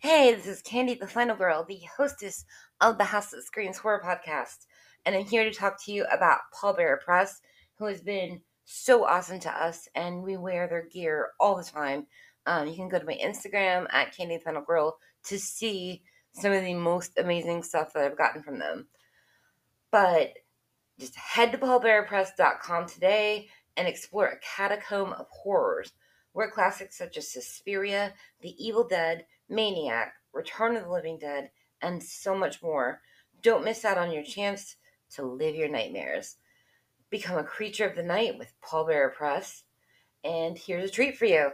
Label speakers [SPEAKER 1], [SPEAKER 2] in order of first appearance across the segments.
[SPEAKER 1] Hey, this is Candy the Final Girl, the hostess of the House That Screams Horror Podcast, and I'm here to talk to you about Paul Bearer Press, who has been so awesome to us, and we wear their gear all the time. Um, you can go to my Instagram at Candy the Girl to see some of the most amazing stuff that I've gotten from them. But just head to paulbearerpress.com today and explore a catacomb of horrors where classics such as Suspiria, The Evil Dead, Maniac, Return of the Living Dead, and so much more. Don't miss out on your chance to live your nightmares. Become a creature of the night with Paul Bearer Press. And here's a treat for you.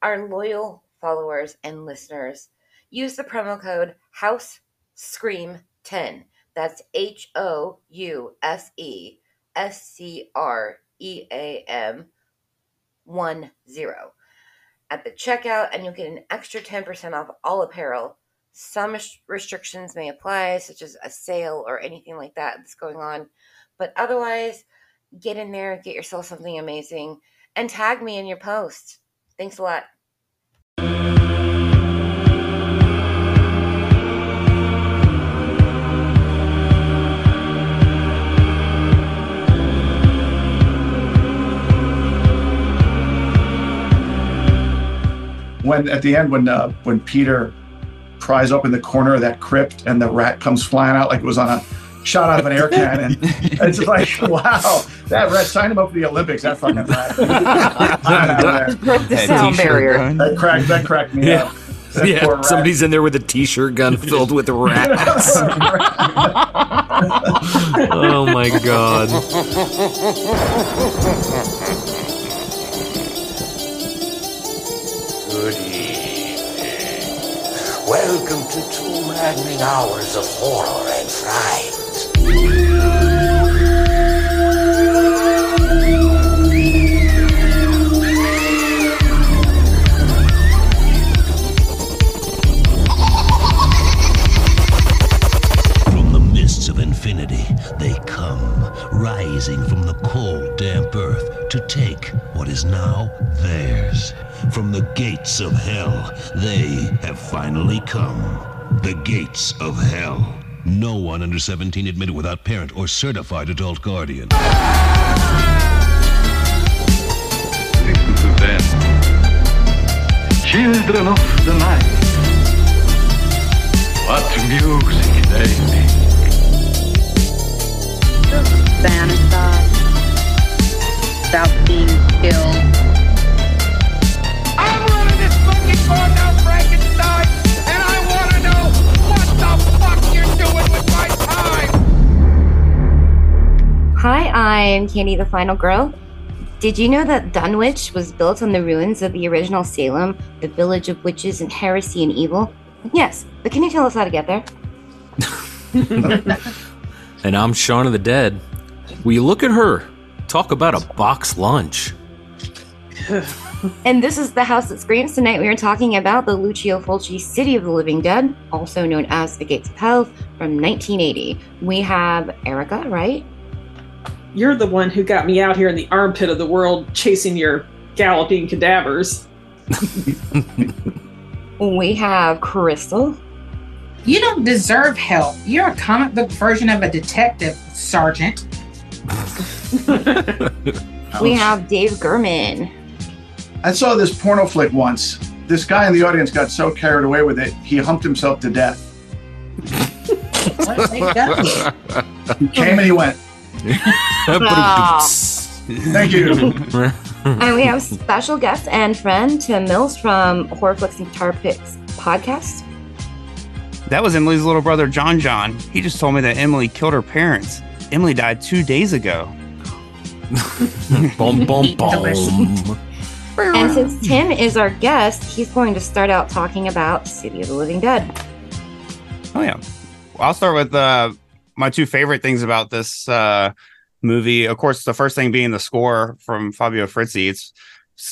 [SPEAKER 1] Our loyal followers and listeners use the promo code House Scream 10. That's H O U S E S C R E A M 1 0 at the checkout, and you'll get an extra 10% off all apparel. Some restrictions may apply, such as a sale or anything like that that's going on. But otherwise, get in there, get yourself something amazing, and tag me in your post. Thanks a lot.
[SPEAKER 2] When at the end when uh, when Peter pries open the corner of that crypt and the rat comes flying out like it was on a shot out of an air cannon. it's like, wow, that rat signed him up for the Olympics. That fucking rat.
[SPEAKER 1] Broke the sound barrier.
[SPEAKER 2] That cracked. That cracked me
[SPEAKER 3] Yeah.
[SPEAKER 2] up. That
[SPEAKER 3] yeah, somebody's in there with a t-shirt gun filled with rats. oh my god.
[SPEAKER 4] Welcome to two maddening hours of horror and fright.
[SPEAKER 5] From the mists of infinity, they come, rising from the cold, damp earth to take what is now theirs. From the gates of hell, they have finally come. The gates of hell. No one under 17 admitted without parent or certified adult guardian.
[SPEAKER 6] Listen to them. Children of the night. What music they make.
[SPEAKER 7] fantasize about being killed.
[SPEAKER 1] Hi, I'm Candy the Final Girl. Did you know that Dunwich was built on the ruins of the original Salem, the village of witches and heresy and evil? Yes, but can you tell us how to get there?
[SPEAKER 3] And I'm Shaun of the Dead. Will you look at her? Talk about a box lunch.
[SPEAKER 1] And this is the House That Screams. Tonight we are talking about the Lucio Fulci City of the Living Dead, also known as The Gates of Hell, from 1980. We have Erica, Wright?
[SPEAKER 8] You're the one who got me out here in the armpit of the world chasing your galloping cadavers.
[SPEAKER 1] We have Crystal.
[SPEAKER 9] You don't deserve help. You're a comic book version of a detective, Sergeant.
[SPEAKER 1] We have Dave Gherman.
[SPEAKER 2] I saw this porno flick once. This guy in the audience got so carried away with it, he humped himself to death.
[SPEAKER 9] What? They done?
[SPEAKER 2] He came and he went. Thank you.
[SPEAKER 1] And we have a special guest and friend Tim Mills from Horror Flicks and Guitar Picks podcast.
[SPEAKER 10] That was Emily's little brother, John John. He just told me that Emily killed her parents. Emily died two days ago.
[SPEAKER 3] Boom, boom, boom.
[SPEAKER 1] And since Tim is our guest, he's going to start out talking about City of the Living Dead.
[SPEAKER 10] Oh yeah. Well, I'll start with uh, my two favorite things about this uh, movie. Of course, the first thing being the score from Fabio Frizzi. It's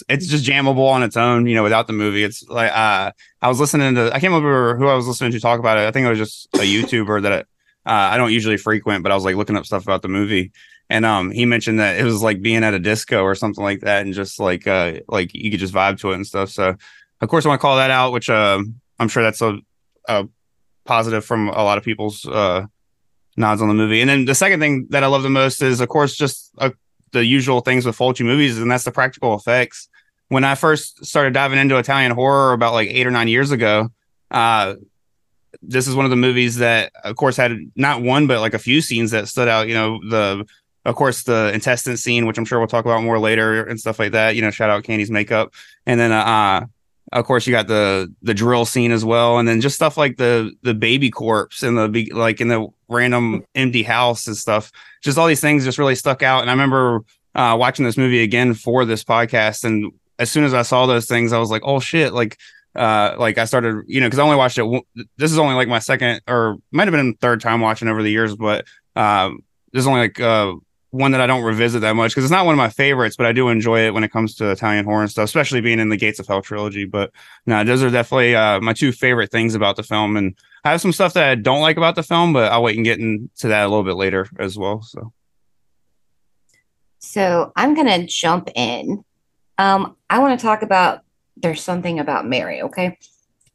[SPEAKER 10] it's just jammable on its own, you know, without the movie. It's like uh, I was listening to I can't remember who I was listening to talk about it. I think it was just a YouTuber that uh, I don't usually frequent, but I was like looking up stuff about the movie. And um, he mentioned that it was like being at a disco or something like that, and just like uh, like you could just vibe to it and stuff. So, of course, I want to call that out, which uh, I'm sure that's a a positive from a lot of people's uh, nods on the movie. And then the second thing that I love the most is, of course, just uh, the usual things with Fulci movies, and that's the practical effects. When I first started diving into Italian horror about like eight or nine years ago, uh, this is one of the movies that, of course, had not one but like a few scenes that stood out. You know, the of course the intestine scene, which I'm sure we'll talk about more later and stuff like that. You know, shout out Candy's makeup, and then uh, of course you got the the drill scene as well, and then just stuff like the the baby corpse and the like in the random empty house and stuff. Just all these things just really stuck out. And I remember uh, watching this movie again for this podcast, and as soon as I saw those things, I was like, oh shit, like uh like i started you know because i only watched it w- this is only like my second or might have been third time watching over the years but um there's only like uh one that i don't revisit that much because it's not one of my favorites but i do enjoy it when it comes to italian horror and stuff especially being in the gates of hell trilogy but no those are definitely uh my two favorite things about the film and i have some stuff that i don't like about the film but i'll wait and get into that a little bit later as well so
[SPEAKER 1] So I'm gonna jump in. Um, I want to talk about there's something about Mary, okay?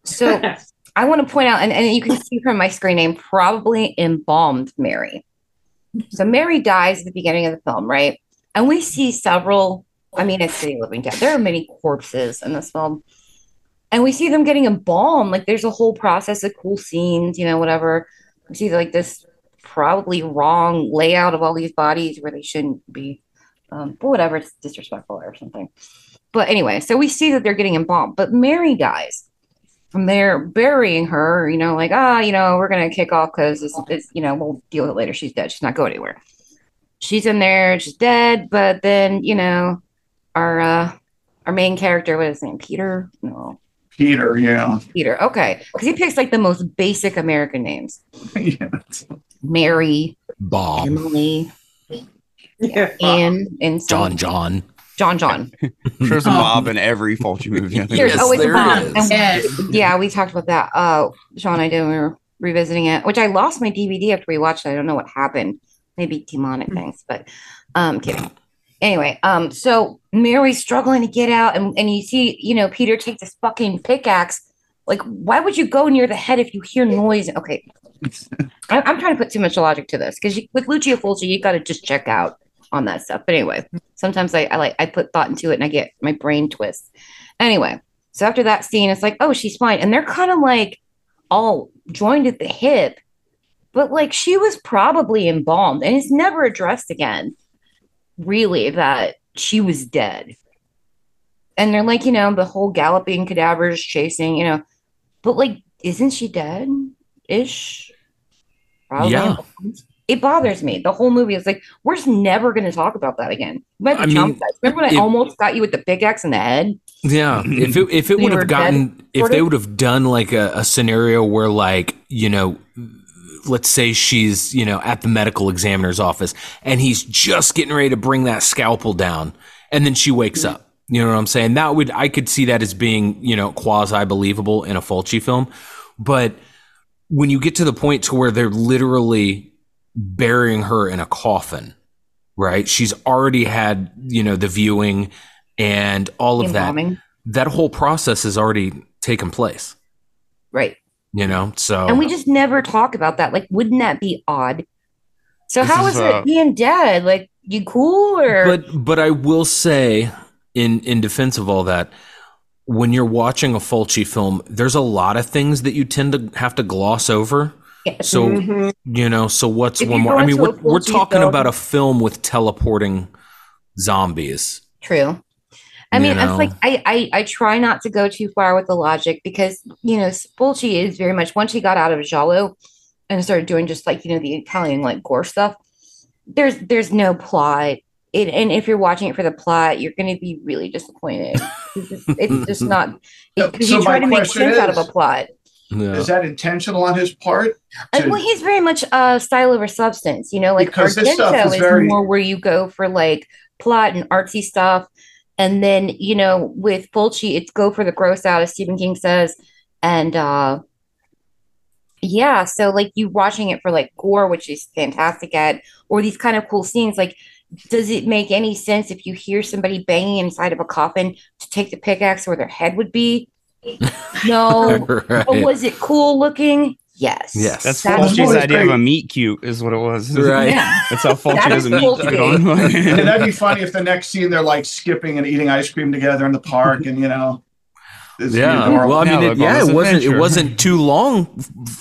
[SPEAKER 1] So I want to point out, and, and you can see from my screen name, probably embalmed Mary. So Mary dies at the beginning of the film, right? And we see several, I mean, it's City Living Dead. There are many corpses in this film. And we see them getting embalmed. Like there's a whole process of cool scenes, you know, whatever. We see like this probably wrong layout of all these bodies where they shouldn't be. Um, but whatever, it's disrespectful or something. But anyway, so we see that they're getting embalmed, but Mary dies. And they're burying her, you know, like, ah, you know, we're gonna kick off because it's, it's, you know, we'll deal with it later. She's dead. She's not going anywhere. She's in there, she's dead, but then, you know, our uh our main character, what is his name? Peter? No.
[SPEAKER 2] Peter, yeah.
[SPEAKER 1] Peter. Okay. Because he picks like the most basic American names.
[SPEAKER 2] yeah.
[SPEAKER 1] Mary,
[SPEAKER 3] Bob,
[SPEAKER 1] Emily, Yeah. Anne, and
[SPEAKER 3] John, John.
[SPEAKER 1] John, John.
[SPEAKER 10] there's a bob in every Fulci movie I think
[SPEAKER 1] There's always a Bob. And-
[SPEAKER 9] Yes.
[SPEAKER 1] Yeah, we talked about that. Uh, Sean I did when we were revisiting it, which I lost my DVD after we watched it. I don't know what happened. Maybe demonic things, but um, kidding. Anyway, um, so Mary's struggling to get out, and, and you see, you know, Peter take this fucking pickaxe. Like, why would you go near the head if you hear noise? Okay, I, I'm trying to put too much logic to this because with Lucio Fulci, you got to just check out on that stuff. But anyway, sometimes I, I like I put thought into it and I get my brain twists. Anyway, so after that scene, it's like, oh, she's fine, and they're kind of like all joined at the hip, but like she was probably embalmed, and it's never addressed again. Really, that she was dead, and they're like, you know, the whole galloping cadavers chasing, you know, but like, isn't she dead? Ish. Probably.
[SPEAKER 3] Yeah.
[SPEAKER 1] It bothers me. The whole movie is like, we're just never going to talk about that again.
[SPEAKER 3] I mean.
[SPEAKER 1] Remember when I almost got you with the big pickaxe in the head?
[SPEAKER 3] Yeah, if it if it would have
[SPEAKER 1] dead,
[SPEAKER 3] gotten if they would have done like a, a scenario where like you know, let's say she's you know at the medical examiner's office and he's just getting ready to bring that scalpel down, and then she wakes
[SPEAKER 1] Mm-hmm.
[SPEAKER 3] up. You know what I'm saying? That would I could see that as being you know quasi believable in a Fulci film, but when you get to the point to where they're literally burying her in a coffin, right? She's already had you know the viewing and all of that that whole process has already taken place
[SPEAKER 1] Right.
[SPEAKER 3] you know so
[SPEAKER 1] And we just never talk about that. Like, wouldn't that be odd? So
[SPEAKER 3] This
[SPEAKER 1] how
[SPEAKER 3] is,
[SPEAKER 1] is,
[SPEAKER 3] uh,
[SPEAKER 1] it being dead? Like, you cool or
[SPEAKER 3] but but i will say in in defense of all that when you're watching a fulci film there's a lot of things that you tend to have to gloss over so
[SPEAKER 1] Mhm.
[SPEAKER 3] you know so what's
[SPEAKER 1] If
[SPEAKER 3] one more i mean we're, we're talking
[SPEAKER 1] film-
[SPEAKER 3] about a film with teleporting zombies
[SPEAKER 1] True. I
[SPEAKER 3] You
[SPEAKER 1] mean,
[SPEAKER 3] know?
[SPEAKER 1] it's like I, I I try not to go too far with the logic because you know Fulci is very much once he got out of Giallo and started doing just like you know the Italian like gore stuff. There's there's no plot. It, and if you're watching it for the plot, you're going to be really disappointed. It's just, it's just not. Because
[SPEAKER 2] So
[SPEAKER 1] you try
[SPEAKER 2] my
[SPEAKER 1] to make
[SPEAKER 2] question
[SPEAKER 1] sense out of
[SPEAKER 2] is-
[SPEAKER 1] a plot.
[SPEAKER 2] Is that intentional on his part?
[SPEAKER 1] Uh,
[SPEAKER 2] to-
[SPEAKER 1] well, he's very much uh, style over substance. You know, like
[SPEAKER 2] Because this
[SPEAKER 1] Argento
[SPEAKER 2] is
[SPEAKER 1] is,
[SPEAKER 2] very-
[SPEAKER 1] more where you go for like plot and artsy stuff, and then you know with Fulci, it's go for the gross out, as Stephen King says, and uh, yeah, so like you watching it for like gore, which is fantastic at, or these kind of cool scenes, like. Does it make any sense if you hear somebody banging inside of a coffin to take the pickaxe where their head would be? No,
[SPEAKER 10] Right.
[SPEAKER 1] but was it cool looking? Yes.
[SPEAKER 10] Yes, that's
[SPEAKER 1] That
[SPEAKER 10] Fulci's
[SPEAKER 1] was
[SPEAKER 10] idea of a meat cute, is what it was.
[SPEAKER 3] Right.
[SPEAKER 1] Yeah.
[SPEAKER 10] That's how Fulci
[SPEAKER 1] That
[SPEAKER 10] does a meat cute on.
[SPEAKER 2] and that'd be funny if the next scene they're like skipping and eating ice cream together in the park, and you know, it's
[SPEAKER 3] Yeah.
[SPEAKER 2] adorable.
[SPEAKER 3] Well, I mean,
[SPEAKER 10] Yeah,
[SPEAKER 3] it, yeah,
[SPEAKER 10] this
[SPEAKER 3] it wasn't. It wasn't too long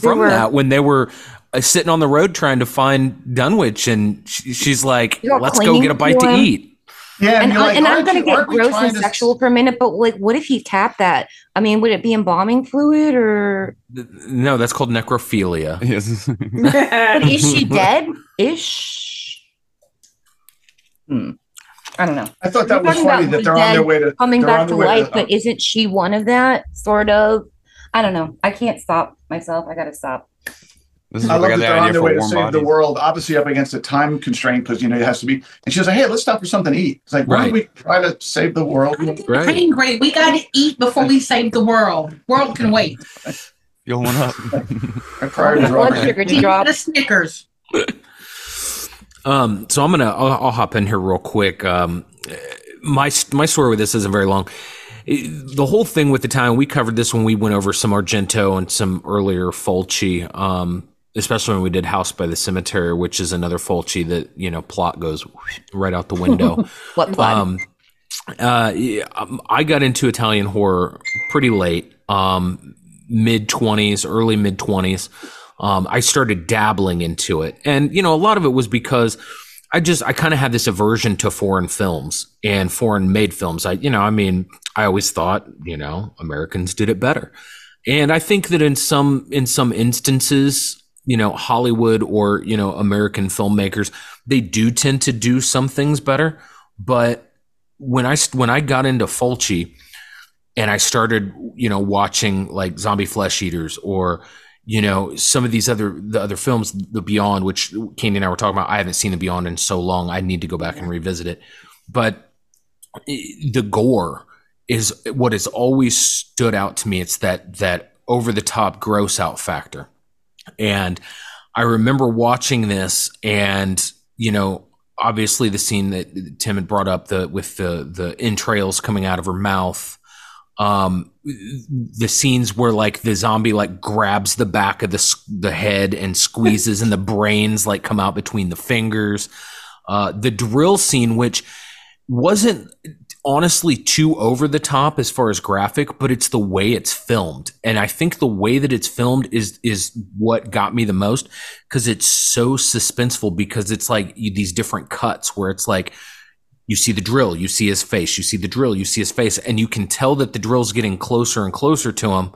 [SPEAKER 3] from
[SPEAKER 1] were-
[SPEAKER 3] that when they were uh, sitting on the road trying to find Dunwich, and sh- she's like, "Let's go get a bite
[SPEAKER 1] to
[SPEAKER 3] to eat."
[SPEAKER 2] Yeah,
[SPEAKER 1] And,
[SPEAKER 2] you're
[SPEAKER 1] I,
[SPEAKER 2] like,
[SPEAKER 1] and I'm gonna get gross
[SPEAKER 2] trying
[SPEAKER 1] and
[SPEAKER 2] to-
[SPEAKER 1] sexual for a minute, but like, what if he tapped that? I mean, would it be embalming fluid or?
[SPEAKER 3] No, that's called necrophilia.
[SPEAKER 10] Yes.
[SPEAKER 1] But is she dead? Ish. Hmm. I don't know.
[SPEAKER 2] I thought that
[SPEAKER 1] We're
[SPEAKER 2] was funny that they're on their way to
[SPEAKER 1] coming back to
[SPEAKER 2] their way
[SPEAKER 1] life, but isn't she one of that sort of? I don't know. I can't stop myself. I gotta stop.
[SPEAKER 10] This is
[SPEAKER 2] I love
[SPEAKER 10] they
[SPEAKER 2] that they're on
[SPEAKER 10] idea
[SPEAKER 2] their
[SPEAKER 10] for
[SPEAKER 2] way to
[SPEAKER 10] warm
[SPEAKER 2] save the world, obviously up against a time constraint because you know it has to be. And she was like, "Hey, let's stop for something to eat." It's like, why
[SPEAKER 3] Right.
[SPEAKER 2] don't we try to save the world?
[SPEAKER 3] Right.
[SPEAKER 9] Angry. We got to eat before we save the world. World can wait.
[SPEAKER 10] Fuel one up.
[SPEAKER 2] Our priorities
[SPEAKER 1] Blood sugar to
[SPEAKER 9] Eat
[SPEAKER 1] drop.
[SPEAKER 9] the Snickers.
[SPEAKER 3] Um, so I'm gonna I'll, I'll hop in here real quick. Um, my my story with this isn't very long. It- the whole thing with the time we covered this when we went over some Argento and some earlier Fulci, um, especially when we did House by the Cemetery, which is another Fulci that you know plot goes right out the window.
[SPEAKER 1] What plot?
[SPEAKER 3] Um, uh, I got into Italian horror pretty late, um, mid twenties, early mid twenties. Um, I started dabbling into it, and you know, a lot of it was because I just I kind of had this aversion to foreign films and foreign made films. I, you know, I mean, I always thought, you know, Americans did it better, and I think that in some in some instances, you know, Hollywood or you know American filmmakers, they do tend to do some things better, but when I when I got into Fulci and I started, you know, watching like Zombie Flesh Eaters or you know some of these other the other films, The Beyond, which Candy and I were talking about. I haven't seen The Beyond in so long. I need to go back and revisit it. But the gore is what has always stood out to me. It's that that over the top gross out factor. And I remember watching this and, you know, obviously the scene that Tim had brought up the with the the entrails coming out of her mouth. Um the scenes where like the zombie like grabs the back of the the head and squeezes and the brains like come out between the fingers. Uh the drill scene which wasn't honestly too over the top as far as graphic, but it's the way it's filmed. And I think the way that it's filmed is is what got me the most because it's so suspenseful because it's like these different cuts where it's like you see the drill, you see his face, you see the drill, you see his face, and you can tell that the drill's getting closer and closer to him.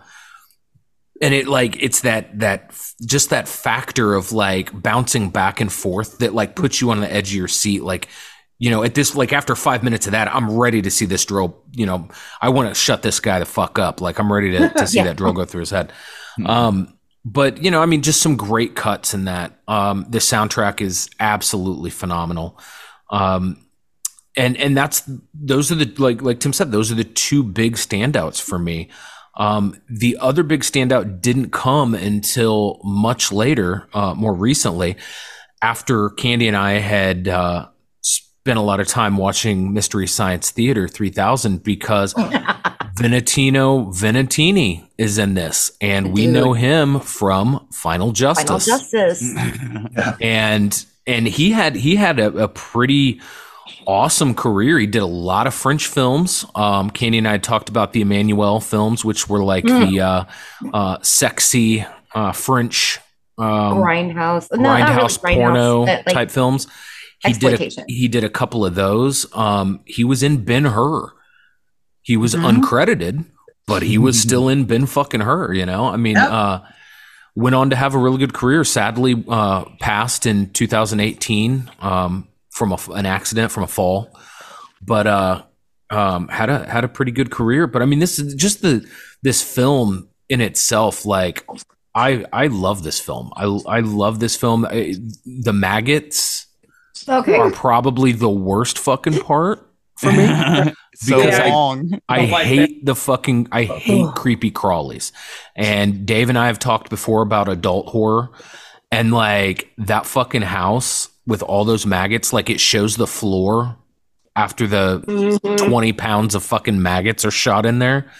[SPEAKER 3] And it like it's that that just that factor of like bouncing back and forth that like puts you on the edge of your seat like you know, at this, like after five minutes of that, I'm ready to see this drill. You know, I want to shut this guy the fuck up. Like I'm ready to, to see
[SPEAKER 1] Yeah.
[SPEAKER 3] that drill go through his head. Um, but you know, I mean, just some great cuts in that. Um, the soundtrack is absolutely phenomenal. Um, and and that's those are the like like Tim said, those are the two big standouts for me. Um, the other big standout didn't come until much later, uh, more recently, after Candy and I had uh, spent a lot of time watching Mystery Science Theater 3000 because Valentino Valentini is in this, and we know him from Final Justice
[SPEAKER 1] Final Justice.
[SPEAKER 3] and and he had he had a, a pretty awesome career. He did a lot of French films. Um, Candy and I talked about the Emmanuelle films, which were like
[SPEAKER 1] Mm.
[SPEAKER 3] the uh, uh, sexy uh, French um,
[SPEAKER 1] Grindhouse. No, not really
[SPEAKER 3] grindhouse
[SPEAKER 1] Grindhouse,
[SPEAKER 3] porno
[SPEAKER 1] but, like,
[SPEAKER 3] type films. He did a, he did a couple of those. Um, he was in Ben Hur. He was
[SPEAKER 1] Mhm.
[SPEAKER 3] uncredited, but he was still in Ben fucking Hur. You know, I mean,
[SPEAKER 9] Yep.
[SPEAKER 3] uh, went on to have a really good career. Sadly, uh, passed in 2018 um, from a, an accident from a fall, but uh, um, had a had a pretty good career. But I mean, this is just the this film in itself. Like, I I love this film. I I love this film. I, the maggots
[SPEAKER 1] Okay.
[SPEAKER 3] are probably the worst fucking part for me.
[SPEAKER 10] so
[SPEAKER 3] Because I-
[SPEAKER 10] long.
[SPEAKER 3] I
[SPEAKER 8] Don't like
[SPEAKER 3] hate the fucking I hate creepy crawlies. And Dave and I have talked before about adult horror and like that fucking house with all those maggots, like it shows the floor after the
[SPEAKER 8] Mhm.
[SPEAKER 3] 20 pounds of fucking maggots are shot in there.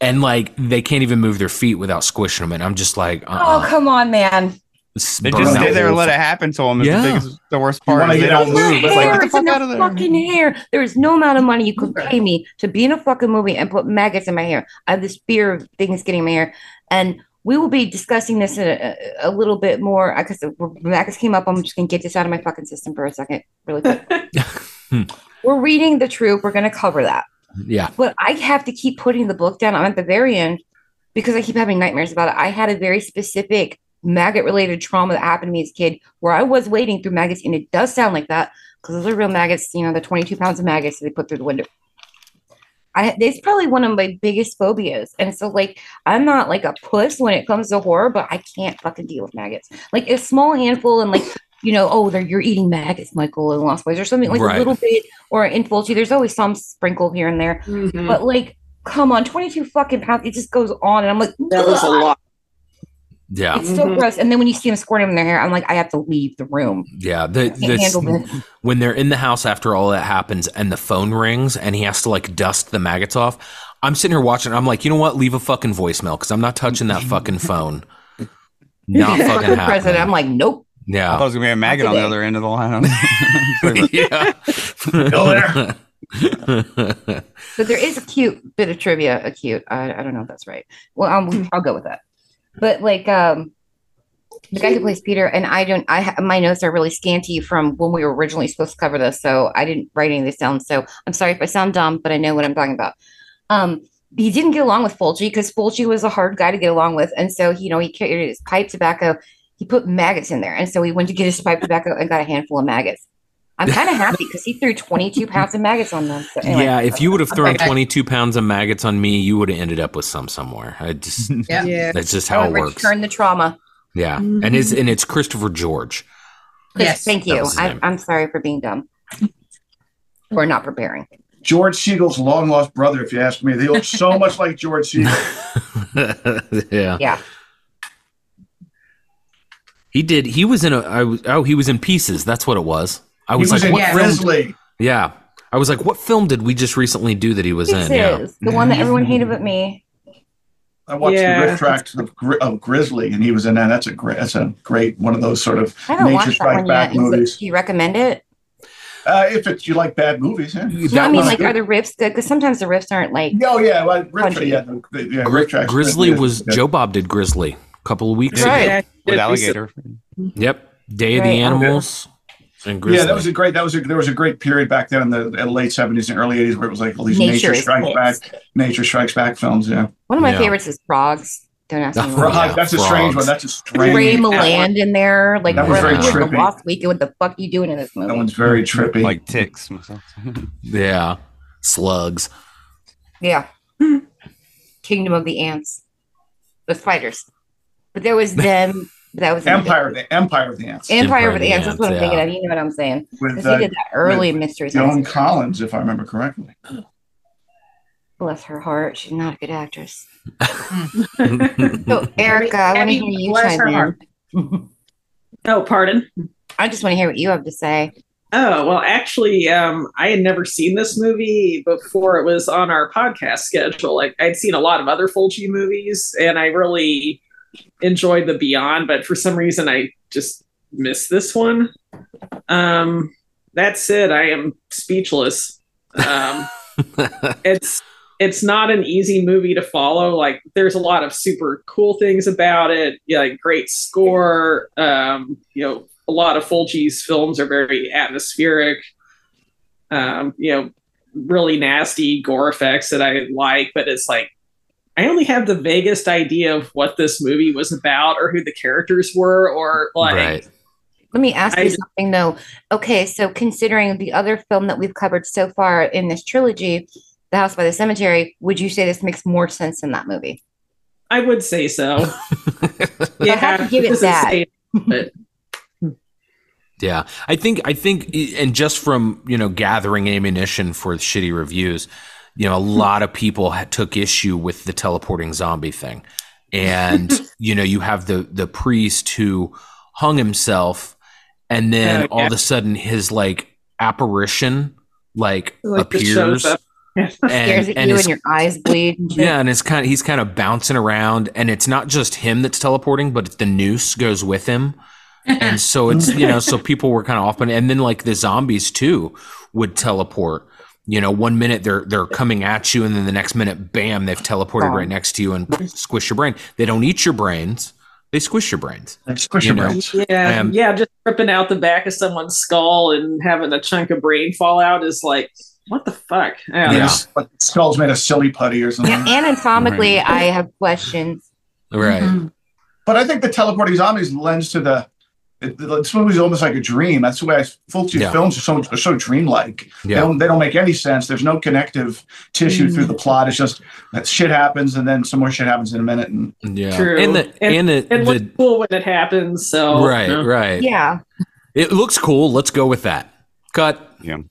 [SPEAKER 3] and like they can't even move their feet without squishing them. And I'm just like,
[SPEAKER 1] Oh,
[SPEAKER 3] uh-uh.
[SPEAKER 1] come on, man.
[SPEAKER 10] They just stay there and let it happen to them.
[SPEAKER 3] Yeah.
[SPEAKER 10] Yeah. The worst part
[SPEAKER 2] wanna
[SPEAKER 10] is they don't move. It's like, get the fuck out of there.
[SPEAKER 1] fucking hair. There is no amount of money you could pay me to be in a fucking movie and put maggots in my hair. I have this fear of things getting in my hair, and we will be discussing this in a, a little bit more I because uh, maggots came up. I'm just gonna get this out of my fucking system for a second, really quick. We're reading the troop. We're gonna cover that,
[SPEAKER 3] Yeah.
[SPEAKER 1] but I have to keep putting the book down. I'm at the very end because I keep having nightmares about it. I had a very specific maggot related trauma that happened to me as a kid where I was wading through maggots, and it does sound like that because those are real maggots, you know, the 22 pounds of maggots that they put through the window. I it's probably one of my biggest phobias. And so like I'm not like a puss when it comes to horror, but I can't fucking deal with maggots. Like a small handful and like you know, oh, they're you're eating maggots, Michael, in Lost Boys, or something like
[SPEAKER 3] Right.
[SPEAKER 1] a little bit, or in Fulci, there's always some sprinkle here and there.
[SPEAKER 8] Mhm.
[SPEAKER 1] But like, come on, 22 fucking pounds, it just goes on, and I'm like,
[SPEAKER 8] that was a lot.
[SPEAKER 3] Yeah.
[SPEAKER 1] It's so
[SPEAKER 8] Mhm.
[SPEAKER 1] gross. And then when you see them squirting in their hair, I'm like, I have to leave the room.
[SPEAKER 3] Yeah. The, the,
[SPEAKER 1] this.
[SPEAKER 3] when they're in the house after all that happens and the phone rings and he has to like dust the maggots off, I'm sitting here watching. I'm like, you know what? Leave a fucking voicemail because I'm not touching that fucking phone. Not
[SPEAKER 1] Fucking
[SPEAKER 3] fucking
[SPEAKER 1] president.
[SPEAKER 3] happening.
[SPEAKER 1] I'm like, nope. Yeah.
[SPEAKER 10] I thought it was gonna be a maggot on the other end of the line.
[SPEAKER 3] yeah.
[SPEAKER 2] Go there.
[SPEAKER 1] But there is a cute bit of trivia. A cute. I, I don't know if that's right. Well, um, I'll go with that. But like, um, the guy who plays Peter, and I don't. I my notes are really scanty from when we were originally supposed to cover this, so I didn't write any of this down. So I'm sorry if I sound dumb, but I know what I'm talking about. Um, he didn't get along with Fulci because Fulci was a hard guy to get along with, and so you know he carried his pipe tobacco. He put maggots in there, and so he went to get his pipe tobacco and got a handful of maggots. I'm kind of happy because he threw 22 pounds of maggots on them. So anyway,
[SPEAKER 3] yeah. If you would have thrown
[SPEAKER 9] Okay.
[SPEAKER 3] 22 pounds of maggots on me, you would have ended up with some somewhere. I just,
[SPEAKER 9] Yeah.
[SPEAKER 8] Yeah.
[SPEAKER 3] that's just how it works.
[SPEAKER 1] Turn the trauma.
[SPEAKER 3] Yeah. Mm-hmm. And it's, and it's Christopher George.
[SPEAKER 9] Yes.
[SPEAKER 1] thank you. I, I'm sorry for being dumb or not preparing.
[SPEAKER 2] George Segal's long lost brother, if you ask me. They look so much like George Segal.
[SPEAKER 3] yeah.
[SPEAKER 1] Yeah.
[SPEAKER 3] He did. He was in a. I was. Oh, he was in pieces. That's what it was. I was,
[SPEAKER 2] was
[SPEAKER 3] like, what
[SPEAKER 9] Yeah.
[SPEAKER 3] film?
[SPEAKER 2] Grizzly.
[SPEAKER 3] Yeah. I was like, what film did we just recently do that he was
[SPEAKER 1] This
[SPEAKER 3] in? Yeah.
[SPEAKER 1] is the one that everyone hated but me.
[SPEAKER 2] I watched
[SPEAKER 8] Yeah.
[SPEAKER 2] the riff track of, Gri- of Grizzly, and he was in that. That's a great. That's a great one of those sort of
[SPEAKER 1] I haven't
[SPEAKER 2] nature
[SPEAKER 1] watched
[SPEAKER 2] strike back
[SPEAKER 1] yet. Is it-
[SPEAKER 2] movies.
[SPEAKER 1] do you recommend it?
[SPEAKER 2] Uh, if it's you like bad movies, yeah.
[SPEAKER 1] No, I mean, like,
[SPEAKER 2] good.
[SPEAKER 1] are the riffs good? Because sometimes the riffs aren't like.
[SPEAKER 2] Oh yeah, well, riff track, yeah, the, the, yeah, RiffTrax.
[SPEAKER 3] Grizzly
[SPEAKER 2] yeah,
[SPEAKER 3] was
[SPEAKER 2] yeah.
[SPEAKER 3] Joe Bob did Grizzly a couple of weeks
[SPEAKER 1] Right.
[SPEAKER 3] ago.
[SPEAKER 8] Yeah,
[SPEAKER 10] with alligator.
[SPEAKER 3] Yep. Day of
[SPEAKER 1] Right.
[SPEAKER 3] the Animals and Grizzly.
[SPEAKER 2] Yeah, that was a great. That was a, there was a great period back then in the, in the late seventies and early eighties where it was like all these
[SPEAKER 1] Nature
[SPEAKER 2] nature, strikes
[SPEAKER 1] Kids.
[SPEAKER 2] back, nature strikes back films. Yeah,
[SPEAKER 1] One of my
[SPEAKER 3] Yeah.
[SPEAKER 1] favorites is Frogs. Don't ask me. Why.
[SPEAKER 2] Frog,
[SPEAKER 3] yeah,
[SPEAKER 2] that's a strange one. That's a strange.
[SPEAKER 1] Ray
[SPEAKER 2] that,
[SPEAKER 1] Milland in there, like
[SPEAKER 3] That was very
[SPEAKER 1] where's the
[SPEAKER 2] trippy.
[SPEAKER 1] Lost Weekend. What the fuck are you doing in this movie?
[SPEAKER 2] that one's very trippy.
[SPEAKER 10] Like ticks.
[SPEAKER 3] yeah. Slugs.
[SPEAKER 1] Yeah. Kingdom of the Ants. The spiders. But there was them. That was
[SPEAKER 2] Empire, of the Empire of the Ants
[SPEAKER 1] Empire,
[SPEAKER 3] Empire
[SPEAKER 1] of
[SPEAKER 3] of
[SPEAKER 1] the
[SPEAKER 3] the
[SPEAKER 1] Ants. That's what I'm
[SPEAKER 3] Ants,
[SPEAKER 1] thinking of. You know what I'm saying?
[SPEAKER 2] with
[SPEAKER 1] Because
[SPEAKER 2] uh,
[SPEAKER 1] he did that early Mystery
[SPEAKER 2] Joan Collins, if I remember correctly.
[SPEAKER 1] Bless her heart. She's not a good actress. So, Erica, I want to hear you
[SPEAKER 9] bless her
[SPEAKER 1] chime
[SPEAKER 9] heart.
[SPEAKER 1] in.
[SPEAKER 8] Oh, pardon.
[SPEAKER 1] I just want to hear what you have to say.
[SPEAKER 8] Oh, well, actually, um, I had never seen this movie before it was on our podcast schedule. Like, I'd seen a lot of other Fulci movies, and I really enjoyed The Beyond, but for some reason, I just missed this one. Um, that said, I am speechless. Um, it's it's not an easy movie to follow. Like, there's a lot of super cool things about it. Yeah, like great score. Um, you know, a lot of Fulci's films are very atmospheric. Um, you know, really nasty gore effects that I like, but it's like I only have the vaguest idea of what this movie was about or who the characters were or like
[SPEAKER 3] right.
[SPEAKER 1] Let me ask
[SPEAKER 8] I-
[SPEAKER 1] you something though. Okay, so considering the other film that we've covered so far in this trilogy, The House by the Cemetery, would you say this makes more sense than that movie?
[SPEAKER 8] I would say so.
[SPEAKER 1] I have to give it that.
[SPEAKER 8] but
[SPEAKER 3] Yeah, I think I think, and just from you know gathering ammunition for shitty reviews, you know, a lot of people took issue with the teleporting zombie thing, and you know, you have the the priest who hung himself, and then
[SPEAKER 8] Oh,
[SPEAKER 3] all
[SPEAKER 8] yeah.
[SPEAKER 3] of a sudden his like apparition like,
[SPEAKER 8] Like,
[SPEAKER 3] appears.
[SPEAKER 1] Stares at you and your eyes bleed. And.
[SPEAKER 3] Yeah, and it's kind of he's kind of bouncing around, and it's not just him that's teleporting, but the noose goes with him, and so it's you know, so people were kind of off, and then like the zombies too would teleport. You know, one minute they're they're coming at you, and then the next minute, bam, they've teleported right next to you and squish your brain. They don't eat your brains; they squish your brains.
[SPEAKER 2] They squish
[SPEAKER 3] You
[SPEAKER 2] your
[SPEAKER 3] know?
[SPEAKER 2] brains.
[SPEAKER 8] Yeah,
[SPEAKER 3] Um,
[SPEAKER 8] yeah, just ripping out the back of someone's skull and having a chunk of brain fall out is like, what the fuck? I don't
[SPEAKER 3] Yeah.
[SPEAKER 8] know.
[SPEAKER 2] Like skull's made of silly putty or something.
[SPEAKER 1] Yeah, anatomically, I have questions.
[SPEAKER 3] Right.
[SPEAKER 9] Mhm.
[SPEAKER 2] But I think the teleporting zombies lends to the. It, this movie's almost like a dream. That's the way I, Fulci
[SPEAKER 3] Yeah.
[SPEAKER 2] films are so are so dreamlike. They
[SPEAKER 3] Yeah.
[SPEAKER 2] don't they don't make any sense. There's no connective tissue
[SPEAKER 8] Mm.
[SPEAKER 2] through the plot. It's just that shit happens and then some more shit happens in a minute. And
[SPEAKER 3] Yeah.
[SPEAKER 8] True.
[SPEAKER 3] And the and, the,
[SPEAKER 8] It looks
[SPEAKER 3] the
[SPEAKER 8] cool when it happens. So
[SPEAKER 3] right,
[SPEAKER 8] yeah.
[SPEAKER 3] right.
[SPEAKER 1] Yeah.
[SPEAKER 3] It looks cool. Let's go with that. Cut.
[SPEAKER 10] Yeah.
[SPEAKER 3] Um,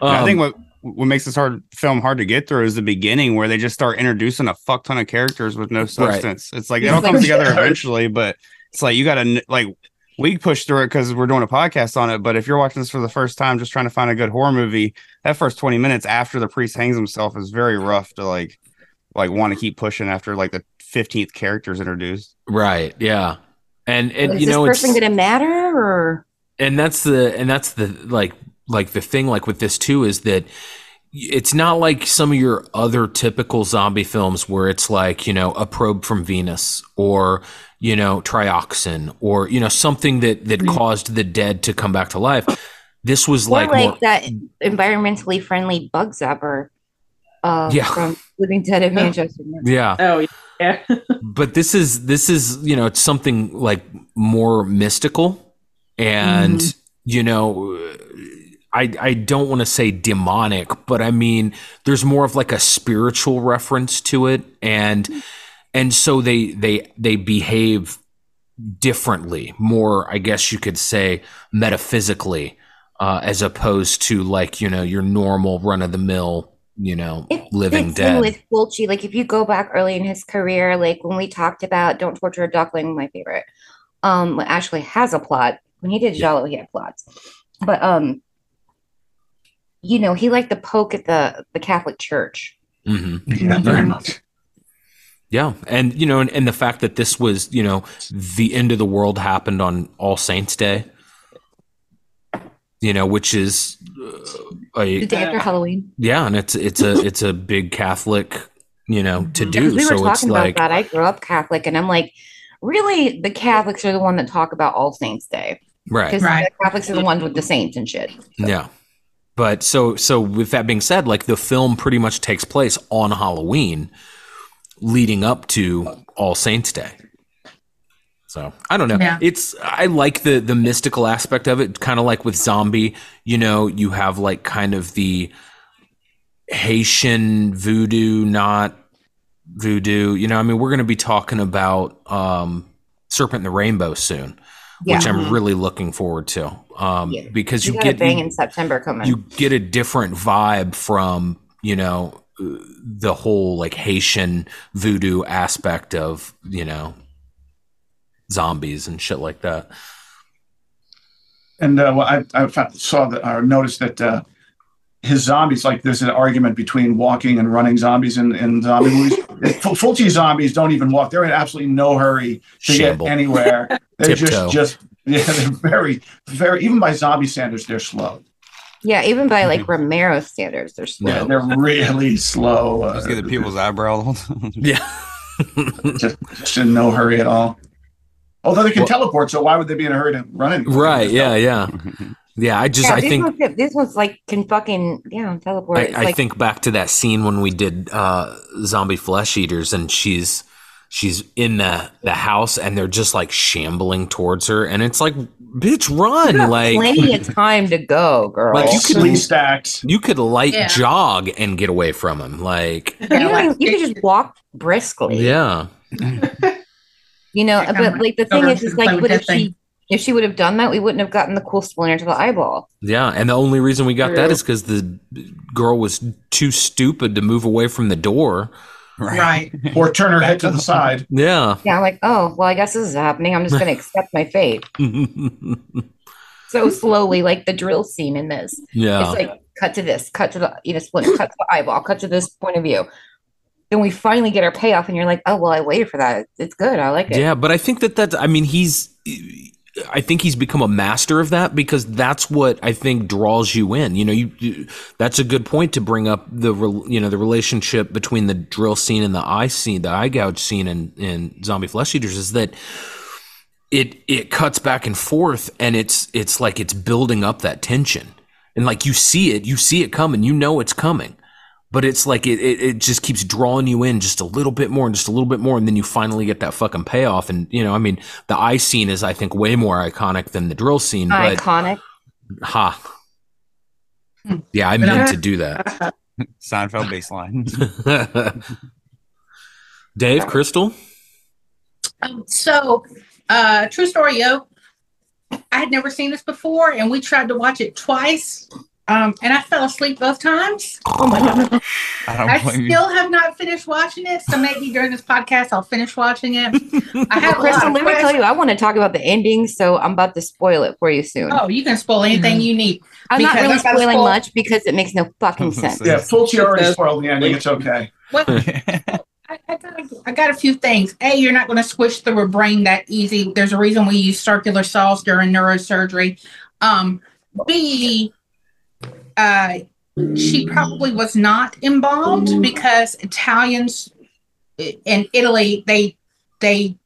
[SPEAKER 10] I think what what makes this hard film hard to get through is the beginning where they just start introducing a fuck ton of characters with no substance. It's like it all comes together eventually, but it's like you got to like we push through it because we're doing a podcast on it. But if you're watching this for the first time, just trying to find a good horror movie, that first 20 minutes after the priest hangs himself is very rough to like like want to keep pushing after like the 15th character is introduced.
[SPEAKER 3] right. Yeah. And and
[SPEAKER 1] Is
[SPEAKER 3] you
[SPEAKER 1] this
[SPEAKER 3] know it's
[SPEAKER 1] person going to matter or?
[SPEAKER 3] and that's the and that's the like like the thing like with this too is that it's not like some of your other typical zombie films where it's like you know a probe from venus or you know trioxin or you know something that that caused the dead to come back to life this was
[SPEAKER 1] Or
[SPEAKER 3] like,
[SPEAKER 1] like,
[SPEAKER 3] more,
[SPEAKER 1] that environmentally friendly bug zapper uh,
[SPEAKER 3] Yeah.
[SPEAKER 1] from Living Dead of Manchester.
[SPEAKER 3] yeah
[SPEAKER 8] Oh yeah.
[SPEAKER 3] but this is this is you know it's something like more mystical and you know i i don't want to say demonic but i mean there's more of like a spiritual reference to it and and so they they they behave differently more i guess you could say metaphysically uh, as opposed to like you know your normal run of the mill you know
[SPEAKER 1] It
[SPEAKER 3] living dead
[SPEAKER 1] with Fulci. Like if you go back early in his career, like when we talked about "Don't Torture a Duckling," my favorite, um, actually has a plot. When he did Giallo, he had plots, but um, you know, he liked to poke at the the Catholic Church.
[SPEAKER 3] hmm
[SPEAKER 2] yeah, very much.
[SPEAKER 3] Yeah, and you know, and, and the fact that this was, you know, the end of the world happened on All Saints Day, you know, which is uh,
[SPEAKER 1] The
[SPEAKER 3] a
[SPEAKER 1] day after Halloween.
[SPEAKER 3] yeah, and it's it's a it's a big Catholic, you know, to do.
[SPEAKER 1] We were
[SPEAKER 3] so it's
[SPEAKER 1] talking about
[SPEAKER 3] like
[SPEAKER 1] that. I grew up Catholic, and I'm like, really, the Catholics are the one that talk about All Saints Day
[SPEAKER 3] right,
[SPEAKER 1] because
[SPEAKER 9] Right.
[SPEAKER 1] the Catholics are the ones with the saints and shit.
[SPEAKER 3] yeah. But so so with that being said, like the film pretty much takes place on Halloween, leading up to All Saints Day. So I don't know.
[SPEAKER 9] Yeah.
[SPEAKER 3] It's I like the the mystical aspect of it, kind of like with zombie. You know, you have like kind of the Haitian voodoo, not voodoo. You know, I mean, we're going to be talking about um, Serpent in the Rainbow soon, which I'm really looking forward to. Um,
[SPEAKER 1] Yeah.
[SPEAKER 3] because
[SPEAKER 1] You
[SPEAKER 3] you
[SPEAKER 1] got a
[SPEAKER 3] get
[SPEAKER 1] bang
[SPEAKER 3] you-
[SPEAKER 1] in September coming.
[SPEAKER 3] you get a different vibe from you know uh, the whole like Haitian voodoo aspect of you know zombies and shit like that.
[SPEAKER 2] And uh, well, I, I fa- saw that or noticed that uh, his zombies, like there's an argument between walking and running zombies in, in zombie movies. Fulci zombies don't even walk. They're in absolutely no hurry to
[SPEAKER 3] Shamble.
[SPEAKER 2] get anywhere. They're
[SPEAKER 3] Tiptoe.
[SPEAKER 2] just, just, yeah, they're very, very, even by zombie standards, they're slow.
[SPEAKER 1] yeah, even by like Romero standards, they're slow.
[SPEAKER 3] Yeah.
[SPEAKER 2] They're really slow. Uh,
[SPEAKER 10] Just get the people's eyebrow.
[SPEAKER 3] Yeah.
[SPEAKER 2] just, just in no hurry at all. Although they can
[SPEAKER 3] Well-
[SPEAKER 2] teleport, so why would they be in a hurry to run anywhere?
[SPEAKER 3] right. Yeah. Yeah. Yeah. I just
[SPEAKER 1] yeah,
[SPEAKER 3] I think
[SPEAKER 1] ones, this one's like can fucking yeah teleport.
[SPEAKER 3] I, I
[SPEAKER 1] like,
[SPEAKER 3] think back to that scene when we did uh, zombie flesh eaters, and she's she's in the the house, and they're just like shambling towards her, and it's like, bitch, run!
[SPEAKER 1] you
[SPEAKER 3] Like
[SPEAKER 1] plenty of time to go, girl.
[SPEAKER 3] Like, you
[SPEAKER 2] you
[SPEAKER 3] could-
[SPEAKER 2] could stacks.
[SPEAKER 3] you could light
[SPEAKER 9] Yeah.
[SPEAKER 3] jog and get away from them Like,
[SPEAKER 1] you,
[SPEAKER 9] Yeah,
[SPEAKER 1] don't
[SPEAKER 9] like-
[SPEAKER 1] you could just walk briskly.
[SPEAKER 3] yeah,
[SPEAKER 1] You know,
[SPEAKER 9] Yeah,
[SPEAKER 1] but like the thing is, is like, what if she if she would have done that, we wouldn't have gotten the cool splinter to the eyeball.
[SPEAKER 3] yeah. And the only reason we got that
[SPEAKER 8] True.
[SPEAKER 3] is because the girl was too stupid to move away from the door.
[SPEAKER 9] Right.
[SPEAKER 2] Or turn her head to the side.
[SPEAKER 3] Yeah.
[SPEAKER 1] Yeah, I'm like, oh, well, I guess this is happening. I'm just going to accept my fate. so slowly, like the drill scene in this.
[SPEAKER 3] Yeah.
[SPEAKER 1] It's like cut to this, cut to the you know split, cut to the eyeball, cut to this point of view. Then we finally get our payoff, and you're like, oh well, I waited for that. It's good. I like it.
[SPEAKER 3] Yeah, but I think that that's. I mean, he's. I think he's become a master of that because that's what I think draws you in. You know, you, you that's a good point to bring up the you know the relationship between the drill scene and the eye scene, the eye gouge scene in in Zombie Flesh Eaters is that it it cuts back and forth and it's it's like it's building up that tension and like you see it, you see it coming, you know it's coming but it's like it, it, it just keeps drawing you in just a little bit more and just a little bit more and then you finally get that fucking payoff and you know i mean the eye scene is i think way more iconic than the drill scene but
[SPEAKER 1] Iconic.
[SPEAKER 3] ha yeah i meant to do that
[SPEAKER 10] Seinfeld baseline.
[SPEAKER 3] dave crystal
[SPEAKER 9] Um, so, uh, true story, yo. I had never seen this before, and we tried to watch it twice, um, and I fell asleep both times.
[SPEAKER 10] I don't
[SPEAKER 9] I
[SPEAKER 10] blame you.
[SPEAKER 9] still have not finished watching it, so maybe during this podcast I'll finish watching it. I have a lot
[SPEAKER 1] Crystal, let me tell you, I want to talk about the ending, so I'm about to spoil it for you soon.
[SPEAKER 9] Oh, you can spoil anything you need.
[SPEAKER 1] I'm not really spoiling
[SPEAKER 9] spoil-
[SPEAKER 1] much because it makes no fucking sense.
[SPEAKER 2] Yeah, Fulci already spoiled the ending. It's okay.
[SPEAKER 9] What? I, I, got, I got a few things. A, you're not going to switch through a brain that easy. There's a reason we use circular saws during neurosurgery. Um, B, uh, she probably was not embalmed because Italians in Italy, they they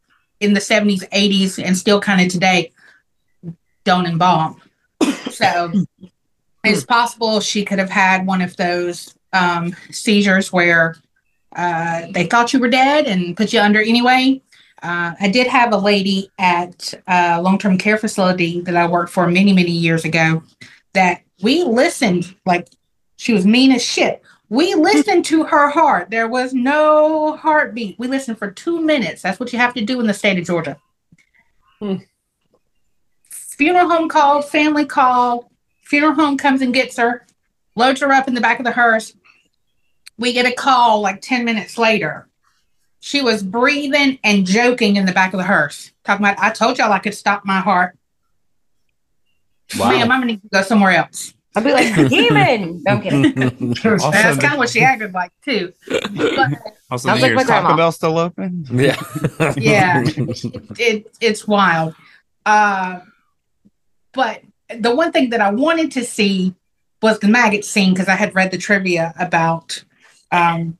[SPEAKER 9] in the 70s, 80s, and still kind of today don't embalm. So it's possible she could have had one of those um, seizures where uh, they thought you were dead and put you under anyway. Uh, I did have a lady at a long term care facility that I worked for many, many years ago that we listened, like she was mean as shit. We listened to her heart. There was no heartbeat. We listened for two minutes. That's what you have to do in the state of Georgia. Hmm. Funeral home called, family called, funeral home comes and gets her, loads her up in the back of the hearse. We get a call like 10 minutes later. She was breathing and joking in the back of the hearse, talking about, I told y'all I could stop my heart.
[SPEAKER 3] Wow.
[SPEAKER 9] Ma'am, I'm going to go somewhere else.
[SPEAKER 1] I'll be like, demon. No, I'm kidding.
[SPEAKER 10] Also,
[SPEAKER 9] That's kind of what she acted like, too. But
[SPEAKER 10] also,
[SPEAKER 1] Sounds
[SPEAKER 10] the
[SPEAKER 1] like my
[SPEAKER 10] Taco. Bell still open?
[SPEAKER 3] yeah
[SPEAKER 9] yeah it, it's wild uh but the one thing that i wanted to see was the maggot scene because i had read the trivia about um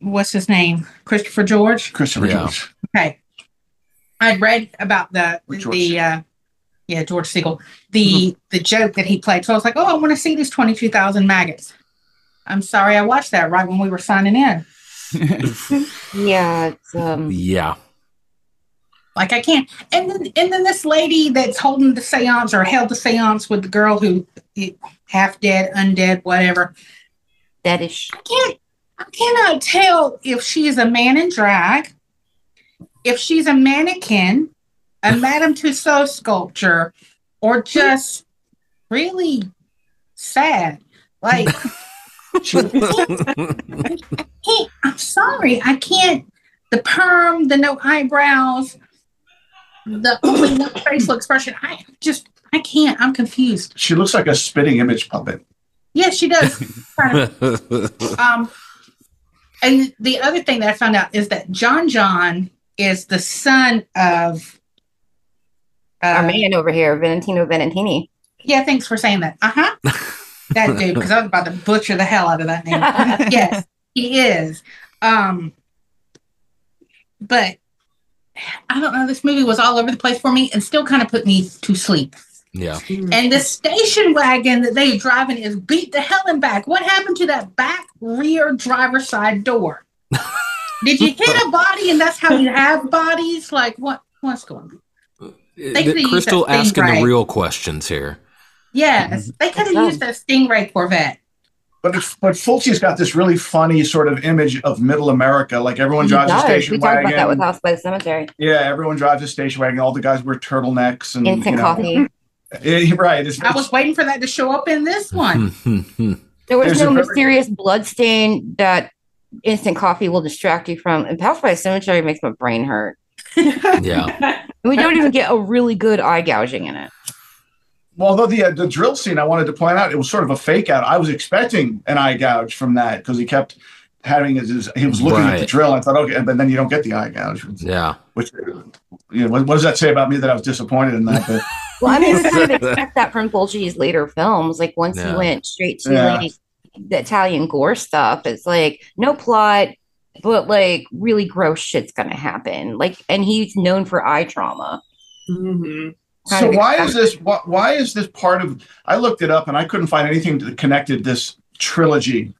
[SPEAKER 9] what's his name christopher george
[SPEAKER 2] Christopher
[SPEAKER 3] Yeah.
[SPEAKER 2] George.
[SPEAKER 9] okay i'd read about the
[SPEAKER 2] George.
[SPEAKER 9] the uh yeah george segal the the joke that he played so i was like oh i want to see these 22000 maggots i'm sorry i watched that right when we were signing in
[SPEAKER 1] yeah, it's um
[SPEAKER 3] yeah
[SPEAKER 9] Like I can't. And then and then this lady that's holding the seance or held the seance with the girl who half dead, undead, whatever.
[SPEAKER 1] That is.
[SPEAKER 9] I can't I cannot tell if she is a man in drag, if she's a mannequin, a Madame Tussauds sculpture, or just really sad. Like hey, I'm sorry, I can't. The perm, the no eyebrows, the only one facial expression. I just, I can't. I'm confused.
[SPEAKER 2] She looks like a spitting image puppet.
[SPEAKER 9] Yes, she does. Um, and the other thing that I found out is that John John is the son of.
[SPEAKER 1] Our
[SPEAKER 9] Uh,
[SPEAKER 1] man over here, Valentino Valentini.
[SPEAKER 9] yeah, thanks for saying that. Uh huh. that dude, because I was about to butcher the hell out of that name. yes, he is. Um, but I don't know. This movie was all over the place for me and still kind of put me to sleep.
[SPEAKER 3] yeah
[SPEAKER 9] And the station wagon that they're driving is beat the hell and back. What happened to that back rear driver's side door? Did you hit a body and that's how you have bodies? Like what? What's going on? They could've used
[SPEAKER 3] crystal asking the real questions here
[SPEAKER 9] Yes, mm-hmm. they could have used a Stingray Corvette.
[SPEAKER 2] But if, but Fulci's got this really funny sort of image of middle America. Like everyone drives a
[SPEAKER 1] does.
[SPEAKER 2] station
[SPEAKER 1] We talked about that with
[SPEAKER 2] wagon.
[SPEAKER 1] House by the Cemetery.
[SPEAKER 2] Yeah, everyone drives a station wagon. All the guys wear turtlenecks and
[SPEAKER 1] Instant
[SPEAKER 2] you know,
[SPEAKER 1] coffee.
[SPEAKER 2] Yeah, right. It's,
[SPEAKER 9] I was waiting for that to show up in this one.
[SPEAKER 1] There was
[SPEAKER 2] There's
[SPEAKER 1] no
[SPEAKER 2] a very-
[SPEAKER 1] mysterious blood stain that instant coffee will distract you from. And House by the Cemetery makes my brain hurt.
[SPEAKER 3] Yeah
[SPEAKER 1] we don't even get a really good eye gouging in it.
[SPEAKER 2] Well, although the uh, the drill scene, I wanted to point out, it was sort of a fake out. I was expecting an eye gouge from that because he kept having his, his he was looking at the drill. I thought, okay, but then you don't get the eye gouge.
[SPEAKER 3] Yeah.
[SPEAKER 2] Which, you know, what, what does that say about me that I was disappointed in that? But,
[SPEAKER 1] Well, I mean, we kind of expect that from Fulci's later films. Like once
[SPEAKER 2] Yeah.
[SPEAKER 1] he went straight to
[SPEAKER 2] Yeah.
[SPEAKER 1] like the Italian gore stuff, it's like no plot, but like really gross shit's gonna happen. Like, and he's known for eye trauma.
[SPEAKER 8] Mm-hmm.
[SPEAKER 2] so why is this? Why, why is this part of? I looked it up and I couldn't find anything that connected this trilogy,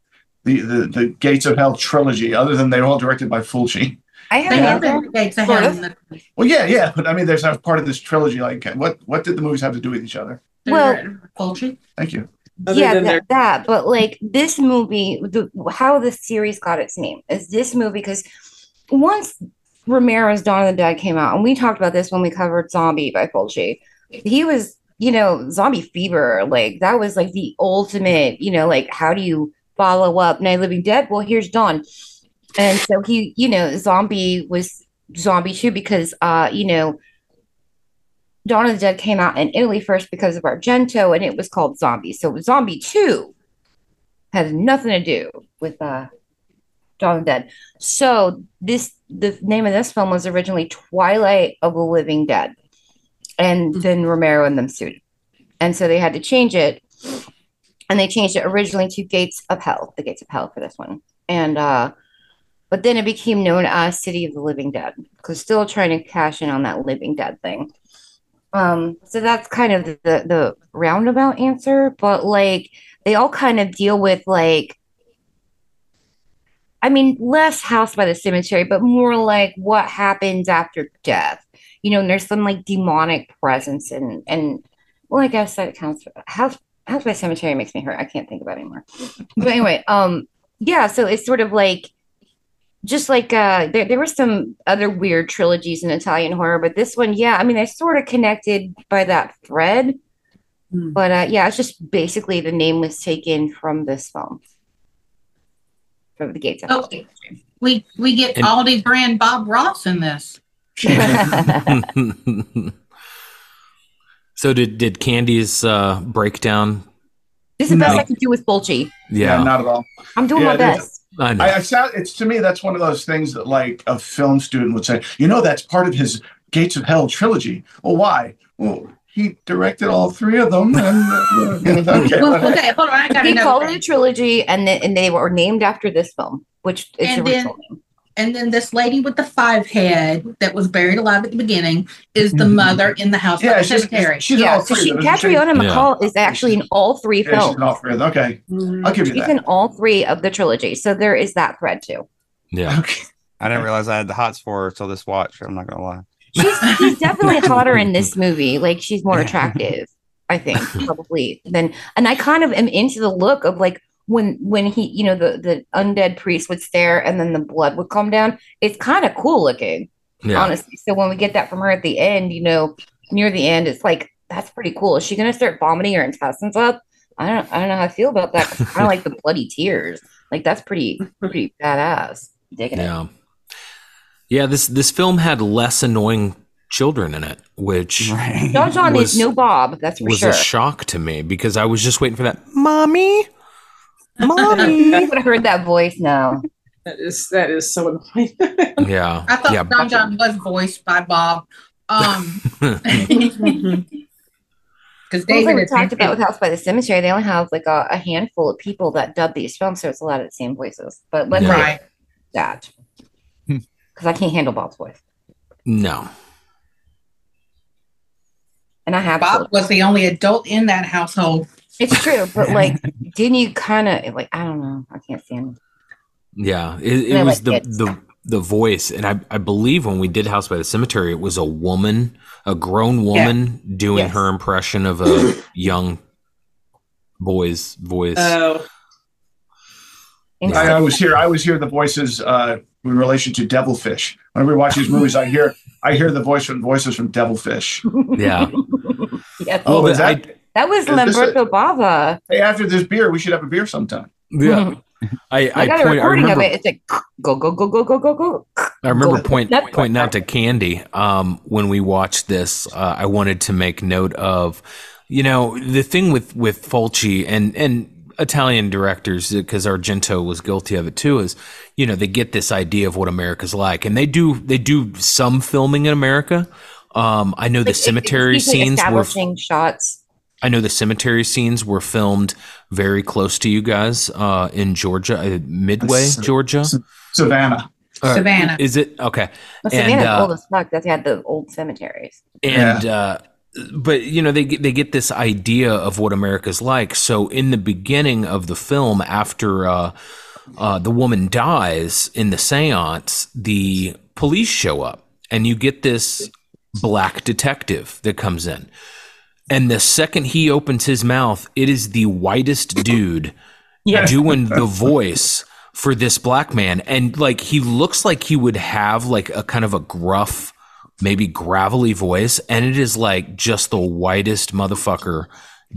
[SPEAKER 2] the the, the Gates of Hell trilogy, other than they're all directed by Fulci.
[SPEAKER 1] I have
[SPEAKER 9] They
[SPEAKER 1] an
[SPEAKER 9] have
[SPEAKER 1] answer.
[SPEAKER 9] the gates of hell the-
[SPEAKER 2] Well, yeah, yeah, but I mean, there's a part of this trilogy. Like, what what did the movies have to do with each other?
[SPEAKER 1] Well,
[SPEAKER 9] Fulci.
[SPEAKER 2] Thank you.
[SPEAKER 1] Yeah, that, that. But like this movie, the, how the series got its name is this movie because once Romero's Dawn of the Dead came out, and we talked about this when we covered Zombie by Fulci, he was, you know, Zombie Fever. Like that was like the ultimate, you know, like how do you follow up Night Living Dead? Well, here's Dawn, and so he, you know, Zombie was Zombie too because, uh, you know. Dawn of the Dead came out in Italy first because of Argento, and it was called Zombie. So Zombie Two has nothing to do with uh, Dawn of the Dead. So this the name of this film was originally Twilight of the Living Dead, and then Romero and them sued, and so they had to change it, and they changed it originally to Gates of Hell, the Gates of Hell for this one, and uh, but then it became known as City of the Living Dead because still trying to cash in on that Living Dead thing. Um, so that's kind of the, the roundabout answer, but like they all kind of deal with like I mean, less house by the cemetery, but more like what happens after death. You know, there's some like demonic presence and and well, I guess that counts for house house by cemetery makes me hurt. I can't think about anymore. But anyway, um yeah, so it's sort of like just like uh there, there were some other weird trilogies in Italian horror, but this one, yeah, I mean they're sort of connected by that thread. But uh yeah, it's just basically the name was taken from this film. From the gates of Hell.
[SPEAKER 9] Oh, we we get
[SPEAKER 3] And-
[SPEAKER 9] Aldi brand Bob Ross in this.
[SPEAKER 3] so did did Candy's uh, breakdown?
[SPEAKER 1] This is the best
[SPEAKER 2] No.
[SPEAKER 1] I can do with Fulci.
[SPEAKER 3] Yeah.
[SPEAKER 2] not at all.
[SPEAKER 1] I'm doing
[SPEAKER 2] Yeah,
[SPEAKER 1] my best.
[SPEAKER 3] I know.
[SPEAKER 2] I, I sound, it's to me that's one of those things that like a film student would say. You know, that's part of his Gates of Hell trilogy. Well, why? Well, he directed all three of them, and uh, you know, okay,
[SPEAKER 9] Well, okay, hold on. I got
[SPEAKER 1] He
[SPEAKER 9] another
[SPEAKER 1] called it a trilogy, and they, and they were named after this film, which is
[SPEAKER 9] And
[SPEAKER 1] the
[SPEAKER 9] then-
[SPEAKER 1] original name.
[SPEAKER 9] And then this lady with the five head that was buried alive at the beginning is the
[SPEAKER 2] Mhm.
[SPEAKER 9] mother in the house
[SPEAKER 2] Yeah,
[SPEAKER 9] by the
[SPEAKER 2] she's-
[SPEAKER 9] cemetery.
[SPEAKER 2] she's
[SPEAKER 1] Yeah,
[SPEAKER 2] all
[SPEAKER 1] so she,
[SPEAKER 2] There was a
[SPEAKER 3] Yeah.
[SPEAKER 1] MacColl is actually in all three
[SPEAKER 2] Yeah, she's
[SPEAKER 1] films.
[SPEAKER 2] in all three of them. Okay, I'll give you
[SPEAKER 1] She's
[SPEAKER 2] that.
[SPEAKER 1] in all three of the trilogy, so there is that thread too.
[SPEAKER 3] Yeah.
[SPEAKER 2] Okay.
[SPEAKER 10] I didn't realize I had the hots for her till this watch. I'm not gonna lie.
[SPEAKER 1] She's, she's definitely hotter in this movie. Like she's more attractive, I think, probably than. And I kind of am into the look of like when when he, you know, the the undead priest would stare and then the blood would come down. It's kind of cool looking,
[SPEAKER 3] Yeah.
[SPEAKER 1] honestly. So when we get that from her at the end, you know, near the end, it's like that's pretty cool. Is she gonna start vomiting her intestines up? I don't I don't know how I feel about that. Kind of like the bloody tears. Like that's pretty pretty badass. Digging it.
[SPEAKER 3] Yeah. Yeah, this this film had less annoying children in it, which
[SPEAKER 10] Right.
[SPEAKER 1] John John
[SPEAKER 3] was-
[SPEAKER 1] is no Bob, that's for
[SPEAKER 3] was
[SPEAKER 1] sure.
[SPEAKER 3] a shock to me because I was just waiting for that mommy.
[SPEAKER 1] you
[SPEAKER 3] Mommy.
[SPEAKER 1] would have heard that voice now.
[SPEAKER 8] That is that is so annoying.
[SPEAKER 3] yeah.
[SPEAKER 9] I thought
[SPEAKER 3] yeah.
[SPEAKER 9] John John was voiced by Bob. Um, because
[SPEAKER 1] Well, like we talked about with House by the Cemetery, they only have like a, a handful of people that dub these films, so it's a lot of the same voices. But let's
[SPEAKER 3] Yeah.
[SPEAKER 9] right.
[SPEAKER 1] that
[SPEAKER 3] Hmm.
[SPEAKER 1] because I can't handle Bob's voice,
[SPEAKER 3] no.
[SPEAKER 1] and I have.
[SPEAKER 9] Bob was the only adult in that household.
[SPEAKER 1] It's true, but like, didn't you kind of like? I don't know. I can't stand. Him.
[SPEAKER 3] Yeah. It, it was the
[SPEAKER 1] kids.
[SPEAKER 3] the the voice, and I I believe when we did House by the Cemetery, it was a woman, a grown woman doing
[SPEAKER 1] Yes.
[SPEAKER 3] her impression of a young boy's voice.
[SPEAKER 8] Oh,
[SPEAKER 2] I, I was here. I was here. The voices uh, in relation to Devilfish. Whenever we watch these movies, I hear I hear the voice from voices from Devilfish.
[SPEAKER 3] yeah.
[SPEAKER 1] Yes,
[SPEAKER 2] Oh,
[SPEAKER 3] Well,
[SPEAKER 2] is
[SPEAKER 3] I-
[SPEAKER 2] that?
[SPEAKER 1] that was
[SPEAKER 2] is
[SPEAKER 1] Lamberto Bava.
[SPEAKER 2] Hey, after this beer, we should have a beer sometime.
[SPEAKER 3] Yeah. I,
[SPEAKER 1] I
[SPEAKER 3] I,
[SPEAKER 1] got a
[SPEAKER 3] point, I
[SPEAKER 1] recording
[SPEAKER 3] remember
[SPEAKER 1] of it. It's like go go go go go go go.
[SPEAKER 3] I remember
[SPEAKER 1] Go.
[SPEAKER 3] point,
[SPEAKER 1] That's-
[SPEAKER 3] pointing out to Candy um, when we watched this. Uh, I wanted to make note of you know, the thing with with Fulci and and Italian directors, because Argento was guilty of it too, is you know they get this idea of what America's like, and they do they do some filming in America. Um, I know the
[SPEAKER 1] Like, it-
[SPEAKER 3] cemetery
[SPEAKER 1] he's, like,
[SPEAKER 3] scenes were
[SPEAKER 1] establishing shots.
[SPEAKER 3] I know the cemetery scenes were filmed very close to you guys uh, in Georgia, uh, Midway,
[SPEAKER 2] S-
[SPEAKER 3] Georgia.
[SPEAKER 2] S- Savannah.
[SPEAKER 3] Uh,
[SPEAKER 9] Savannah.
[SPEAKER 3] Is it okay?
[SPEAKER 1] Well,
[SPEAKER 3] And,
[SPEAKER 1] Savannah's
[SPEAKER 3] uh,
[SPEAKER 1] old as fuck. That's had the old cemeteries.
[SPEAKER 3] and uh but you know they they get this idea of what America's like. So in the beginning of the film, after uh, uh, the woman dies in the séance, the police show up, and you get this black detective that comes in. And the second he opens his mouth, it is the whitest dude doing the voice for this black man. And like he looks like he would have like a kind of a gruff, maybe gravelly voice. And it is like just the whitest motherfucker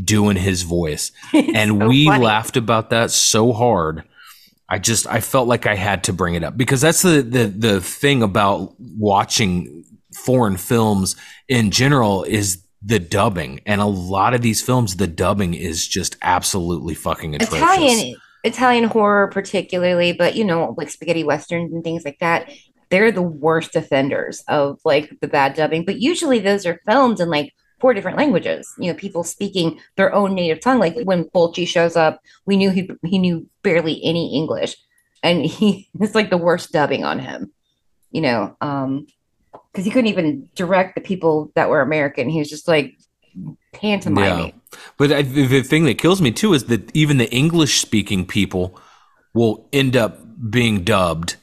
[SPEAKER 3] doing his voice. and
[SPEAKER 1] so
[SPEAKER 3] we
[SPEAKER 1] funny.
[SPEAKER 3] laughed about that so hard. I just I felt like I had to bring it up because that's the the the thing about watching foreign films in general is the dubbing and a lot of these films the dubbing is just absolutely fucking atrocious.
[SPEAKER 1] Italian Italian horror particularly, but you know, like spaghetti westerns and things like that, they're the worst offenders of like the bad dubbing. But usually those are filmed in like four different languages. You know, people speaking their own native tongue. Like when Fulci shows up, we knew he he knew barely any English, and he it's like the worst dubbing on him. You know, um, because he couldn't even direct the people that were American. He was just like pantomiming.
[SPEAKER 3] But I, the the thing that kills me too is that even the English speaking people will end up being dubbed,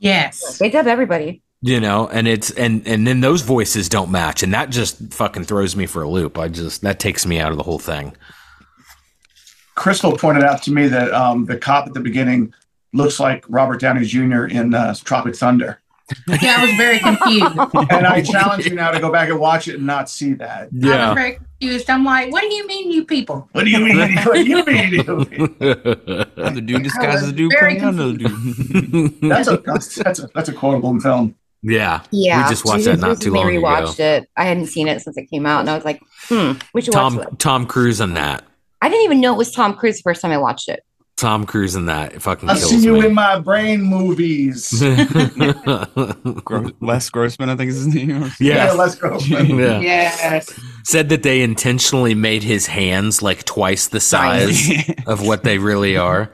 [SPEAKER 9] Yes.
[SPEAKER 1] They dub everybody.
[SPEAKER 3] you know, and it's and and then those voices don't match, and that just fucking throws me for a loop. I just that takes me out of the whole thing.
[SPEAKER 2] Crystal pointed out to me that um, the cop at the beginning looks like Robert Downey Jr. in uh, Tropic Thunder.
[SPEAKER 9] Yeah, I was very confused.
[SPEAKER 2] And I challenge you now to go back and watch it and not see that. Yeah.
[SPEAKER 9] I was very confused. I'm like, what do you mean, you people?
[SPEAKER 2] What do you mean? what do you mean?
[SPEAKER 10] Another dude disguises a dude
[SPEAKER 9] very
[SPEAKER 10] playing another dude.
[SPEAKER 2] That's a that's, that's a that's a quotable film.
[SPEAKER 3] yeah,
[SPEAKER 1] Yeah,
[SPEAKER 3] We just watched
[SPEAKER 1] we
[SPEAKER 3] that not too
[SPEAKER 1] recently
[SPEAKER 3] long ago.
[SPEAKER 1] Rewatched it. I hadn't seen it since it came out, and I was like, "Hmm, we should
[SPEAKER 3] Tom
[SPEAKER 1] it."
[SPEAKER 3] Tom Cruise in that.
[SPEAKER 1] I didn't even know it was Tom Cruise the first time I watched it.
[SPEAKER 3] Tom Cruise in that. It fucking
[SPEAKER 2] I'll
[SPEAKER 3] kills
[SPEAKER 2] see you
[SPEAKER 3] me.
[SPEAKER 2] in my brain movies.
[SPEAKER 10] Gro- Les Grossman, I think is his name.
[SPEAKER 3] Yeah.
[SPEAKER 2] let's go.
[SPEAKER 3] yeah.
[SPEAKER 9] Yes.
[SPEAKER 3] Said that they intentionally made his hands like twice the size of what they really are.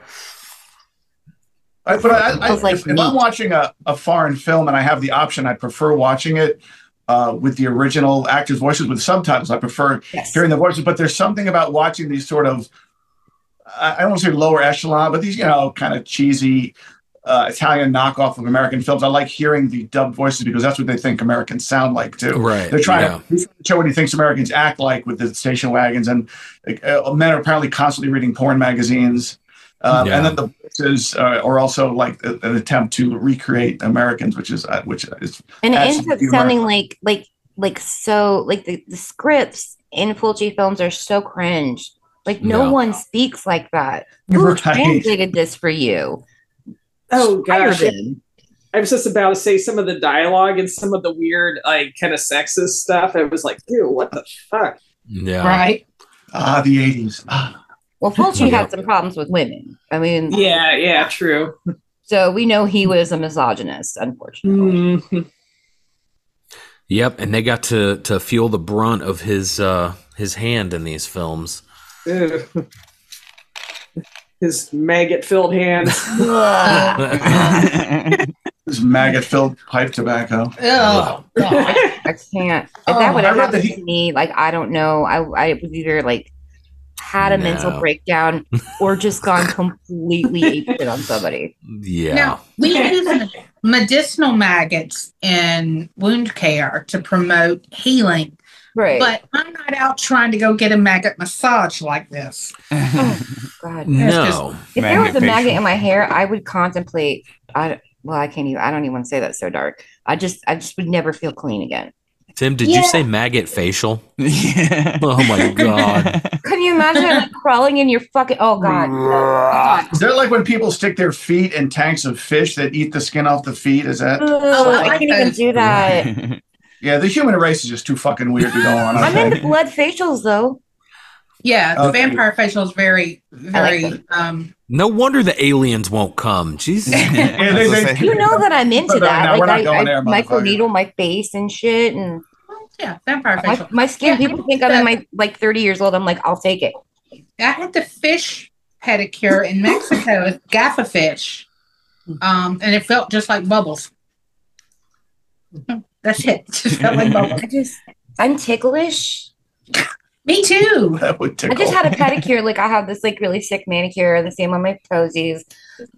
[SPEAKER 2] I, but I, I,
[SPEAKER 1] Smells like
[SPEAKER 2] if, if I'm watching a, a foreign film and I have the option, I prefer watching it uh, with the original actors' voices with subtitles. I prefer
[SPEAKER 1] Yes.
[SPEAKER 2] hearing the voices. But there's something about watching these sort of, I I don't want to say lower echelon, but these, you know, kind of cheesy uh, Italian knockoff of American films. I like hearing the dubbed voices because that's what they think Americans sound like too.
[SPEAKER 3] Right,
[SPEAKER 2] They're trying
[SPEAKER 3] yeah.
[SPEAKER 2] to he's trying to show what he thinks Americans act like with the station wagons, and uh, men are apparently constantly reading porn magazines. Um,
[SPEAKER 3] Yeah.
[SPEAKER 2] And then the voices uh, are also like a- an attempt to recreate Americans, which is uh, which is
[SPEAKER 1] and it ends up sounding like like like so like the, the scripts in Fulci films are so cringe. Like no
[SPEAKER 3] Yeah.
[SPEAKER 1] one speaks like that. Who
[SPEAKER 2] Right.
[SPEAKER 1] translated this for you?
[SPEAKER 8] Oh
[SPEAKER 1] Fire
[SPEAKER 8] gosh. I was just about to say some of the dialogue and some of the weird, like, kind of sexist stuff. It was like, ew, what the fuck?
[SPEAKER 3] Yeah.
[SPEAKER 9] Right.
[SPEAKER 2] ah the eighties. Ah.
[SPEAKER 1] Well, Fulci
[SPEAKER 3] Yeah.
[SPEAKER 1] had some problems with women. I mean,
[SPEAKER 8] Yeah, yeah, true.
[SPEAKER 1] so we know he was a misogynist, unfortunately.
[SPEAKER 8] Mhm.
[SPEAKER 3] Yep, and they got to to feel the brunt of his uh his hand in these films.
[SPEAKER 8] Ew. His maggot-filled hands.
[SPEAKER 2] His maggot-filled pipe tobacco.
[SPEAKER 9] Oh, God.
[SPEAKER 1] I can't. If that oh, would
[SPEAKER 2] I
[SPEAKER 1] have happened
[SPEAKER 2] he-
[SPEAKER 1] to me, like I don't know, I I would either like had a mental breakdown or just gone completely apeshit on somebody.
[SPEAKER 3] Yeah.
[SPEAKER 9] Now, we use medicinal maggots in wound care to promote healing,
[SPEAKER 1] Right.
[SPEAKER 9] but I'm not out trying to go get a maggot massage like this.
[SPEAKER 1] Oh, god.
[SPEAKER 3] no.
[SPEAKER 1] If there was a maggot in my hair, I would contemplate. I well, I can't even. I don't even want to say that's so dark. I just, I just would never feel clean again.
[SPEAKER 3] Tim, did
[SPEAKER 9] Yeah.
[SPEAKER 3] you say maggot facial?
[SPEAKER 10] yeah.
[SPEAKER 3] Oh my god.
[SPEAKER 1] Can you imagine like, crawling in your fucking? Oh God. God.
[SPEAKER 2] Is that like when people stick their feet in tanks of fish that eat the skin off the feet? Is that?
[SPEAKER 1] Ugh,
[SPEAKER 9] I
[SPEAKER 1] I can't even do that.
[SPEAKER 2] Yeah, the human race is just too fucking weird to go on. I
[SPEAKER 1] I'm into
[SPEAKER 2] think.
[SPEAKER 1] blood facials though.
[SPEAKER 9] Yeah, the
[SPEAKER 2] Okay.
[SPEAKER 9] vampire facial is very, very. um
[SPEAKER 3] No wonder the aliens won't come. Jesus.
[SPEAKER 2] Yeah, they- they-
[SPEAKER 1] You know that I'm into that.
[SPEAKER 2] no,
[SPEAKER 1] like I,
[SPEAKER 2] there,
[SPEAKER 1] I
[SPEAKER 2] motherfucker.
[SPEAKER 1] microneedle my face and shit, and
[SPEAKER 9] Yeah, vampire
[SPEAKER 1] my,
[SPEAKER 9] facial.
[SPEAKER 1] my skin.
[SPEAKER 9] Yeah,
[SPEAKER 1] people think I'm in my like 30 years old. I'm like, I'll take it.
[SPEAKER 9] I had the fish pedicure in Mexico, gaffa fish, um, and it felt just like bubbles. That's it. It just felt like bubbles.
[SPEAKER 1] I just, I'm ticklish.
[SPEAKER 9] Me too.
[SPEAKER 2] That would
[SPEAKER 1] I just had a pedicure. Like I have this like really sick manicure, the same on my toesies,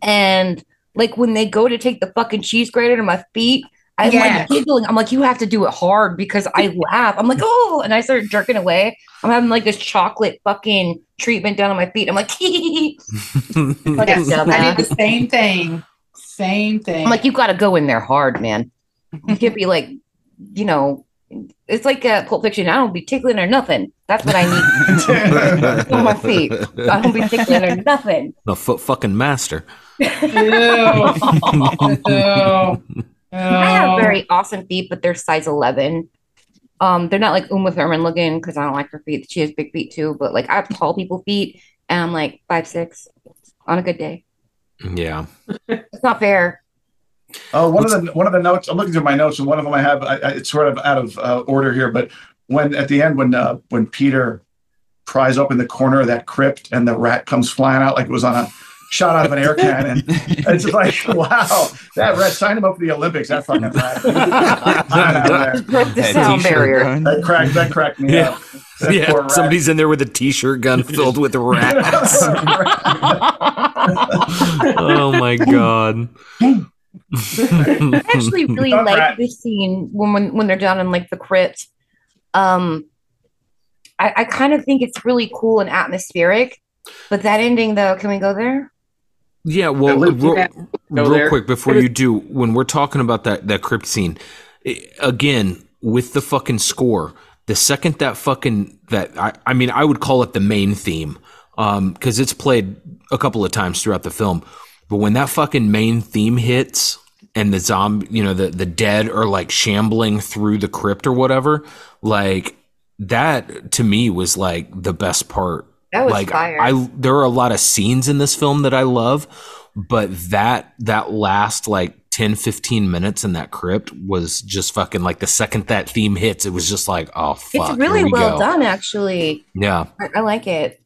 [SPEAKER 1] and like when they go to take the fucking cheese grater to my feet. I'm
[SPEAKER 9] Yes.
[SPEAKER 1] like giggling. I'm like, you have to do it hard because I laugh. I'm like, oh, and I start jerking away. I'm having like this chocolate fucking treatment down on my feet. I'm like, like a
[SPEAKER 9] Yes, I
[SPEAKER 1] dumbass.
[SPEAKER 9] did the same thing. Same thing.
[SPEAKER 1] I'm like, you got to go in there hard, man. You can't be like, you know, it's like a Pulp Fiction. I don't be tickling or nothing. That's what I need on my feet. I don't be tickling or nothing.
[SPEAKER 3] the foot fucking master.
[SPEAKER 9] Ew. Ew.
[SPEAKER 1] I have very awesome feet, but they're size 11. Um, they're not like Uma Thurman looking because I don't like her feet. She has big feet too, but like I have tall people feet, and I'm like five six on a good day.
[SPEAKER 3] Yeah.
[SPEAKER 1] It's not fair.
[SPEAKER 2] Oh, one of the one of the notes. I'm looking through my notes, and one of them I have. I, I, it's sort of out of uh, order here, but when at the end when uh, when Peter pries open the corner of that crypt and the rat comes flying out like it was on a shot out of an air cannon, it's just like wow, that rat signed him up for the Olympics. That fucking rat.
[SPEAKER 1] Broke the
[SPEAKER 10] That
[SPEAKER 1] sound
[SPEAKER 10] t-shirt
[SPEAKER 1] barrier.
[SPEAKER 10] gun.
[SPEAKER 2] that cracked that cracked me
[SPEAKER 3] Yeah.
[SPEAKER 2] up. That
[SPEAKER 3] Yeah. Somebody's in there with a t-shirt gun filled with rats. oh my god.
[SPEAKER 1] I actually really
[SPEAKER 2] Don't
[SPEAKER 1] like
[SPEAKER 2] rat.
[SPEAKER 1] this scene when, when when they're down in like the crypt. Um, I, I kind of think it's really cool and atmospheric. But that ending, though, can we go there?
[SPEAKER 3] Yeah, well,
[SPEAKER 2] Yeah,
[SPEAKER 3] real, real
[SPEAKER 8] there.
[SPEAKER 3] quick before you do, when we're talking about that that crypt scene, i- again with the fucking score, the second that fucking that I, I mean, I would call it the main theme, um, because it's played a couple of times throughout the film, but when that fucking main theme hits and the zombie, you know, the the dead are like shambling through the crypt or whatever, like that to me was like the best part
[SPEAKER 1] That was
[SPEAKER 3] like
[SPEAKER 1] fire.
[SPEAKER 3] I there are a lot of scenes in this film that I love, but that that last like 10 15 minutes in that crypt was just fucking like the second that theme hits it was just like oh fuck
[SPEAKER 1] it's really
[SPEAKER 3] we
[SPEAKER 1] well
[SPEAKER 3] go.
[SPEAKER 1] done, actually.
[SPEAKER 3] Yeah.
[SPEAKER 1] I, I like it.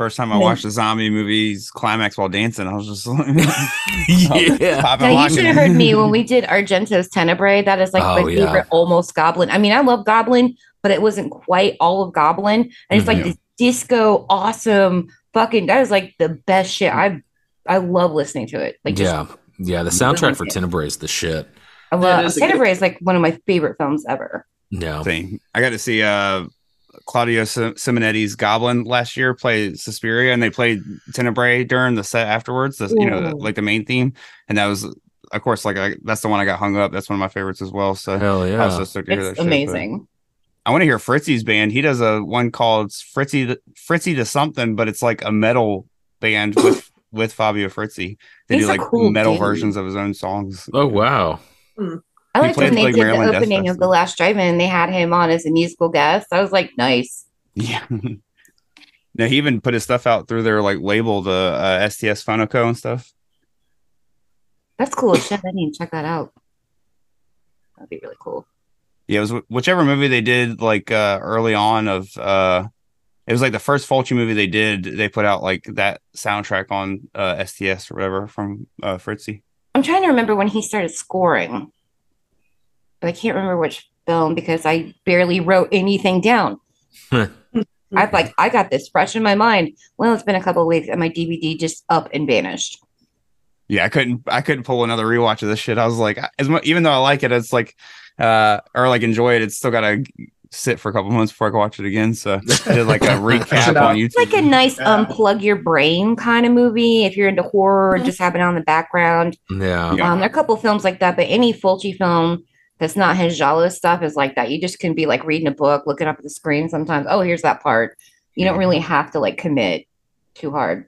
[SPEAKER 10] First time I watched a zombie movie's climax while dancing, I was just like,
[SPEAKER 3] yeah.
[SPEAKER 10] popping,
[SPEAKER 1] Now you should have heard me when we did Argento's Tenebrae. That is like
[SPEAKER 3] Oh,
[SPEAKER 1] my
[SPEAKER 3] yeah.
[SPEAKER 1] favorite almost Goblin. I mean, I love Goblin, but it wasn't quite all of Goblin. And it's like
[SPEAKER 3] Mhm.
[SPEAKER 1] this disco, awesome, fucking. That is like the best shit. I I love listening to it. Like, just,
[SPEAKER 3] yeah. Yeah, the soundtrack for. Tenebrae is the shit.
[SPEAKER 1] I love
[SPEAKER 8] is a good-
[SPEAKER 1] Tenebrae is like one of my favorite films ever.
[SPEAKER 3] No,
[SPEAKER 10] thing. I got to see uh Claudio Simonetti's Goblin last year played Suspiria, and they played Tenebrae during the set afterwards. The, you know,
[SPEAKER 1] Ooh.
[SPEAKER 10] like the main theme, and that was, of course, like I, that's the one I got hung up. That's one of my favorites as well. So
[SPEAKER 3] Hell
[SPEAKER 10] I
[SPEAKER 3] yeah.
[SPEAKER 10] was so stoked to hear that
[SPEAKER 1] It's
[SPEAKER 10] shit,
[SPEAKER 1] amazing.
[SPEAKER 10] I want to hear Frizzi's band. He does a one called Frizzi to, Frizzi to something, but it's like a metal band with with Fabio Frizzi. They
[SPEAKER 1] He's
[SPEAKER 10] do like
[SPEAKER 1] cool
[SPEAKER 10] metal
[SPEAKER 1] dude.
[SPEAKER 10] versions of his own songs.
[SPEAKER 3] Oh wow.
[SPEAKER 1] Hmm.
[SPEAKER 10] I
[SPEAKER 1] liked when they
[SPEAKER 10] like
[SPEAKER 1] did
[SPEAKER 10] Maryland
[SPEAKER 1] the opening of the last drive-in. They had him on as a musical guest. I was like, nice.
[SPEAKER 10] Yeah. now he even put his stuff out through their like label, the uh, STS Phonoco and stuff.
[SPEAKER 1] That's cool shit. I need to check that out. That'd be really cool.
[SPEAKER 10] Yeah, it was wh- whichever movie they did like uh early on of uh it was like the first Fulci movie they did, they put out like that soundtrack on uh STS or whatever from uh Frizzi.
[SPEAKER 1] I'm trying to remember when he started scoring, but I can't remember which film because I barely wrote anything down. I've like I got this fresh in my mind. Well, it's been a couple of weeks, and my DVD just up and vanished.
[SPEAKER 10] Yeah, I couldn't I couldn't pull another rewatch of this shit. I was like as much even though I like it, it's like uh or like enjoy it, it's still gotta sit for a couple months before I can watch it again. So I did like a recap on YouTube.
[SPEAKER 1] It's like a nice
[SPEAKER 2] Yeah.
[SPEAKER 1] unplug your brain kind of movie if you're into horror and just having it on the background.
[SPEAKER 3] Yeah.
[SPEAKER 10] Yeah.
[SPEAKER 1] Um, there are a couple films like that, but any Fulci film that's not his genre stuff is like that. You just can be like reading a book, looking up at the screen sometimes. Oh, here's that part. You don't really have to like commit too hard.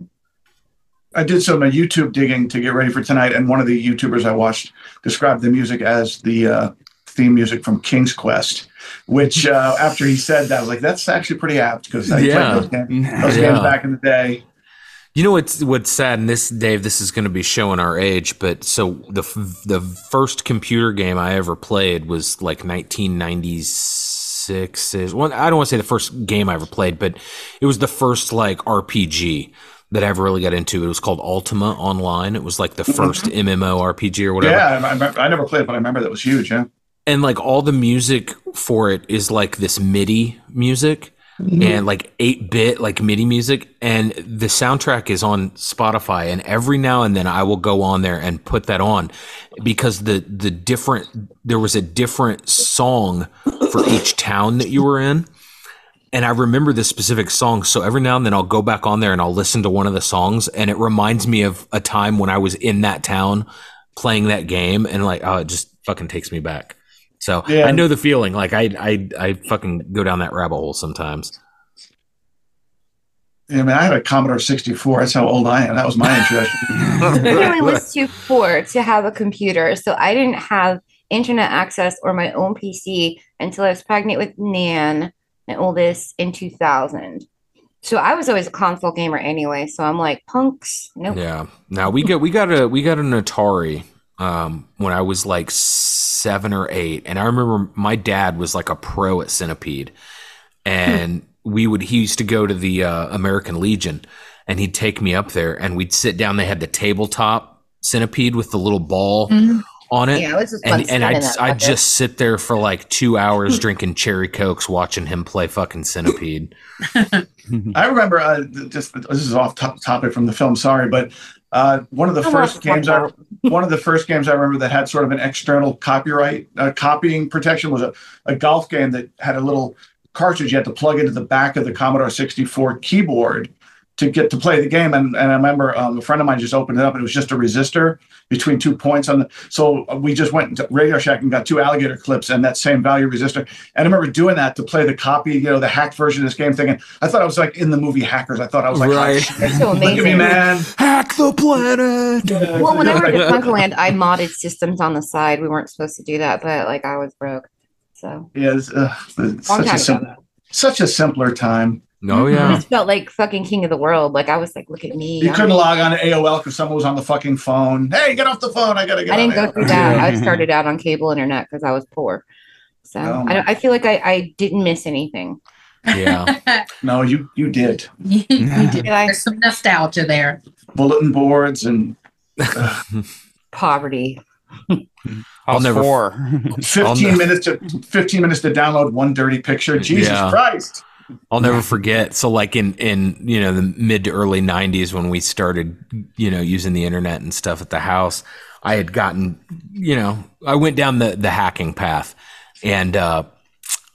[SPEAKER 2] I did some uh, YouTube digging to get ready for tonight, and one of the YouTubers I watched described the music as the uh, theme music from King's Quest, which uh, after he said that, I was like, that's actually pretty apt because I
[SPEAKER 3] Yeah.
[SPEAKER 2] played those, games, those
[SPEAKER 3] Yeah.
[SPEAKER 2] games back in the day.
[SPEAKER 3] You know what's what's sad, and this Dave, this is going to be showing our age, but so the f- the first computer game I ever played was like 1996. Is well, I don't want to say the first game I ever played, but it was the first like RPG that I ever really got into. It was called Ultima Online. It was like the 1st MMO RPG or whatever.
[SPEAKER 2] Yeah, I, I, I never played it, but I remember that was huge. Yeah.
[SPEAKER 3] and like all the music for it is like this MIDI music
[SPEAKER 2] Mm-hmm.
[SPEAKER 3] and like 8 bit like MIDI music and the soundtrack is on Spotify and every now and then I will go on there and put that on because the the different there was a different song for each town that you were in and I remember this specific song so every now and then I'll go back on there and I'll listen to one of the songs and it reminds me of a time when I was in that town playing that game and like oh it just fucking takes me back. So
[SPEAKER 2] Yeah.
[SPEAKER 3] I know the feeling. Like I, I, I fucking go down that rabbit hole sometimes.
[SPEAKER 2] Yeah, I mean, I had a Commodore 64. That's how old I am. That was my introduction.
[SPEAKER 1] I really was too poor to have a computer, so I didn't have internet access or my own PC until I was pregnant with Nan, my oldest, in 2000. So I was always a console gamer anyway. So I'm like, punks, nope.
[SPEAKER 3] Yeah. Now we got we got a we got an Atari um, when I was like seven or eight, and I remember my dad was like a pro at Centipede, and we would he used to go to the uh, American Legion, and he'd take me up there, and we'd sit down. They had the tabletop Centipede with the little ball
[SPEAKER 1] Mhm.
[SPEAKER 3] on it.
[SPEAKER 1] Yeah, it was just
[SPEAKER 3] and and I'd, I'd just sit there for like two hours drinking cherry cokes, watching him play fucking Centipede.
[SPEAKER 2] I remember uh, just this is off top topic from the film. Sorry, but uh, one of the
[SPEAKER 1] Oh,
[SPEAKER 2] first games I one of the first games I remember that had sort of an external copyright uh, copying protection was a, a golf game that had a little cartridge you had to plug into the back of the Commodore 64 keyboard to get to play the game. And, and I remember um, a friend of mine just opened it up and it was just a resistor between two points on the. So we just went to Radio Shack and got two alligator clips and that same value resistor. And I remember doing that to play the copy, you know, the hacked version of this game, thinking I thought I was like in the movie Hackers. I thought I was like,
[SPEAKER 3] Right.
[SPEAKER 2] "Oh, shit.
[SPEAKER 1] So
[SPEAKER 2] look at me,
[SPEAKER 1] amazing.
[SPEAKER 2] man.
[SPEAKER 3] Hack the planet.
[SPEAKER 1] Well, whenever I did FuncoLand, I modded systems on the side. We weren't supposed to do that, but like I was broke. So
[SPEAKER 2] Yeah, it's, uh, it's such a sim- such a simpler time.
[SPEAKER 3] Oh yeah.
[SPEAKER 1] I just felt like fucking king of the world. Like I was like, look at me.
[SPEAKER 2] You
[SPEAKER 1] I'm-
[SPEAKER 2] couldn't log on to AOL because someone was on the fucking phone. Hey, get off the phone! I gotta get.
[SPEAKER 1] I didn't
[SPEAKER 2] on
[SPEAKER 1] go through
[SPEAKER 2] AOL."
[SPEAKER 1] that. I started out on cable internet because I was poor. So
[SPEAKER 2] Oh,
[SPEAKER 1] I, don't- I feel like I, I didn't miss anything.
[SPEAKER 3] Yeah.
[SPEAKER 2] No, you you did
[SPEAKER 9] you, you did.
[SPEAKER 1] Did I?
[SPEAKER 9] There's some nostalgia there.
[SPEAKER 2] bulletin boards and
[SPEAKER 1] Poverty.
[SPEAKER 10] I'll
[SPEAKER 3] never-
[SPEAKER 10] never four.
[SPEAKER 3] I'll
[SPEAKER 2] fifteen
[SPEAKER 3] ne-
[SPEAKER 2] minutes to fifteen minutes to download one dirty picture. Jesus
[SPEAKER 3] Yeah.
[SPEAKER 2] Christ!
[SPEAKER 3] I'll never forget. So like in in you know the mid to early '90s when we started you know using the internet and stuff at the house, I had gotten you know I went down the the hacking path, and uh,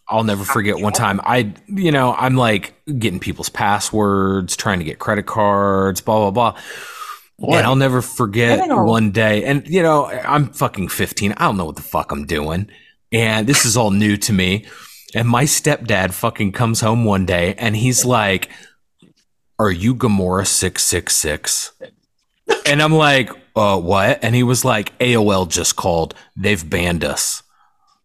[SPEAKER 3] I'll never forget one time I you know I'm like getting people's passwords, trying to get credit cards, blah blah blah. And I'll never forget one day, and you know, I'm fucking 15. I don't know what the fuck I'm doing. And this is all new to me. And my stepdad fucking comes home one day and he's like, Are you Gamora 666? And I'm like, uh, what? And he was like, AOL just called. They've banned us.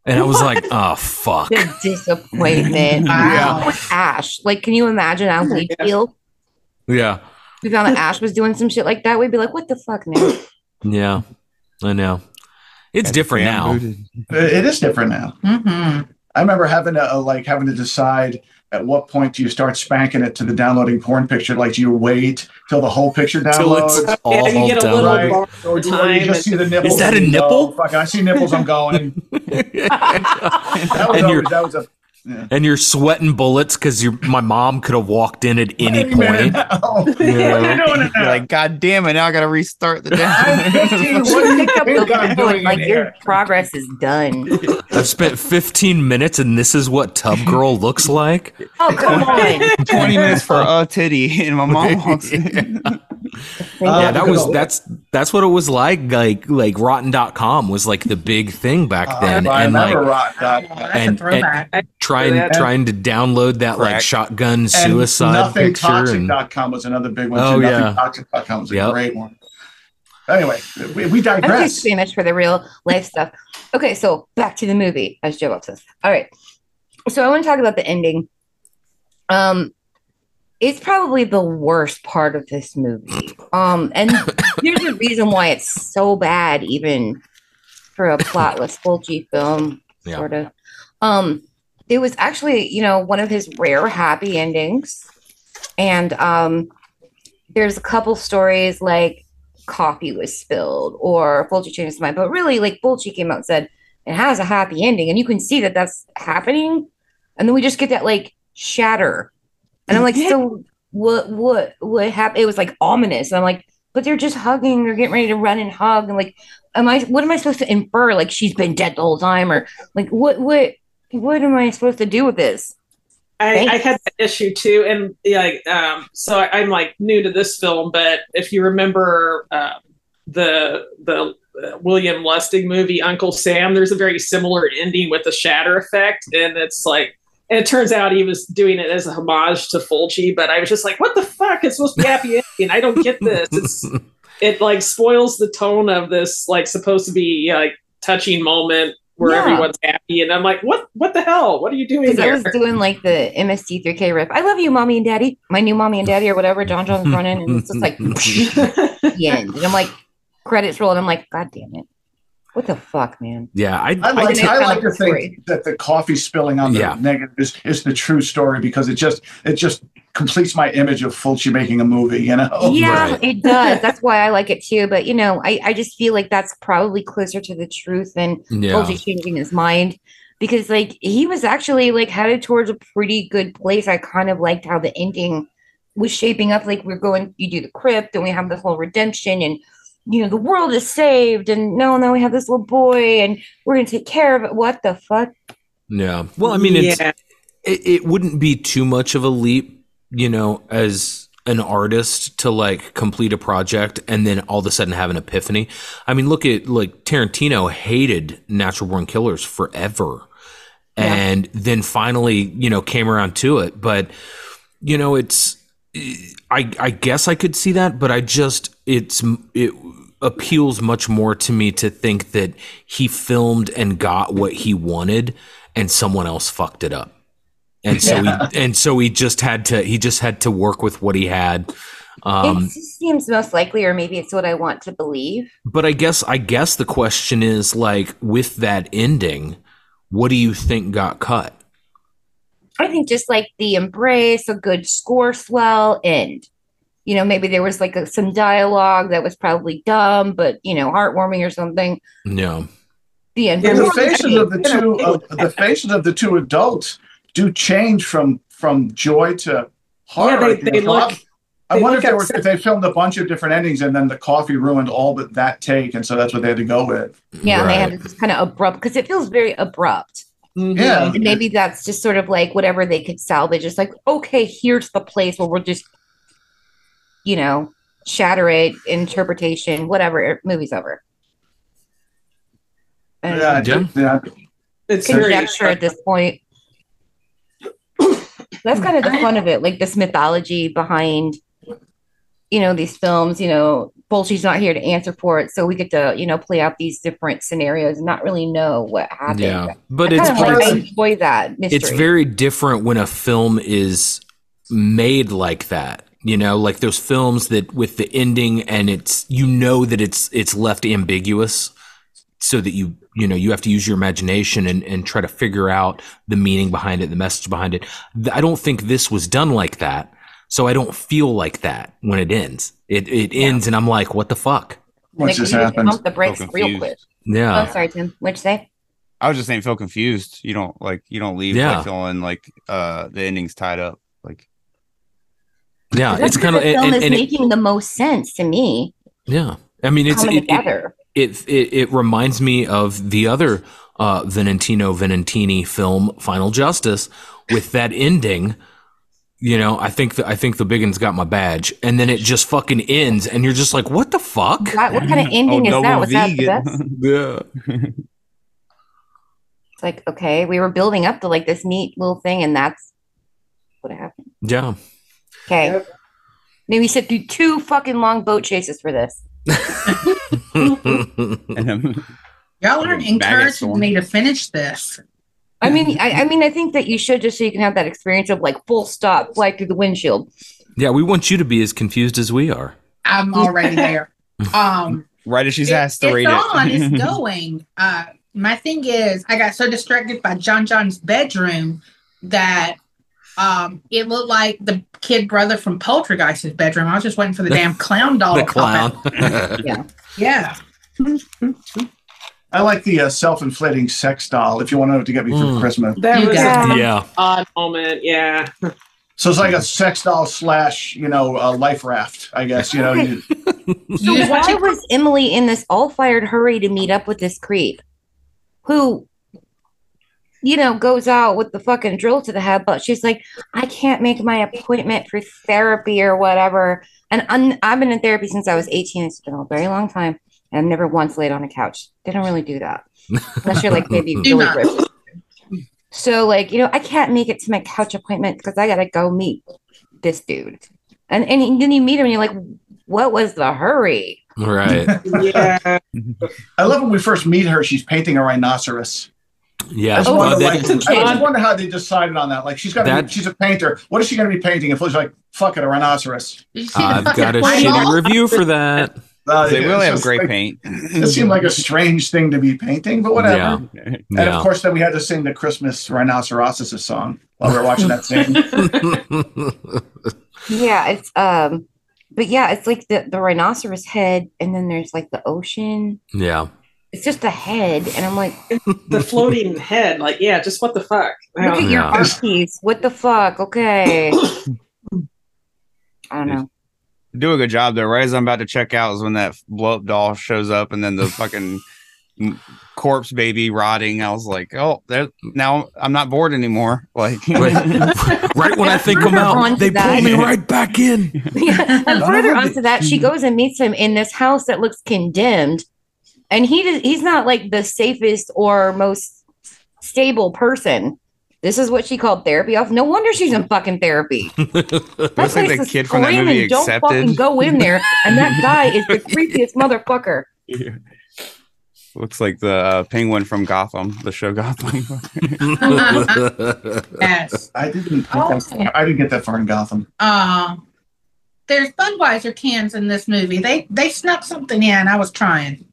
[SPEAKER 3] And I was like, oh, fuck.
[SPEAKER 1] The disappointment.
[SPEAKER 9] Wow.
[SPEAKER 1] With Ash. Like, can you imagine how we'd feel?
[SPEAKER 3] Yeah.
[SPEAKER 1] We found that Ash was doing some shit like that. We'd be like, what the fuck, man?
[SPEAKER 3] Yeah. I know. It's different now.
[SPEAKER 2] It is different now.
[SPEAKER 9] Mm-hmm.
[SPEAKER 2] I remember having to uh, like having to decide at what point do you start spanking it to the downloading porn picture. Like, do you wait till the whole picture
[SPEAKER 3] Till it's
[SPEAKER 2] downloads?
[SPEAKER 3] all
[SPEAKER 8] Yeah, you get a little
[SPEAKER 2] Right.
[SPEAKER 8] bar
[SPEAKER 2] Or
[SPEAKER 8] over
[SPEAKER 2] do you just see the nipples?
[SPEAKER 3] Is that a
[SPEAKER 2] and you go,
[SPEAKER 3] nipple?
[SPEAKER 2] Fuck, I see nipples. I'm going. That was
[SPEAKER 3] And
[SPEAKER 2] always, that was a. Yeah.
[SPEAKER 3] and you're sweating bullets because your my mom could have walked in at any
[SPEAKER 2] Wait
[SPEAKER 3] point.
[SPEAKER 2] now.
[SPEAKER 3] Yeah.
[SPEAKER 2] you doing
[SPEAKER 10] You're like, God damn it! Now I gotta restart the
[SPEAKER 2] I'm 15.
[SPEAKER 10] down.
[SPEAKER 2] What do you
[SPEAKER 1] Pick up
[SPEAKER 2] think
[SPEAKER 1] the
[SPEAKER 2] I'm
[SPEAKER 1] phone,
[SPEAKER 2] doing
[SPEAKER 1] like your progress is done.
[SPEAKER 3] I've spent 15 minutes and this is what Tub Girl looks like.
[SPEAKER 1] Oh, come on.
[SPEAKER 10] Twenty minutes for a titty, and my mom walks in.
[SPEAKER 2] Uh,
[SPEAKER 3] yeah, that was that's that's what it was like. Like like rotten.com was like the big thing back
[SPEAKER 2] Uh,
[SPEAKER 3] then.
[SPEAKER 2] I
[SPEAKER 3] and like
[SPEAKER 2] Rock.
[SPEAKER 9] That's
[SPEAKER 3] And-
[SPEAKER 9] a throwback.
[SPEAKER 3] trying
[SPEAKER 8] And-
[SPEAKER 3] trying to download that like
[SPEAKER 10] Correct.
[SPEAKER 3] shotgun
[SPEAKER 2] and
[SPEAKER 3] suicide picture and
[SPEAKER 2] nothingtoxic.com was another big one.
[SPEAKER 3] Oh,
[SPEAKER 2] too.
[SPEAKER 3] yeah.
[SPEAKER 2] Nothingtoxic.com was a
[SPEAKER 3] Yep.
[SPEAKER 2] great one. Anyway, we, we
[SPEAKER 1] I'm too
[SPEAKER 2] digress.
[SPEAKER 1] squeamish for the real life stuff. Okay, so back to the movie, as Joe says. All right. So I want to talk about the ending. Um, it's probably the worst part of this movie. Um, and here's the reason why it's so bad, even for a plotless Fulci film,
[SPEAKER 3] Yeah.
[SPEAKER 1] sort of. Um, it was actually, you know, one of his rare happy endings. And um, there's a couple stories like coffee was spilled or Fulci changed his mind, but really, like Fulci came out and said it has a happy ending, and you can see that that's happening. And then we just get that like shatter, and I'm like, so what? What? What happened? It was like ominous. And I'm like, but they're just hugging. They're getting ready to run and hug, and like, am I? What am I supposed to infer? Like she's been dead the whole time, or like what? What? What am I supposed to do with this?
[SPEAKER 8] I, I had that issue too, and yeah, like, um, so I, I'm like new to this film, but if you remember uh, the the uh, William Lustig movie Uncle Sam, there's a very similar ending with the shatter effect, and it's like, and it turns out he was doing it as a homage to Fulci, but I was just like, what the fuck? It's supposed to be happy ending. I don't get this. It's it like spoils the tone of this like supposed to be like touching moment where
[SPEAKER 1] Yeah.
[SPEAKER 8] everyone's happy, and I'm like, what what the hell? What are you doing
[SPEAKER 1] Because I
[SPEAKER 8] there?
[SPEAKER 1] was doing like the MST3K riff. I love you, mommy and daddy. My new mommy and daddy, or whatever. John John's running, and it's just like the end. And I'm like, credits roll, and I'm like, God damn it. What the fuck, man?
[SPEAKER 3] Yeah, I,
[SPEAKER 2] I like,
[SPEAKER 1] think
[SPEAKER 2] I
[SPEAKER 1] it's
[SPEAKER 2] like
[SPEAKER 1] kind of
[SPEAKER 2] to think that the coffee spilling on the
[SPEAKER 3] Yeah.
[SPEAKER 2] negative is, is the true story because it just it just completes my image of Fulci making a movie. You know,
[SPEAKER 1] yeah,
[SPEAKER 3] right.
[SPEAKER 1] it does. That's why I like it too. But you know, I, I just feel like that's probably closer to the truth than
[SPEAKER 3] Yeah.
[SPEAKER 1] Fulci changing his mind. Because like he was actually like headed towards a pretty good place. I kind of liked how the ending was shaping up. Like we're going, you do the crypt, and we have the whole redemption, and you know the world is saved, and no, no, we have this little boy, and we're gonna take care of it. What the fuck?
[SPEAKER 3] Yeah. Well, I mean, it's
[SPEAKER 8] Yeah.
[SPEAKER 3] it, it wouldn't be too much of a leap, you know, as an artist to like complete a project and then all of a sudden have an epiphany. I mean, look at like Tarantino hated Natural Born Killers forever. And then finally, you know, came around to it. But, you know, it's I I guess I could see that, but I just it's it appeals much more to me to think that he filmed and got what he wanted and someone else fucked it up. And so
[SPEAKER 2] Yeah.
[SPEAKER 3] he and so he just had to he just had to work with what he had. Um
[SPEAKER 1] it seems most likely, or maybe it's what I want to believe.
[SPEAKER 3] but I guess I guess the question is like with that ending, what do you think got cut?
[SPEAKER 1] I think just like the embrace, a good score swell, and you know maybe there was like a, some dialogue that was probably dumb, but you know heartwarming or something.
[SPEAKER 3] No.
[SPEAKER 1] The end.
[SPEAKER 2] And
[SPEAKER 8] Yeah,
[SPEAKER 2] the faces of the two of the faces of the two adults do change from from joy to horror.
[SPEAKER 8] Yeah, they-
[SPEAKER 2] you know.
[SPEAKER 8] they
[SPEAKER 2] I'm-
[SPEAKER 8] look-
[SPEAKER 2] I
[SPEAKER 8] they
[SPEAKER 2] wonder
[SPEAKER 8] look
[SPEAKER 2] if they were if they filmed a bunch of different endings and then the coffee ruined all but that take, and so that's what they had to go with.
[SPEAKER 1] yeah, and they had this kind of abrupt because it feels very abrupt.
[SPEAKER 8] Mhm.
[SPEAKER 2] Yeah,
[SPEAKER 1] And maybe that's just sort of like whatever they could salvage. It's like, okay, here's the place where we'll just, you know, shatter it, interpretation, whatever, movie's over. And
[SPEAKER 2] yeah,
[SPEAKER 3] Yeah.
[SPEAKER 2] yeah.
[SPEAKER 8] It's very
[SPEAKER 1] conjecture at this point. That's kind of the fun of it, like this mythology behind, you know, these films. You know, Fulci's not here to answer for it, so we get to, you know, play out these different scenarios and not really know what happened.
[SPEAKER 3] Yeah. But
[SPEAKER 1] I
[SPEAKER 3] it's
[SPEAKER 1] kind of like,
[SPEAKER 2] part
[SPEAKER 1] I enjoy that mystery.
[SPEAKER 3] it's very different when a film is made like that you know like those films that with the ending and it's you know that it's it's left ambiguous so that you you know you have to use your imagination and, and try to figure out the meaning behind it the message behind it i don't think this was done like that so i don't feel like that when it ends it it ends and i'm like what the fuck
[SPEAKER 2] What's
[SPEAKER 1] Nick,
[SPEAKER 2] just
[SPEAKER 1] you
[SPEAKER 2] happened?
[SPEAKER 1] Pump the brakes
[SPEAKER 10] So
[SPEAKER 1] real quick.
[SPEAKER 3] yeah
[SPEAKER 1] Oh, sorry, Tim. What'd you say?
[SPEAKER 10] I was just saying, feel confused. You don't like you don't leave
[SPEAKER 3] Yeah.
[SPEAKER 10] like feeling like uh the ending's tied up. Like
[SPEAKER 3] yeah it's kind of
[SPEAKER 1] the film
[SPEAKER 3] and,
[SPEAKER 1] is
[SPEAKER 3] and it-
[SPEAKER 1] making the most sense to me.
[SPEAKER 3] yeah i mean it's it, it,
[SPEAKER 1] together.
[SPEAKER 3] it it it reminds me of the other uh Venantino Venantini film Final Justice with that ending you know I think the, I think the big one's got my badge and then it just fucking ends and you're just like what the fuck
[SPEAKER 1] God, what kind of ending is that? Was that the best?
[SPEAKER 3] yeah
[SPEAKER 1] It's like, okay, we were building up to like this neat little thing, and that's what happened.
[SPEAKER 3] yeah
[SPEAKER 1] Okay.
[SPEAKER 8] Yep.
[SPEAKER 1] Maybe we sit through two fucking long boat chases for this.
[SPEAKER 10] Um,
[SPEAKER 9] Y'all aren't
[SPEAKER 10] Bag of
[SPEAKER 9] encouraging me to finish this.
[SPEAKER 1] I mean, I, I mean, I think that you should just so you can have that experience of like full stop, fly through the windshield.
[SPEAKER 3] yeah, we want you to be as confused as we are.
[SPEAKER 9] I'm already there. Um,
[SPEAKER 10] right as she's
[SPEAKER 9] it-
[SPEAKER 10] asked to
[SPEAKER 9] it's
[SPEAKER 10] read
[SPEAKER 9] on,
[SPEAKER 10] it.
[SPEAKER 9] it's going. Uh, my thing is, I got so distracted by John John's bedroom that um, it looked like the kid brother from Poltergeist's bedroom. I was just waiting for the damn clown doll
[SPEAKER 3] the clown.
[SPEAKER 9] out. Yeah.
[SPEAKER 2] I like the uh, self-inflating sex doll. If you want to know what to get me for
[SPEAKER 3] Mm.
[SPEAKER 2] Christmas,
[SPEAKER 8] That
[SPEAKER 9] You
[SPEAKER 8] was
[SPEAKER 9] got
[SPEAKER 8] an
[SPEAKER 3] yeah.
[SPEAKER 8] odd moment. Yeah.
[SPEAKER 2] so it's like a sex doll slash, you know, uh, life raft. I guess you know. You,
[SPEAKER 1] So why was Emily in this all-fired hurry to meet up with this creep, who, you know, goes out with the fucking drill to the head, but she's like, I can't make my appointment for therapy or whatever. And I'm, I've been in therapy since I was 18. It's been a very long time, and I've never once laid on a couch. They don't really do that unless you're like maybe really
[SPEAKER 9] not.
[SPEAKER 1] rich. So like, you know, I can't make it to my couch appointment because I gotta go meet this dude. And and then you meet him and you're like, what was the hurry?
[SPEAKER 3] Right.
[SPEAKER 8] Yeah.
[SPEAKER 2] I love when we first meet her. She's painting a rhinoceros. I
[SPEAKER 3] Yeah.
[SPEAKER 2] just,
[SPEAKER 1] Oh,
[SPEAKER 2] wonder,
[SPEAKER 3] that-
[SPEAKER 2] like, I just wonder how they decided on that. Like, she's got,
[SPEAKER 3] That-
[SPEAKER 2] she's a painter. What is she going to be painting? And Felicia's like, "Fuck it, a rhinoceros."
[SPEAKER 9] Did you see the
[SPEAKER 3] I've got a
[SPEAKER 9] plane?
[SPEAKER 3] shitty review for that.
[SPEAKER 2] Uh,
[SPEAKER 10] they
[SPEAKER 2] it's
[SPEAKER 10] really have
[SPEAKER 2] just
[SPEAKER 10] great
[SPEAKER 2] like-
[SPEAKER 10] paint.
[SPEAKER 2] It seemed like a strange thing to be painting, but whatever.
[SPEAKER 3] Yeah.
[SPEAKER 2] And
[SPEAKER 3] Yeah.
[SPEAKER 2] of course, then we had to sing the Christmas rhinoceros song while we were watching that scene.
[SPEAKER 1] Yeah, it's um, but yeah, it's like the the rhinoceros head, and then there's like the ocean.
[SPEAKER 3] yeah.
[SPEAKER 1] It's just a head, and I'm like,
[SPEAKER 8] the floating head. Like, yeah, just what the fuck?
[SPEAKER 1] look at your
[SPEAKER 3] Yeah.
[SPEAKER 1] art piece. What the fuck? Okay. I don't know.
[SPEAKER 10] Do a good job though. Right as I'm about to check out is when that blow up doll shows up, and then the fucking corpse baby rotting. I was like, oh, there now I'm not bored anymore. Like,
[SPEAKER 3] Right when I think I'm out,
[SPEAKER 1] Onto
[SPEAKER 3] they pull me right back in.
[SPEAKER 1] Yeah, and further
[SPEAKER 2] of it-
[SPEAKER 1] onto that, she goes and meets him in this house that looks condemned, and he does, he's not like the safest or most stable person. This is what she called therapy off. No wonder she's in fucking therapy.
[SPEAKER 10] looks like the kid from that movie
[SPEAKER 1] Don't fucking go in there. And that guy is the creepiest motherfucker.
[SPEAKER 10] Looks like the uh, penguin from Gotham, the show Gotham.
[SPEAKER 9] Yes.
[SPEAKER 2] I didn't. Get
[SPEAKER 9] Oh.
[SPEAKER 2] that. I didn't get that far in Gotham.
[SPEAKER 9] Um, there's Budweiser cans in this movie. They they snuck something in. I was trying.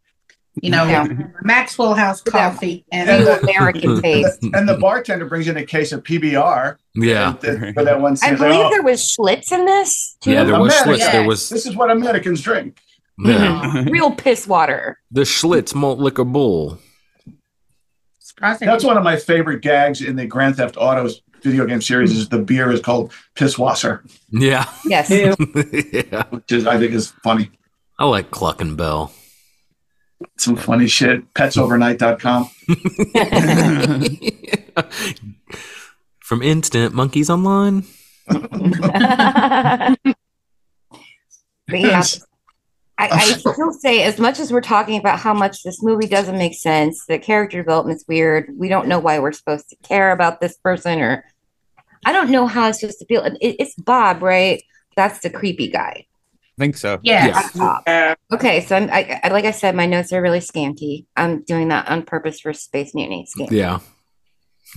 [SPEAKER 9] You know,
[SPEAKER 1] Yeah.
[SPEAKER 9] Maxwell House coffee and
[SPEAKER 2] And the-
[SPEAKER 1] American taste.
[SPEAKER 2] And the bartender brings in a case of PBR.
[SPEAKER 3] yeah.
[SPEAKER 2] and- For that one
[SPEAKER 1] I
[SPEAKER 2] scene. Like,
[SPEAKER 1] believe
[SPEAKER 2] oh,
[SPEAKER 1] there was Schlitz in this too.
[SPEAKER 3] Yeah, there was
[SPEAKER 2] American.
[SPEAKER 3] Schlitz. There was
[SPEAKER 2] This is what Americans drink.
[SPEAKER 3] yeah. Mm-hmm.
[SPEAKER 1] Real piss water.
[SPEAKER 3] the Schlitz malt liquor bull.
[SPEAKER 9] surprising.
[SPEAKER 2] That's one of my favorite gags in the Grand Theft Autos video game series. Is the beer is called Pisswasser,
[SPEAKER 3] Yeah.
[SPEAKER 1] Yes.
[SPEAKER 3] Yeah.
[SPEAKER 2] which is I think is funny.
[SPEAKER 3] I like Cluckin' Bell.
[SPEAKER 2] Some funny shit. Petsovernight.com.
[SPEAKER 3] From Instant Monkeys Online.
[SPEAKER 1] but yeah, I, I still say, as much as we're talking about how much this movie doesn't make sense, the character development's weird. We don't know why we're supposed to care about this person, or I don't know how it's supposed to feel. It, it's Bob, right? That's the creepy guy.
[SPEAKER 10] I think so.
[SPEAKER 9] yes.
[SPEAKER 3] Yeah.
[SPEAKER 8] Yeah.
[SPEAKER 1] Okay, so I'm, I, I, like I said, my notes are really scanty. I'm doing that on purpose for Space Mutiny. Scanty.
[SPEAKER 3] Yeah.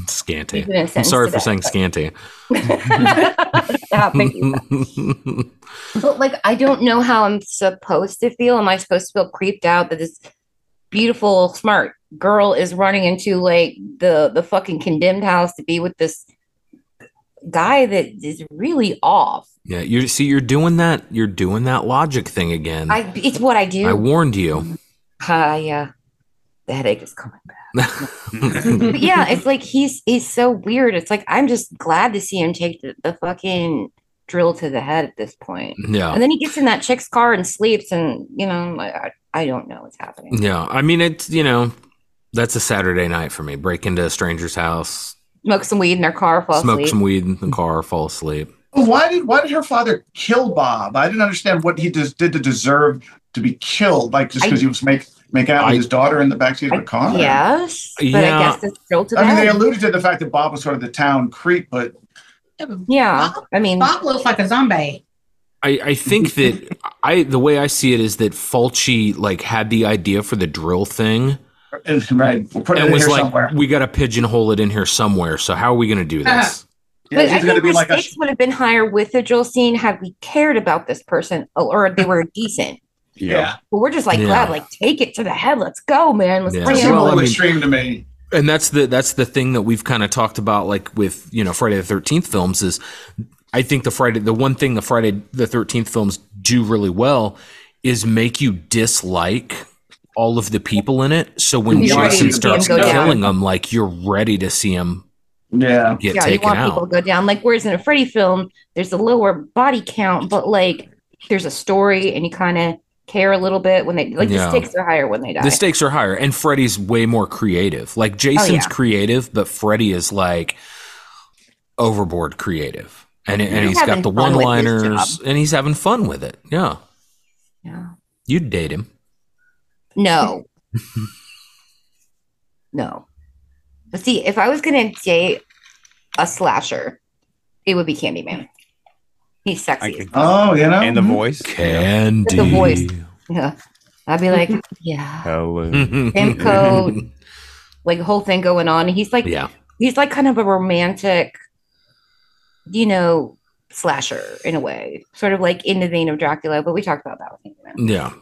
[SPEAKER 3] Scanty.
[SPEAKER 1] Keep it in a
[SPEAKER 3] I'm sorry for
[SPEAKER 1] that
[SPEAKER 3] saying
[SPEAKER 1] effect.
[SPEAKER 3] scanty.
[SPEAKER 1] Ah, Stop making. But like, I don't know how I'm supposed to feel. Am I supposed to feel creeped out that this beautiful, smart girl is running into like the the fucking condemned house to be with this guy that is really off?
[SPEAKER 3] yeah, you see, you're doing that. You're doing that logic thing again. I,
[SPEAKER 1] it's what I do.
[SPEAKER 3] I warned you.
[SPEAKER 1] Ah, yeah, the headache is coming back. But yeah, it's like he's he's so weird. It's like I'm just glad to see him take the, the fucking drill to the head at this point.
[SPEAKER 3] yeah.
[SPEAKER 1] And then he gets in that chick's car and sleeps, and you know, I, I don't know what's happening.
[SPEAKER 3] Yeah. I mean, it's, you know, that's a Saturday night for me. Break into a stranger's house,
[SPEAKER 1] Smoke some weed in their car, fall
[SPEAKER 3] smoke
[SPEAKER 1] asleep.
[SPEAKER 3] some weed in the car, fall asleep.
[SPEAKER 2] Why did why did her father kill Bob? I didn't understand what he just did to deserve to be killed. Like just because he was make, making out
[SPEAKER 3] I-
[SPEAKER 2] with his daughter in the backseat of a car.
[SPEAKER 1] Yes, but
[SPEAKER 3] Yeah.
[SPEAKER 1] I guess it's drill to the
[SPEAKER 2] I mean, they alluded to the fact that Bob was sort of the town creep, but
[SPEAKER 1] Yeah, I mean,
[SPEAKER 9] Bob looks like a zombie.
[SPEAKER 3] I, I think that I the way I see it is that Fulci like had the idea for the drill thing
[SPEAKER 2] And, right. We'll put it
[SPEAKER 3] and
[SPEAKER 2] in
[SPEAKER 3] was
[SPEAKER 2] here
[SPEAKER 3] like,
[SPEAKER 2] somewhere.
[SPEAKER 3] we got to pigeonhole it in here somewhere. So how are we going to do uh-huh. this?
[SPEAKER 2] Yeah,
[SPEAKER 1] but
[SPEAKER 2] it's
[SPEAKER 1] I
[SPEAKER 2] gonna
[SPEAKER 1] think
[SPEAKER 2] be
[SPEAKER 1] the
[SPEAKER 2] like a
[SPEAKER 1] stakes would have been higher with the drill scene had we cared about this person or they were decent.
[SPEAKER 2] yeah.
[SPEAKER 1] But we're just like,
[SPEAKER 3] Yeah.
[SPEAKER 1] glad, like, take it to the head. Let's go, man. Let's
[SPEAKER 3] Yeah.
[SPEAKER 1] bring
[SPEAKER 2] It's
[SPEAKER 1] it
[SPEAKER 2] a
[SPEAKER 3] Well,
[SPEAKER 2] little
[SPEAKER 3] I mean-
[SPEAKER 2] extreme to me.
[SPEAKER 3] and that's the that's the thing that we've kind of talked about like with you know friday the 13th films is i think the friday the one thing the friday the 13th films do really well is make you dislike all of the people in it so when
[SPEAKER 1] You're
[SPEAKER 3] jason
[SPEAKER 1] to see him
[SPEAKER 3] starts
[SPEAKER 1] go down.
[SPEAKER 3] killing them like you're ready to see him
[SPEAKER 2] Yeah.
[SPEAKER 3] get
[SPEAKER 1] yeah, you
[SPEAKER 3] taken
[SPEAKER 1] want
[SPEAKER 3] out
[SPEAKER 1] people to go down. Like, whereas in a Freddy film, there's a lower body count, but like, there's a story and you kind of care a little bit when they, like,
[SPEAKER 3] Yeah.
[SPEAKER 1] the stakes are higher when they die.
[SPEAKER 3] the stakes are higher and freddy's way more creative like oh, jason's
[SPEAKER 1] Oh, yeah.
[SPEAKER 3] creative but freddy is like overboard creative and, and
[SPEAKER 1] He's
[SPEAKER 3] he's got the
[SPEAKER 1] fun with his
[SPEAKER 3] one liners and he's having fun with it yeah
[SPEAKER 1] yeah.
[SPEAKER 3] you'd date him
[SPEAKER 1] No. no. But see, if I was going to date a slasher, it would be Candyman. He's sexy.
[SPEAKER 10] could,
[SPEAKER 2] Oh, you know.
[SPEAKER 10] and the mm-hmm. voice.
[SPEAKER 3] Candy.
[SPEAKER 1] The voice. Yeah. I'd be like, yeah.
[SPEAKER 10] Hello.
[SPEAKER 1] Pimp code, like whole thing going on. He's like,
[SPEAKER 3] Yeah.
[SPEAKER 1] he's like kind of a romantic, you know, slasher in a way, sort of like in the vein of Dracula. But we talked about that with Candyman.
[SPEAKER 3] Yeah.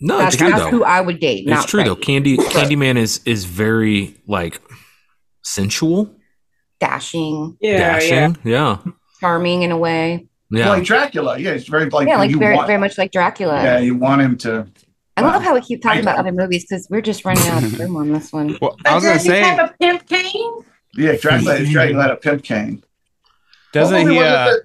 [SPEAKER 3] No,
[SPEAKER 1] that's
[SPEAKER 3] it's true
[SPEAKER 1] that's
[SPEAKER 3] though.
[SPEAKER 1] who I would date.
[SPEAKER 3] it's
[SPEAKER 1] not
[SPEAKER 3] true though.
[SPEAKER 1] Freddy.
[SPEAKER 3] Candy Candyman is is very like sensual,
[SPEAKER 1] Dashing,
[SPEAKER 8] Yeah, yeah.
[SPEAKER 3] dashing. Yeah.
[SPEAKER 1] charming in a way.
[SPEAKER 3] Yeah.
[SPEAKER 2] Like Dracula. Yeah, it's very like
[SPEAKER 1] yeah, like
[SPEAKER 2] you
[SPEAKER 1] very,
[SPEAKER 2] want,
[SPEAKER 1] very much like Dracula.
[SPEAKER 2] Yeah, you want him to.
[SPEAKER 1] I love how we keep talking
[SPEAKER 2] I-
[SPEAKER 1] about other movies because we're just running out of room on this one.
[SPEAKER 10] Well, I was gonna say,
[SPEAKER 9] have a pimp cane?
[SPEAKER 2] Yeah, Dracula. Is Dracula had a pimp cane.
[SPEAKER 10] doesn't
[SPEAKER 2] What
[SPEAKER 10] he?
[SPEAKER 2] was
[SPEAKER 10] Uh,
[SPEAKER 2] that-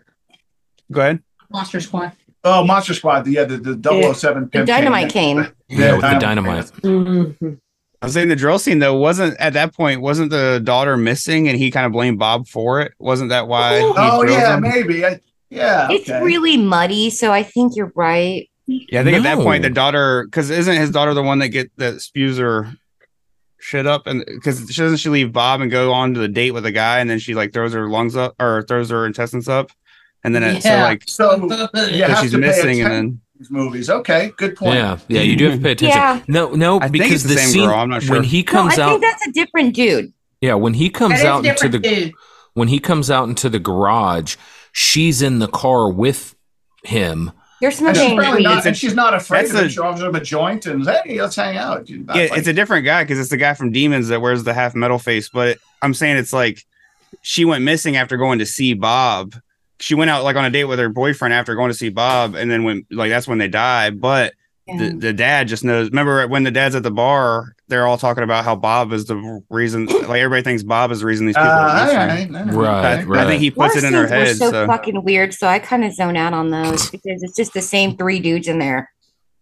[SPEAKER 10] go ahead.
[SPEAKER 9] Monster Squad.
[SPEAKER 2] Oh, Monster Squad. Yeah, the, the 007
[SPEAKER 1] The dynamite
[SPEAKER 2] cane.
[SPEAKER 1] cane.
[SPEAKER 3] Yeah, with the dynamite.
[SPEAKER 8] Mhm.
[SPEAKER 10] I was saying the drill scene though wasn't at that point wasn't the daughter missing and he kind of blamed Bob for it. Wasn't that why? he
[SPEAKER 2] Oh yeah,
[SPEAKER 10] him?
[SPEAKER 2] maybe. I, yeah.
[SPEAKER 1] It's
[SPEAKER 2] okay.
[SPEAKER 1] really muddy, so I think you're right.
[SPEAKER 10] Yeah, I think at that point the daughter, because isn't his daughter the one that get that spews her shit up, and because doesn't she leave Bob and go on to the date with a guy, and then she like throws her lungs up or throws her intestines up, and then it, so like
[SPEAKER 2] So you
[SPEAKER 10] so
[SPEAKER 2] have
[SPEAKER 10] she's
[SPEAKER 2] to pay
[SPEAKER 10] missing, and then
[SPEAKER 2] these movies. Okay, good point.
[SPEAKER 3] Yeah. Yeah. You do have to pay attention.
[SPEAKER 1] Yeah.
[SPEAKER 3] No, no,
[SPEAKER 10] I think
[SPEAKER 3] because
[SPEAKER 10] it's the
[SPEAKER 3] the
[SPEAKER 10] same
[SPEAKER 3] scene
[SPEAKER 10] girl, I'm not sure.
[SPEAKER 3] when he
[SPEAKER 1] No, I
[SPEAKER 3] comes
[SPEAKER 1] think
[SPEAKER 3] out
[SPEAKER 1] that's a different dude.
[SPEAKER 3] Yeah, when he comes out into the
[SPEAKER 9] dude.
[SPEAKER 3] when he comes out into the garage, she's in the car with him.
[SPEAKER 1] You're
[SPEAKER 2] And she's
[SPEAKER 1] smoking
[SPEAKER 2] really
[SPEAKER 1] weed.
[SPEAKER 2] not, and she's not afraid
[SPEAKER 10] That's
[SPEAKER 2] of him.
[SPEAKER 10] a-
[SPEAKER 2] She offers him a joint and hey, let's hang out.
[SPEAKER 10] yeah, it's a different guy because it's the guy from Demons that wears the half metal face. But I'm saying it's like she went missing after going to see Bob. She went out like on a date with her boyfriend after going to see Bob, and then when like that's when they die. But the, the dad just knows. Remember when the dad's at the bar, they're all talking about how Bob is the reason. Like everybody thinks Bob is the reason these people
[SPEAKER 2] Uh,
[SPEAKER 10] are
[SPEAKER 2] all
[SPEAKER 10] missing.
[SPEAKER 2] right,
[SPEAKER 10] I,
[SPEAKER 3] right.
[SPEAKER 10] I think he
[SPEAKER 1] War
[SPEAKER 10] puts it in her
[SPEAKER 1] scenes were
[SPEAKER 10] head.
[SPEAKER 1] so,
[SPEAKER 10] So,
[SPEAKER 1] fucking weird, so I kind of zone out on those because it's just the same three dudes in there.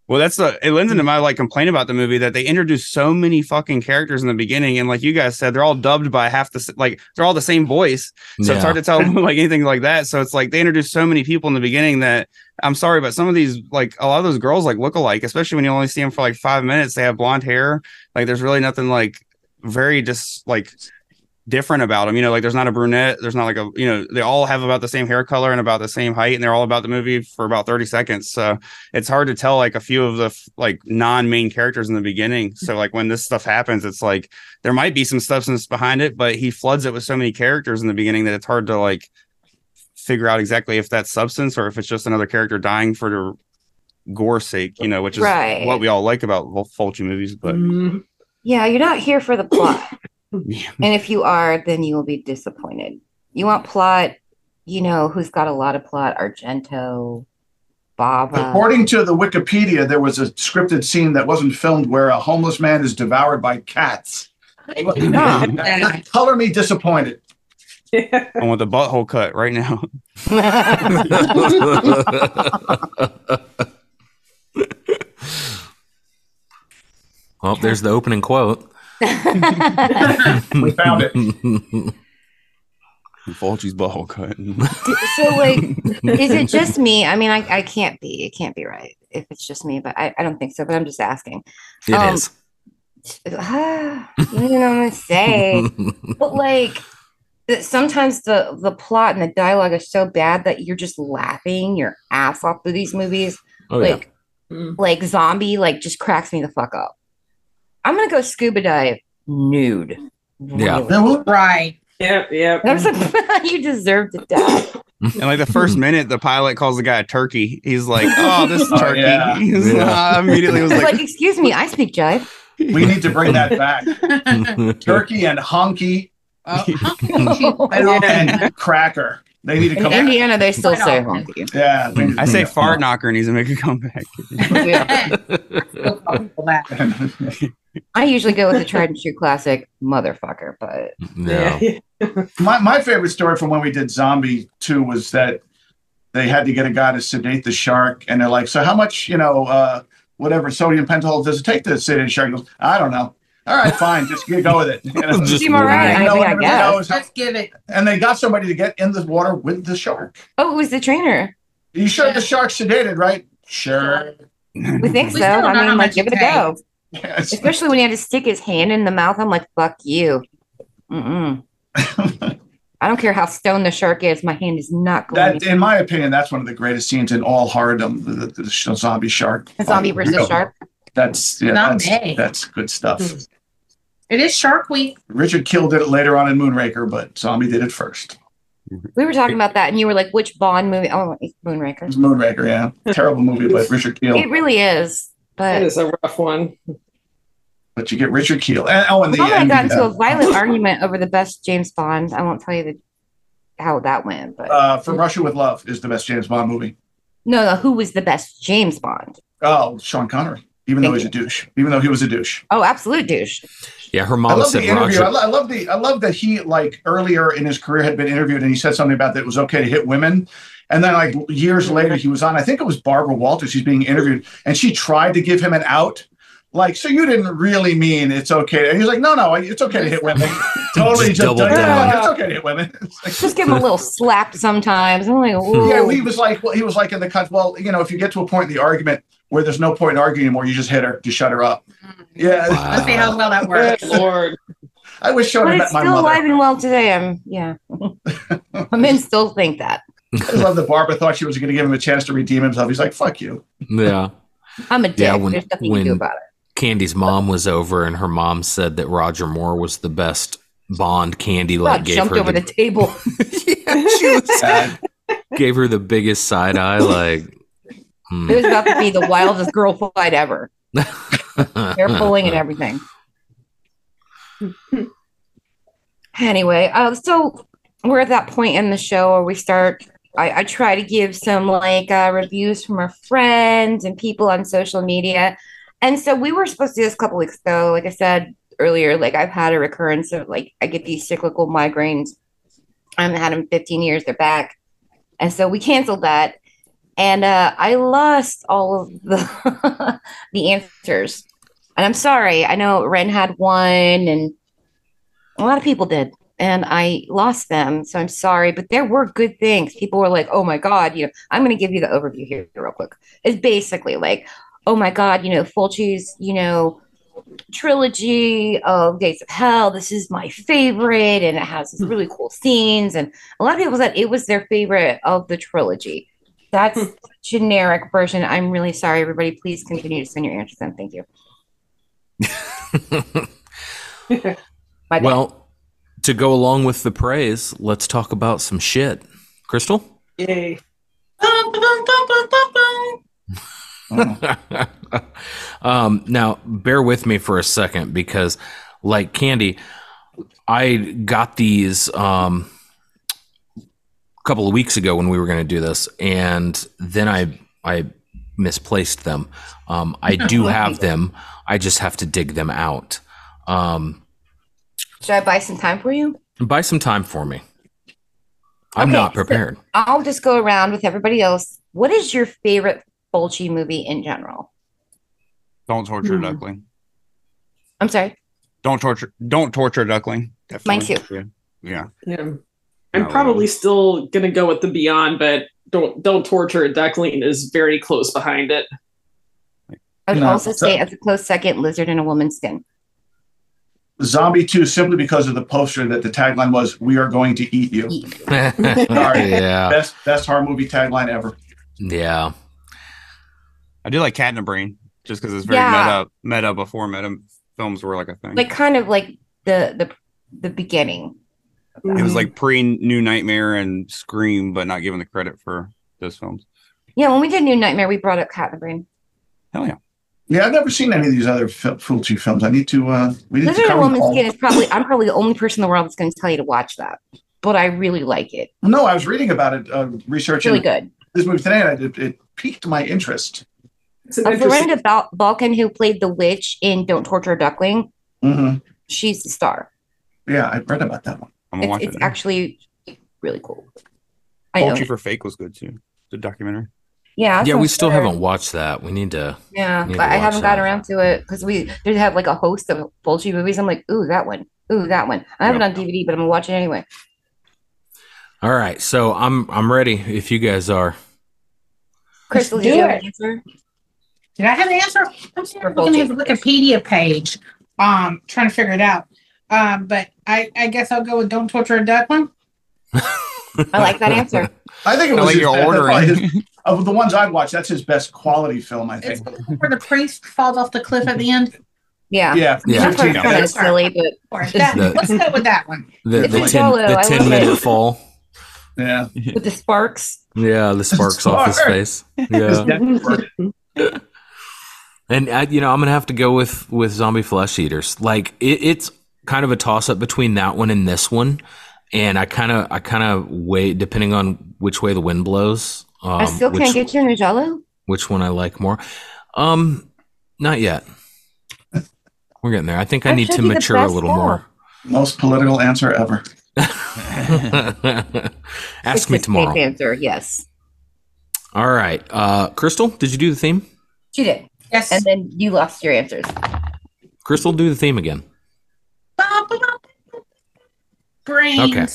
[SPEAKER 10] Well, that's the it lends into hmm. my like complaint about the movie that they introduced so many fucking characters in the beginning, and like you guys said, they're all dubbed by half the like they're all the same voice. So it's hard to tell like anything like that. So it's like they introduced so many people in the beginning that I'm sorry, but some of these like a lot of those girls like look alike, especially when you only see them for like five minutes. They have blonde hair. Like there's really nothing like very just like different about them. You know, like there's not a brunette. There's not like a you know they all have about the same hair color and about the same height, and they're all about the movie for about 30 seconds. So it's hard to tell like a few of the like non-main characters in the beginning. So like when this stuff happens, it's like there might be some substance behind it, but he floods it with so many characters in the beginning that it's hard to like figure out exactly if that's substance or if it's just another character dying for the gore sake, you know, which is
[SPEAKER 1] Right.
[SPEAKER 10] what we all like about Ful- Fulci movies. But
[SPEAKER 8] Mhm.
[SPEAKER 1] Yeah, you're not here for the plot.
[SPEAKER 10] Yeah.
[SPEAKER 1] And if you are, then you will be disappointed. You want plot, you know, who's got a lot of plot? Argento, Bava.
[SPEAKER 2] According to the Wikipedia, there was a scripted scene that wasn't filmed where a homeless man is devoured by cats. Color me disappointed.
[SPEAKER 10] I want the butthole cut right now.
[SPEAKER 3] well, there's the opening quote.
[SPEAKER 2] We found it.
[SPEAKER 10] Fulci's butthole cut.
[SPEAKER 1] so like is it just me i mean I, I can't be it can't be right if it's just me but i, I don't think so but i'm just asking
[SPEAKER 3] It
[SPEAKER 1] Um,
[SPEAKER 3] is.
[SPEAKER 1] ah, you know what i'm gonna say but like that sometimes the the plot and the dialogue is so bad that you're just laughing your ass off through these movies.
[SPEAKER 3] Oh, yeah.
[SPEAKER 1] like like zombie, like just cracks me the fuck up. I'm gonna go scuba dive nude.
[SPEAKER 3] Yeah.
[SPEAKER 1] Really.
[SPEAKER 9] Right.
[SPEAKER 8] Yep, yep.
[SPEAKER 1] I was like, you deserve to die.
[SPEAKER 10] And like the first minute, the pilot calls the guy a turkey. He's like, "Oh, this
[SPEAKER 2] Oh,
[SPEAKER 10] turkey."
[SPEAKER 2] yeah.
[SPEAKER 10] He's,
[SPEAKER 3] Yeah.
[SPEAKER 10] uh, immediately was like,
[SPEAKER 1] like, excuse me, I speak jive.
[SPEAKER 2] We need to bring that back. Turkey and honky
[SPEAKER 9] Oh,
[SPEAKER 2] and cracker. They need to come.
[SPEAKER 1] In
[SPEAKER 2] come
[SPEAKER 1] Indiana, they still
[SPEAKER 9] Quite
[SPEAKER 1] say honky.
[SPEAKER 2] Yeah. we need to
[SPEAKER 10] I say fart knocker needs to make a comeback.
[SPEAKER 2] that.
[SPEAKER 1] I usually go with the tried and true classic motherfucker, but
[SPEAKER 3] Yeah.
[SPEAKER 2] my, my favorite story from when we did Zombie 2 was that they had to get a guy to sedate the shark. And they're like, So, how much, you know, uh, whatever sodium pentothal does it take to sedate a shark? He goes, I don't know. All right, fine. Just get- go with it. You know?
[SPEAKER 3] Just
[SPEAKER 1] seem all right. I mean, I guess.
[SPEAKER 2] knows
[SPEAKER 9] give it.
[SPEAKER 2] and they got somebody to get in the water with the shark.
[SPEAKER 1] oh, it was the trainer.
[SPEAKER 2] You sure the shark's sedated, right? Sure.
[SPEAKER 1] We think
[SPEAKER 9] We
[SPEAKER 1] so.
[SPEAKER 9] still don't know
[SPEAKER 1] I
[SPEAKER 9] how
[SPEAKER 1] mean, like, give it
[SPEAKER 9] it
[SPEAKER 1] a go.
[SPEAKER 2] Yes.
[SPEAKER 1] Especially when he had to stick his hand in the mouth. I'm like, fuck you. Mm-mm. I don't care how stoned the shark is. My hand is not going.
[SPEAKER 2] That, in my opinion, that's one of the greatest scenes in all horrordom. The, the, the zombie shark.
[SPEAKER 1] A zombie versus
[SPEAKER 2] Real.
[SPEAKER 1] shark.
[SPEAKER 2] That's yeah, that's,
[SPEAKER 9] Zombie.
[SPEAKER 2] that's good stuff. Mm-hmm.
[SPEAKER 9] It is Shark Week.
[SPEAKER 2] Richard Kiel did it later on in Moonraker, but Zombie did it first. Mm-hmm.
[SPEAKER 1] We were talking about that, and you were like, which Bond movie? Oh, Moonraker.
[SPEAKER 2] It's Moonraker, yeah, terrible movie, but Richard Kiel.
[SPEAKER 1] It really is.
[SPEAKER 8] That
[SPEAKER 1] But
[SPEAKER 8] is a rough one.
[SPEAKER 2] But you get Richard Kiel. And, oh, and the
[SPEAKER 1] Mom I got
[SPEAKER 2] the,
[SPEAKER 1] into a violent argument over the best James Bond. I won't tell you the, how that went, but
[SPEAKER 2] uh, From Russia with Love is the best James Bond movie.
[SPEAKER 1] no, no, who was the best James Bond?
[SPEAKER 2] Oh, Sean Connery, even though
[SPEAKER 1] Thank
[SPEAKER 2] he's a douche, even though he was a douche.
[SPEAKER 1] Oh, absolute douche.
[SPEAKER 3] Yeah, her
[SPEAKER 2] I
[SPEAKER 3] mom
[SPEAKER 2] love
[SPEAKER 3] said
[SPEAKER 2] the interview.
[SPEAKER 3] Roger.
[SPEAKER 2] I, lo- I love the. I love that he like earlier in his career had been interviewed and he said something about that it was okay to hit women, and then like years later he was on. I think it was Barbara Walters. She's being interviewed and she tried to give him an out. Like, so you didn't really mean it's okay. And he's like, no, no, it's okay to hit women. totally
[SPEAKER 3] Just
[SPEAKER 2] just,
[SPEAKER 3] double
[SPEAKER 2] yeah,
[SPEAKER 3] down.
[SPEAKER 2] It's okay to hit women. Like-
[SPEAKER 1] Just give him a little slap sometimes. I'm like,
[SPEAKER 2] yeah,
[SPEAKER 1] Ooh.
[SPEAKER 2] he was like, well, he was like in the cut. Well, you know, if you get to a point in the argument where there's no point in arguing anymore, you just hit her, just shut her up. Mm. Yeah,
[SPEAKER 9] Let's see how well that
[SPEAKER 8] Good
[SPEAKER 9] works.
[SPEAKER 8] Lord.
[SPEAKER 2] I wish Sean
[SPEAKER 1] but
[SPEAKER 2] had
[SPEAKER 1] it's
[SPEAKER 2] met my
[SPEAKER 1] still
[SPEAKER 2] mother.
[SPEAKER 1] alive and well today. I'm yeah. Men still think that.
[SPEAKER 2] I love that Barbara thought she was going to give him a chance to redeem himself. He's like, fuck you.
[SPEAKER 3] Yeah.
[SPEAKER 1] I'm a dick.
[SPEAKER 3] Yeah, when-
[SPEAKER 1] There's nothing you can do about it.
[SPEAKER 3] Candy's mom was over, and her mom said that Roger Moore was the best Bond. Candy like
[SPEAKER 1] God
[SPEAKER 3] gave
[SPEAKER 1] jumped
[SPEAKER 3] her
[SPEAKER 1] over the,
[SPEAKER 3] the,
[SPEAKER 1] table.
[SPEAKER 3] yeah, she was, gave her the biggest side eye. Like, hmm.
[SPEAKER 1] It was about to be the wildest girl fight ever. Hair pulling and everything. Anyway, uh, so we're at that point in the show where we start. I, I try to give some like uh, reviews from our friends and people on social media. And so we were supposed to do this a couple weeks ago. Like I said earlier, like I've had a recurrence of like I get these cyclical migraines. I haven't had them 15 years. They're back. And so we canceled that. And uh, I lost all of the the answers. And I'm sorry. I know Ren had one and a lot of people did. And I lost them. So I'm sorry. But there were good things. People were like, oh my God, you know, I'm going to give you the overview here real quick. It's basically like, oh my God, you know, Fulci's, you know, trilogy of Gates of Hell. This is my favorite. And it has these really hmm. cool scenes. And a lot of people said it was their favorite of the trilogy. That's hmm. generic version. I'm really sorry, everybody. Please continue to send your answers in. Thank you. My bad.
[SPEAKER 3] well, to go along with the praise, let's talk about some shit. Crystal?
[SPEAKER 8] Yay.
[SPEAKER 3] Um, now, bear with me for a second because, like Candy, I got these um, a couple of weeks ago when we were going to do this, and then I I misplaced them. Um, I do have them. I just have to dig them out. Um,
[SPEAKER 1] Should I buy some time for you?
[SPEAKER 3] buy some time for me. I'm
[SPEAKER 1] Okay,
[SPEAKER 3] not
[SPEAKER 1] so-
[SPEAKER 3] prepared.
[SPEAKER 1] I'll just go around with everybody else. What is your favorite Fulci movie in general?
[SPEAKER 10] Don't torture a
[SPEAKER 1] Hmm.
[SPEAKER 10] duckling.
[SPEAKER 1] I'm sorry.
[SPEAKER 10] Don't torture. Don't torture a duckling.
[SPEAKER 1] Mine
[SPEAKER 10] Definitely. Yeah.
[SPEAKER 8] Yeah.
[SPEAKER 10] Yeah,
[SPEAKER 8] I'm
[SPEAKER 10] well.
[SPEAKER 8] probably still gonna go with the Beyond, but don't don't torture a duckling is very close behind it.
[SPEAKER 1] I would
[SPEAKER 2] No,
[SPEAKER 1] also
[SPEAKER 2] so-
[SPEAKER 1] say, as a close second, Lizard in a Woman's Skin.
[SPEAKER 2] Zombie 2 simply because of the poster that the tagline was, We are going to eat you. Sorry.
[SPEAKER 3] yeah.
[SPEAKER 2] Best best horror movie tagline ever.
[SPEAKER 3] Yeah.
[SPEAKER 10] I do like Cat in the Brain just because it's very
[SPEAKER 1] Yeah.
[SPEAKER 10] meta meta before meta films were like a thing.
[SPEAKER 1] Like kind of like the the the beginning.
[SPEAKER 10] it was like mm-hmm. pre New Nightmare and Scream, but not given the credit for those films.
[SPEAKER 1] Yeah, when we did New Nightmare, we brought up Cat in the Brain.
[SPEAKER 10] Hell yeah.
[SPEAKER 2] Yeah, I've never seen any of these other Fil- Fulci films. I need to. uh We need to
[SPEAKER 1] Lizard and
[SPEAKER 2] cover
[SPEAKER 1] Woman's. Skin is probably I'm probably the only person in the world that's going to tell you to watch that, but I really like it.
[SPEAKER 2] No, I was reading about it, uh,
[SPEAKER 1] It's
[SPEAKER 2] researching
[SPEAKER 1] really good.
[SPEAKER 2] this movie today, and it, it piqued my interest.
[SPEAKER 8] It's an
[SPEAKER 1] Uh,
[SPEAKER 8] interesting-
[SPEAKER 1] Bal- Bolkan, who played the witch in Don't Torture a Duckling,
[SPEAKER 2] hmm
[SPEAKER 1] she's the star.
[SPEAKER 2] Yeah, I read about that one.
[SPEAKER 10] I'm
[SPEAKER 1] It's, it's
[SPEAKER 10] it.
[SPEAKER 1] actually really cool. I know.
[SPEAKER 10] Fulci for Fake was good too. The documentary.
[SPEAKER 1] Yeah,
[SPEAKER 3] Yeah, we
[SPEAKER 1] sounds
[SPEAKER 3] still
[SPEAKER 1] good.
[SPEAKER 3] haven't watched that. We need to.
[SPEAKER 1] Yeah,
[SPEAKER 3] need to
[SPEAKER 1] I haven't
[SPEAKER 3] that.
[SPEAKER 1] gotten around to it because we they have like a host of Fulci movies. I'm like, ooh, that one, ooh, that one. I have it on DVD, but I'm gonna watch it anyway.
[SPEAKER 3] All right, so I'm I'm ready if you guys are.
[SPEAKER 1] Crystal,
[SPEAKER 9] Let's
[SPEAKER 1] did
[SPEAKER 9] do
[SPEAKER 1] you have
[SPEAKER 9] it.
[SPEAKER 1] an answer?
[SPEAKER 9] Did I have an answer? I'm sorry, looking at the Wikipedia page, um, trying to figure it out. Um, but I, I guess I'll go with "Don't Torture a Duckling."
[SPEAKER 1] I like that answer.
[SPEAKER 2] I think it
[SPEAKER 10] I
[SPEAKER 2] was
[SPEAKER 10] like your
[SPEAKER 2] best- that's probably
[SPEAKER 10] ordering.
[SPEAKER 2] his- of the ones I've watched. That's his best quality film, I
[SPEAKER 9] It's
[SPEAKER 2] think.
[SPEAKER 9] where the priest falls off the cliff at the end.
[SPEAKER 1] Yeah,
[SPEAKER 2] Yeah,
[SPEAKER 3] Yeah.
[SPEAKER 1] That part's
[SPEAKER 2] 15
[SPEAKER 1] kind of silly, but
[SPEAKER 9] that-
[SPEAKER 3] The-
[SPEAKER 9] let's go with that one.
[SPEAKER 3] The the ten,
[SPEAKER 1] solo,
[SPEAKER 3] the
[SPEAKER 1] 10
[SPEAKER 3] minute
[SPEAKER 1] it.
[SPEAKER 3] fall.
[SPEAKER 2] Yeah.
[SPEAKER 1] with the sparks.
[SPEAKER 3] Yeah, the sparks off his face. Yeah. And uh, you know, I'm gonna have to go with with zombie flesh eaters. Like it, it's kind of a toss up between that one and this one, and I kind of I kind of wait depending on which way the wind blows. Um,
[SPEAKER 1] I still can't
[SPEAKER 3] which,
[SPEAKER 1] get you in Jello.
[SPEAKER 3] which one I like more. Um, not yet. We're getting there. I think I
[SPEAKER 1] That
[SPEAKER 3] need to mature a little
[SPEAKER 1] call.
[SPEAKER 3] more.
[SPEAKER 2] Most political answer ever.
[SPEAKER 3] Ask me tomorrow.
[SPEAKER 1] Answer yes,
[SPEAKER 3] All right, uh, Crystal, did you do the theme?
[SPEAKER 1] she did,
[SPEAKER 9] Yes.
[SPEAKER 1] and then you lost your answers.
[SPEAKER 3] Crystal, do the theme again.
[SPEAKER 9] Brains.
[SPEAKER 3] Okay.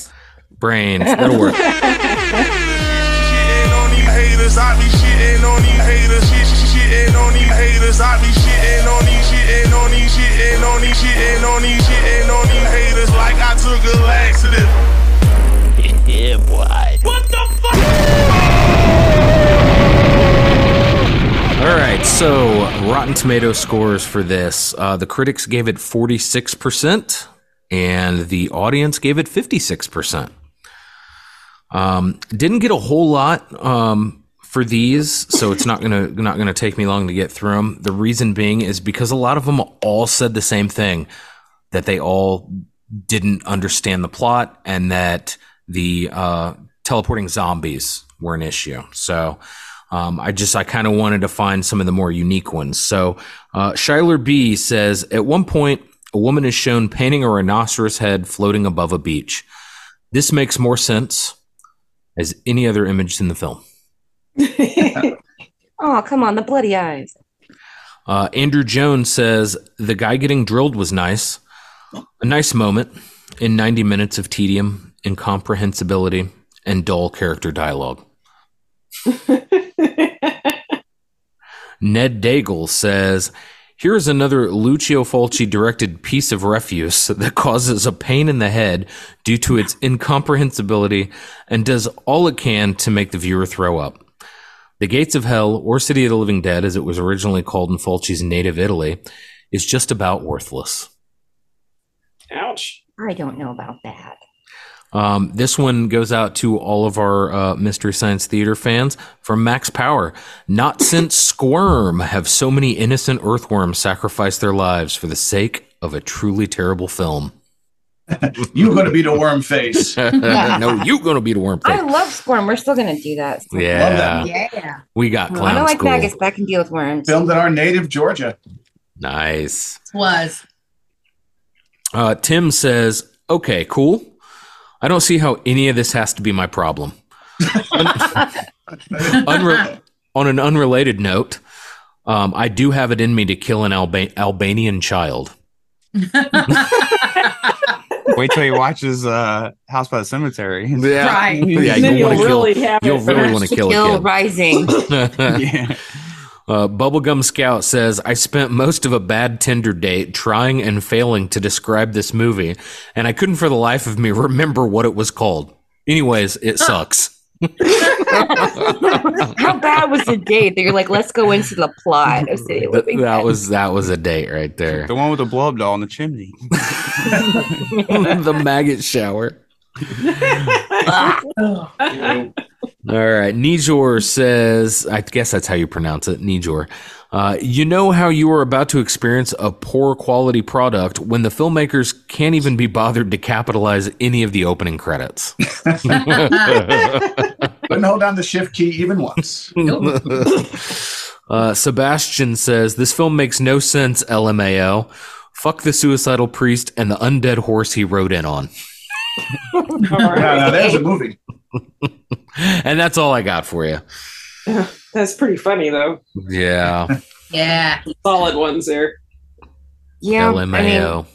[SPEAKER 3] Brains. That'll work.
[SPEAKER 11] Shitting on these haters, I be shitting on these haters, shit, shit, shitting on these haters, I be shitting on these, shitting on these, shitting on these, shitting on these, shitting on these haters like I took a laxative.
[SPEAKER 4] Yeah, boy.
[SPEAKER 11] What the fuck?
[SPEAKER 3] All right, so Rotten Tomato scores for this. Uh, the critics gave it 46%, and the audience gave it 56%. Um, didn't get a whole lot um, for these, so it's not gonna not gonna take me long to get through them. The reason being is because a lot of them all said the same thing that they all didn't understand the plot and that the uh, teleporting zombies were an issue. So um, I just I kind of wanted to find some of the more unique ones. So uh, Shiler B says at one point a woman is shown painting a rhinoceros head floating above a beach. This makes more sense as any other image in the film.
[SPEAKER 1] Oh, come on, the bloody eyes.
[SPEAKER 3] Uh, Andrew Jones says the guy getting drilled was nice, a nice moment in 90 minutes of tedium, incomprehensibility, and dull character dialogue. Ned Daigle says, Here's another Lucio Fulci directed piece of refuse that causes a pain in the head due to its incomprehensibility and does all it can to make the viewer throw up. The Gates of Hell, or City of the Living Dead, as it was originally called in Fulci's native Italy, is just about worthless.
[SPEAKER 8] Ouch.
[SPEAKER 1] I don't know about that.
[SPEAKER 3] Um, this one goes out to all of our uh, Mystery Science Theater fans from Max Power. Not since Squirm have so many innocent earthworms sacrificed their lives for the sake of a truly terrible film.
[SPEAKER 2] You're going to be the worm face.
[SPEAKER 3] no, you're gonna be the worm
[SPEAKER 1] face.
[SPEAKER 3] I
[SPEAKER 1] love Squirm. We're still gonna do that.
[SPEAKER 3] Yeah,
[SPEAKER 9] Yeah.
[SPEAKER 3] we got
[SPEAKER 1] I don't like
[SPEAKER 3] school.
[SPEAKER 1] maggots, but I can deal with worms.
[SPEAKER 2] Filmed in our native Georgia.
[SPEAKER 3] Nice.
[SPEAKER 9] Was.
[SPEAKER 3] Uh, Tim says, "Okay, cool. I don't see how any of this has to be my problem." Unre- on an unrelated note, um, I do have it in me to kill an Alba- Albanian child.
[SPEAKER 10] Wait till he watches uh, House by the Cemetery.
[SPEAKER 3] Yeah,
[SPEAKER 9] Right.
[SPEAKER 3] yeah.
[SPEAKER 8] Then
[SPEAKER 3] You'll
[SPEAKER 8] you'll
[SPEAKER 3] want to kill.
[SPEAKER 8] have
[SPEAKER 3] You'll really want to
[SPEAKER 1] To
[SPEAKER 3] kill
[SPEAKER 1] kill
[SPEAKER 3] a kid.
[SPEAKER 1] rising.
[SPEAKER 10] yeah.
[SPEAKER 3] Uh, Bubblegum Scout says, I spent most of a bad Tinder date trying and failing to describe this movie, and I couldn't for the life of me remember what it was called. Anyways, it sucks.
[SPEAKER 1] How bad was the date that you're like, let's go into the plot of City Living
[SPEAKER 3] that
[SPEAKER 1] Dead?
[SPEAKER 3] was that was a date right there.
[SPEAKER 10] The one with the blow up doll in the chimney.
[SPEAKER 3] the maggot shower. All right. Nijor says, I guess that's how you pronounce it, Nijor. Uh, you know how you are about to experience a poor quality product when the filmmakers can't even be bothered to capitalize any of the opening credits.
[SPEAKER 2] Couldn't hold down the shift key even once.
[SPEAKER 3] uh, Sebastian says, This film makes no sense, LMAO. Fuck the suicidal priest and the undead horse he rode in on.
[SPEAKER 2] Now, now there's a movie.
[SPEAKER 3] And that's all I got for you.
[SPEAKER 8] That's pretty funny though.
[SPEAKER 3] Yeah.
[SPEAKER 9] Yeah.
[SPEAKER 8] Solid ones there.
[SPEAKER 1] Yeah, I mean,
[SPEAKER 3] LMAO.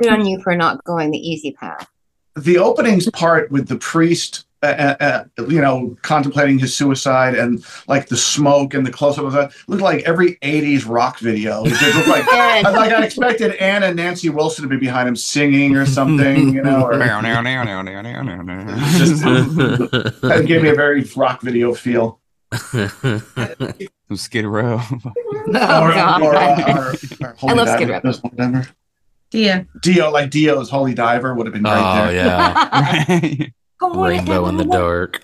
[SPEAKER 1] good on you for not going the easy path.
[SPEAKER 2] the openings part with the priest uh, uh, uh, you know contemplating his suicide and like the smoke and the close-up of that looked like every 80s rock video it just looked like I, like i expected anna and nancy wilson to be behind him singing or something you know or just that gave me a very rock video feel
[SPEAKER 10] Some Skid Row.
[SPEAKER 1] Oh,
[SPEAKER 2] or,
[SPEAKER 1] God.
[SPEAKER 2] or, or, or Holy
[SPEAKER 1] I love Skid Row.
[SPEAKER 2] those one dio like dio's holy diver would have been
[SPEAKER 3] Oh,
[SPEAKER 2] right there
[SPEAKER 3] yeah. Rainbow in the dark.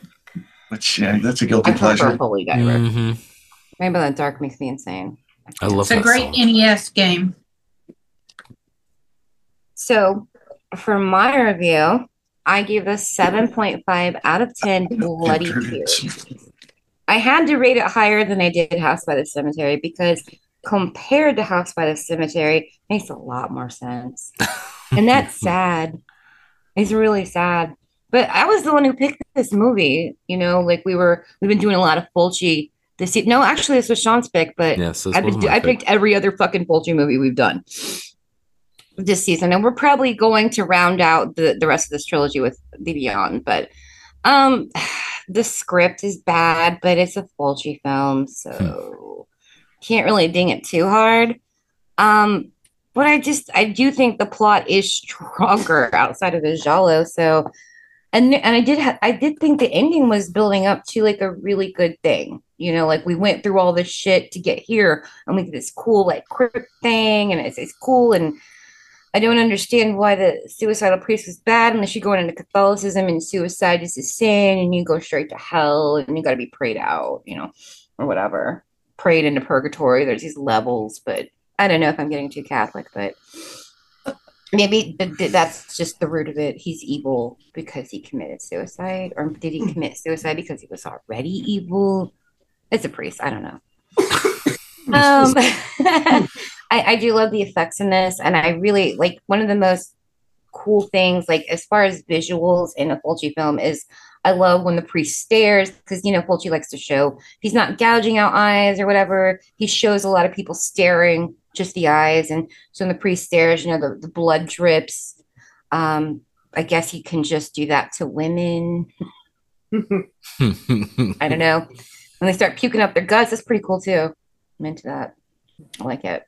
[SPEAKER 2] which yeah, that's a guilty
[SPEAKER 1] I prefer
[SPEAKER 2] pleasure
[SPEAKER 1] Holy Diver.
[SPEAKER 3] Mhm.
[SPEAKER 1] Rainbow in the Dark makes me insane.
[SPEAKER 3] I love it.
[SPEAKER 9] It's a
[SPEAKER 3] that
[SPEAKER 9] great
[SPEAKER 3] song.
[SPEAKER 9] NES game.
[SPEAKER 1] So, for my review, I gave this 7.5 out of 10 bloody tears. I had to rate it higher than I did House by the Cemetery because compared to House by the Cemetery, makes a lot more sense. And that's sad. It's really sad. But I was the one who picked this movie. You know, like we were, we've been doing a lot of Fulci this year. No, actually, this was Sean's pick, but
[SPEAKER 3] Yes,
[SPEAKER 1] I've been, I
[SPEAKER 3] pick.
[SPEAKER 1] picked every other fucking Fulci movie we've done this season, and we're probably going to round out the the rest of this trilogy with the Beyond. But um, the script is bad, but it's a Fulci film, so can't really ding it too hard. Um, but I just I do think the plot is stronger outside of the Giallo. So, and and I did ha- I did think the ending was building up to like a really good thing. You know, like we went through all this shit to get here, and we get this cool like crypt thing, and it's it's cool. And I don't understand why the suicidal priest was bad unless you're going into Catholicism and suicide is a sin, and you go straight to hell, and you got to be prayed out, you know, or whatever, prayed into purgatory. There's these levels, but I don't know if I'm getting too Catholic, but maybe th- th- that's just the root of it. He's evil because he committed suicide, or did he commit suicide because he was already evil? It's a priest. I don't know. um, I, I do love the effects in this, and I really like one of the most cool things, like as far as visuals in a Fulci film, is I love when the priest stares because you know Fulci likes to show he's not gouging out eyes or whatever. He shows a lot of people staring, just the eyes, and so when the priest stares, you know the, the blood drips. Um, I guess he can just do that to women. I don't know. When they start puking up their guts, that's pretty cool too. I'm into that. I like it.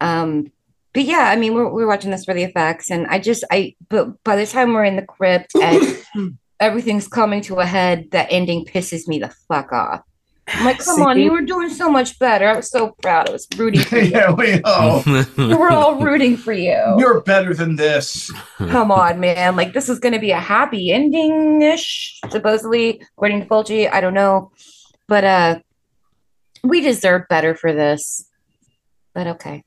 [SPEAKER 1] Um, but yeah, I mean, we're we're watching this for the effects, and I just I but by the time we're in the crypt and everything's coming to a head, that ending pisses me the fuck off. I'm like, come on, you were doing so much better. I was so proud. I was rooting for you.
[SPEAKER 2] yeah we know
[SPEAKER 1] we were all rooting for you.
[SPEAKER 2] you're better than this
[SPEAKER 1] Come on, man. Like this is gonna be a happy ending ish, supposedly, according to Fulci. I don't know. But uh we deserve better for this. But okay.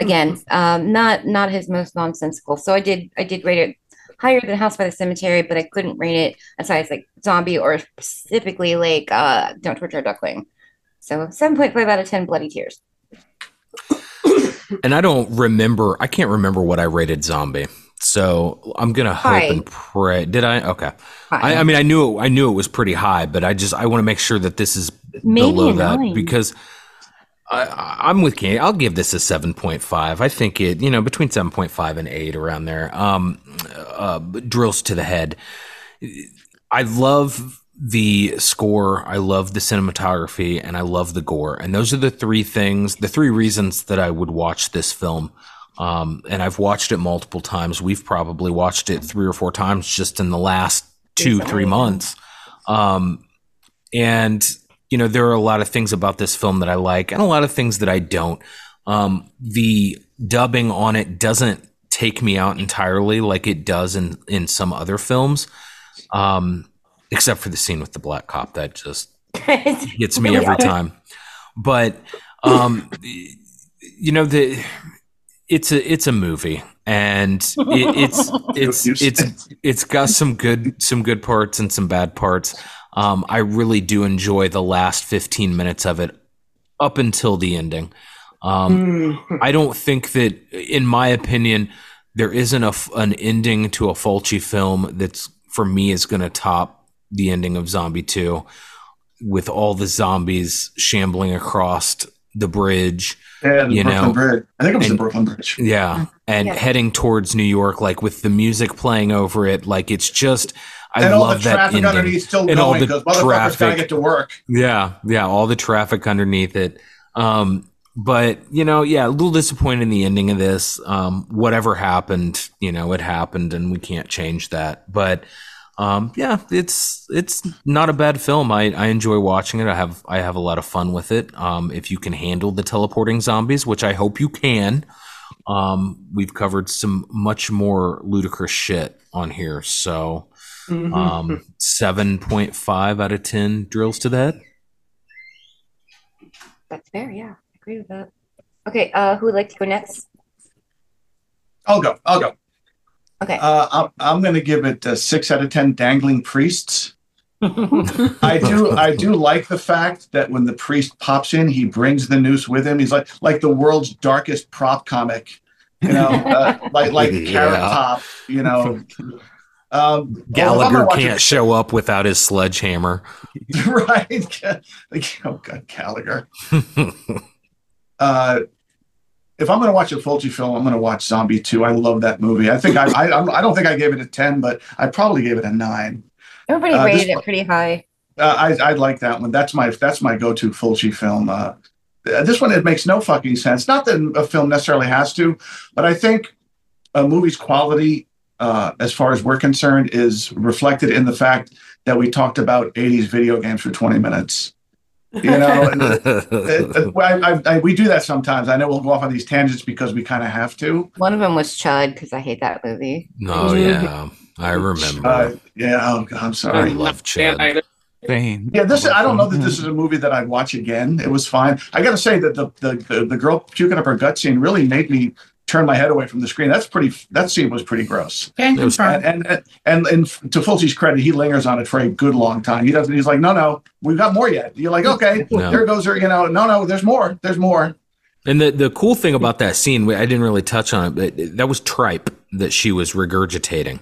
[SPEAKER 1] Again, um, not not his most nonsensical. So I did I did rate it higher than House by the Cemetery, but I couldn't rate it aside like zombie or specifically like uh Don't Torture a Duckling. So seven point five out of ten bloody tears.
[SPEAKER 3] and I don't remember. I can't remember what I rated Zombie. So I'm gonna hope
[SPEAKER 1] High.
[SPEAKER 3] and pray. Did I? Okay. I, I mean, I knew I knew it was pretty high, but I just I want to make sure that this is
[SPEAKER 1] Maybe
[SPEAKER 3] below that because I- I'm with Kenny. I'll give this a seven point five. I think it you know between seven point five and eight around there. Um, uh, drills to the head. I love the score, I love the cinematography, and I love the gore. And those are the three things, the three reasons that I would watch this film. Um, and I've watched it multiple times. We've probably watched it three or four times just in the last two, three months. Um, and you know, there are a lot of things about this film that I like, and a lot of things that I don't. Um, the dubbing on it doesn't take me out entirely like it does in in some other films. Um, except for the scene with the black cop that just gets me every time. But um, you know the it's a it's a movie and it, it's it's it's it's got some good some good parts and some bad parts. Um, I really do enjoy the last 15 minutes of it up until the ending. Um, I don't think that, in my opinion, there isn't a, f- an ending to a Fulci film that's for me is going to top the ending of Zombie 2 with all the zombies shambling across the bridge.
[SPEAKER 2] Yeah, the
[SPEAKER 3] you
[SPEAKER 2] Brooklyn
[SPEAKER 3] know,
[SPEAKER 2] Bridge. I think it was the Brooklyn Bridge.
[SPEAKER 3] Yeah, and
[SPEAKER 2] Yeah.
[SPEAKER 3] heading towards New York, like with the music playing over it, like it's just. I
[SPEAKER 2] and all
[SPEAKER 3] love
[SPEAKER 2] the
[SPEAKER 3] that
[SPEAKER 2] traffic
[SPEAKER 3] ending.
[SPEAKER 2] underneath still
[SPEAKER 3] and
[SPEAKER 2] going because motherfuckers gotta get to work.
[SPEAKER 3] Yeah, yeah, all the traffic underneath it. Um, but you know, yeah, a little disappointed in the ending of this. Um, whatever happened, you know, it happened, and we can't change that. But um, yeah, it's it's not a bad film. I, I enjoy watching it. I have I have a lot of fun with it. Um, if you can handle the teleporting zombies, which I hope you can. Um, we've covered some much more ludicrous shit on here, so
[SPEAKER 1] Mm-hmm.
[SPEAKER 3] um, seven point five out of ten drills to the head.
[SPEAKER 1] That's fair. Yeah, I agree with that. Okay, uh, who would like to go next?
[SPEAKER 2] I'll go. I'll go.
[SPEAKER 1] Okay.
[SPEAKER 2] Uh, I'm, I'm going to give it a six out of ten. Dangling priests. I do. I do like the fact that when the priest pops in, he brings the noose with him. He's like like the world's darkest prop comic. You know, uh, like like Carrot Top. You know. Um, well, if I'm
[SPEAKER 3] Gallagher
[SPEAKER 2] gonna
[SPEAKER 3] can't show up without his sledgehammer.
[SPEAKER 2] right? Like, oh God, Gallagher. uh, if I'm going to watch a Fulci film, I'm going to watch Zombie 2. I love that movie. I think I, I, I'm- don't think I gave it a 10, but I probably gave it a nine.
[SPEAKER 1] Everybody
[SPEAKER 2] Uh,
[SPEAKER 1] rated
[SPEAKER 2] one-
[SPEAKER 1] it pretty high.
[SPEAKER 2] Uh, I, I like that one. That's my, that's my go-to Fulci film. Uh, uh, this one, it makes no fucking sense. Not that a film necessarily has to, but I think a movie's quality, uh, as far as we're concerned, is reflected in the fact that we talked about 80s video games for 20 minutes. You know, and, uh, uh, I, I, I, we do that sometimes. I know we'll go off on these tangents because we kind of have to.
[SPEAKER 1] One of them was Chud because I hate that movie.
[SPEAKER 3] Oh yeah, I remember.
[SPEAKER 2] Uh, yeah, oh, God, I'm sorry.
[SPEAKER 3] I
[SPEAKER 2] sorry.
[SPEAKER 3] love Chud.
[SPEAKER 2] Yeah, this I don't know that this is a movie that I'd watch again. It was fine. I got to say that the, the the the girl puking up her gut scene really made me turn my head away from the screen. That's pretty. That scene was pretty gross. And
[SPEAKER 9] confirm.
[SPEAKER 2] and and, and, and to Fulci's credit, he lingers on it for a good long time. He doesn't. He's like, no, no, we've got more yet. You're like, okay,
[SPEAKER 3] No.
[SPEAKER 2] there goes her. You know, no, no, there's more. There's more.
[SPEAKER 3] And the the cool thing about that scene, I didn't really touch on it, but that was tripe that she was regurgitating,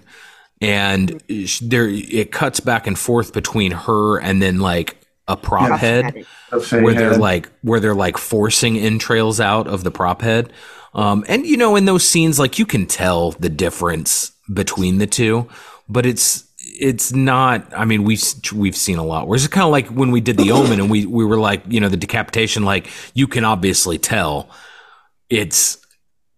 [SPEAKER 3] and there it cuts back and forth between her and then like a prop
[SPEAKER 2] Yeah.
[SPEAKER 3] head,
[SPEAKER 2] A
[SPEAKER 3] where they're
[SPEAKER 2] head.
[SPEAKER 3] like where they're like forcing entrails out of the prop head. Um, and you know, in those scenes, like you can tell the difference between the two, but it's it's not. I mean, we've we've seen a lot. Whereas it's kind of like when we did the Omen, and we we were like, you know, the decapitation. Like you can obviously tell it's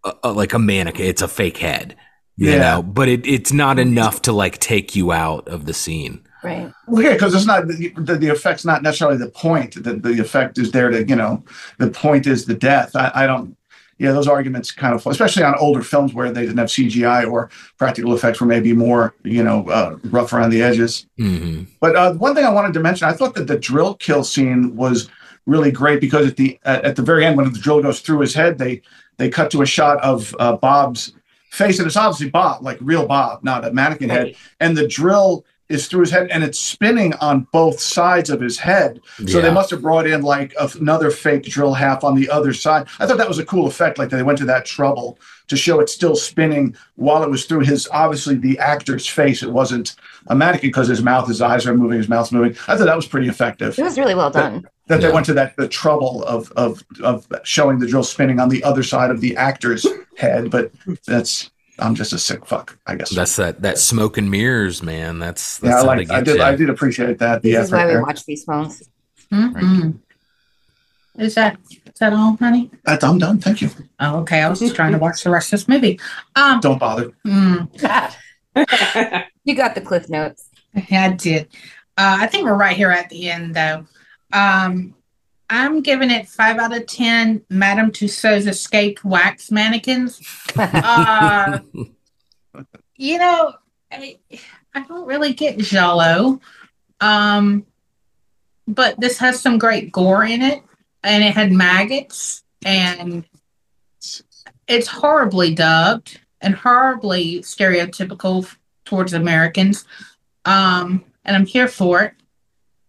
[SPEAKER 3] a, a- like a mannequin. It's a fake head, you
[SPEAKER 2] Yeah.
[SPEAKER 3] know. But it it's not enough to like take you out of the scene.
[SPEAKER 1] Right.
[SPEAKER 2] Well, yeah, because it's not the, the the effect's not necessarily the point. The the effect is there to you know the point is the death. I, I don't. Yeah, those arguments kind of, especially on older films where they didn't have CGI or practical effects were maybe more, you know, uh, rough around the edges.
[SPEAKER 3] hmm
[SPEAKER 2] But uh, one thing I wanted to mention, I thought that the drill kill scene was really great because at the at, at the very end, when the drill goes through his head, they they cut to a shot of uh, Bob's face, and it's obviously Bob, like real Bob, not a mannequin head, and the drill is through his head and it's spinning on both sides of his head. So they must have brought in like a- another fake drill half on the other side. I thought that was a cool effect. Like they went to that trouble to show it still spinning while it was through his obviously the actor's face. It wasn't a mannequin because his mouth, his eyes are moving, his mouth's moving. I thought that was pretty effective.
[SPEAKER 1] It was really well done.
[SPEAKER 2] That they
[SPEAKER 3] Yeah.
[SPEAKER 2] went to that the trouble of of of showing the drill spinning on the other side of the actor's head, but that's I'm just a sick fuck, I guess.
[SPEAKER 3] That's that that smoke and mirrors, man. That's that's
[SPEAKER 2] yeah, I like. I did.
[SPEAKER 3] ya.
[SPEAKER 2] I did appreciate that. The
[SPEAKER 1] This is why we
[SPEAKER 2] there.
[SPEAKER 1] watch these films.
[SPEAKER 9] Mhm. Is that is that all, honey?
[SPEAKER 2] That's- I'm done. Thank you.
[SPEAKER 9] Oh, okay. I was just trying to watch the rest of this movie. Um,
[SPEAKER 2] Don't bother.
[SPEAKER 9] mm,
[SPEAKER 1] you got the cliff notes.
[SPEAKER 9] yeah, I did. Uh, I think we're right here at the end, though. Um, I'm giving it five out of ten. Madame Tussauds escaped wax mannequins. Uh, you know, I, I don't really get Giallo, um, but this has some great gore in it, and it had maggots, and it's horribly dubbed and horribly stereotypical towards Americans. Um, and I'm here for it.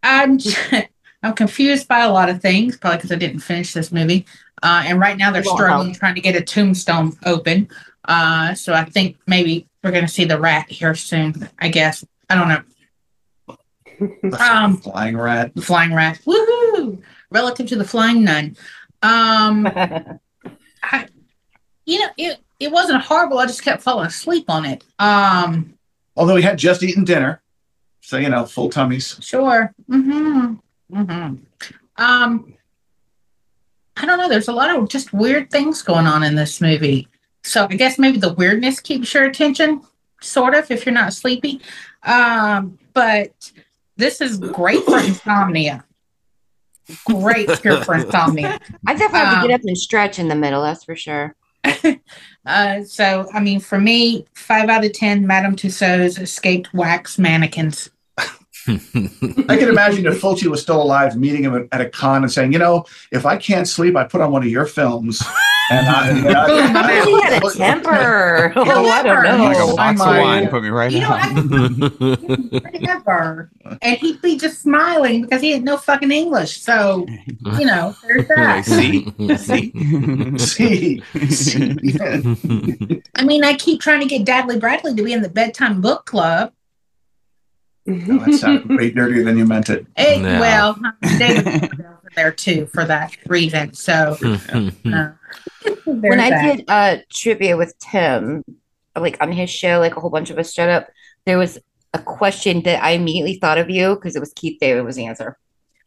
[SPEAKER 9] I'm I'm confused by a lot of things, probably because I didn't finish this movie. Uh, and right now they're struggling
[SPEAKER 1] help.
[SPEAKER 9] trying to get a tombstone open. Uh, so I think maybe we're going to see the rat here soon. I guess I don't know. Um,
[SPEAKER 2] Flying rat.
[SPEAKER 9] flying rat. Woohoo! Relative to the flying nun. Um, I, you know, it it wasn't horrible. I just kept falling asleep on it. Um,
[SPEAKER 2] Although we had just eaten dinner, so you know, full tummies.
[SPEAKER 9] Sure. Mm-hmm. Mm-hmm. Um, I don't know. There's a lot of just weird things going on in this movie. So I guess maybe the weirdness keeps your attention, sort of, if you're not sleepy. Um, but this is great for insomnia. Great cure for insomnia.
[SPEAKER 1] I definitely have to
[SPEAKER 9] Um,
[SPEAKER 1] get up and stretch in the middle. That's for sure.
[SPEAKER 9] Uh, so I mean, for me, five out of ten, Madame Tussauds escaped wax mannequins.
[SPEAKER 2] I can imagine if Fulci was still alive, meeting him at- at a con and saying, "You know, if I can't sleep, I put on one of your films." And I, and I-
[SPEAKER 1] He had a temper. Oh, I don't know.
[SPEAKER 10] Like a box of wine, put me right
[SPEAKER 9] You know,
[SPEAKER 10] out.
[SPEAKER 9] And he'd be just smiling because he had no fucking English. So, you know, there's
[SPEAKER 10] Like,
[SPEAKER 9] that.
[SPEAKER 10] see, see,
[SPEAKER 2] see, see.
[SPEAKER 9] I mean, I keep trying to get Daddy Bradley to be in the bedtime book club.
[SPEAKER 2] No, that sounded way dirtier than you meant it.
[SPEAKER 9] Hey,
[SPEAKER 3] No.
[SPEAKER 9] well, David Coverdale's there too for that reason. So, uh,
[SPEAKER 1] when I
[SPEAKER 9] that.
[SPEAKER 1] did uh trivia with Tim, like on his show, like a whole bunch of us showed up. There was a question that I immediately thought of you because it was Keith David was the answer.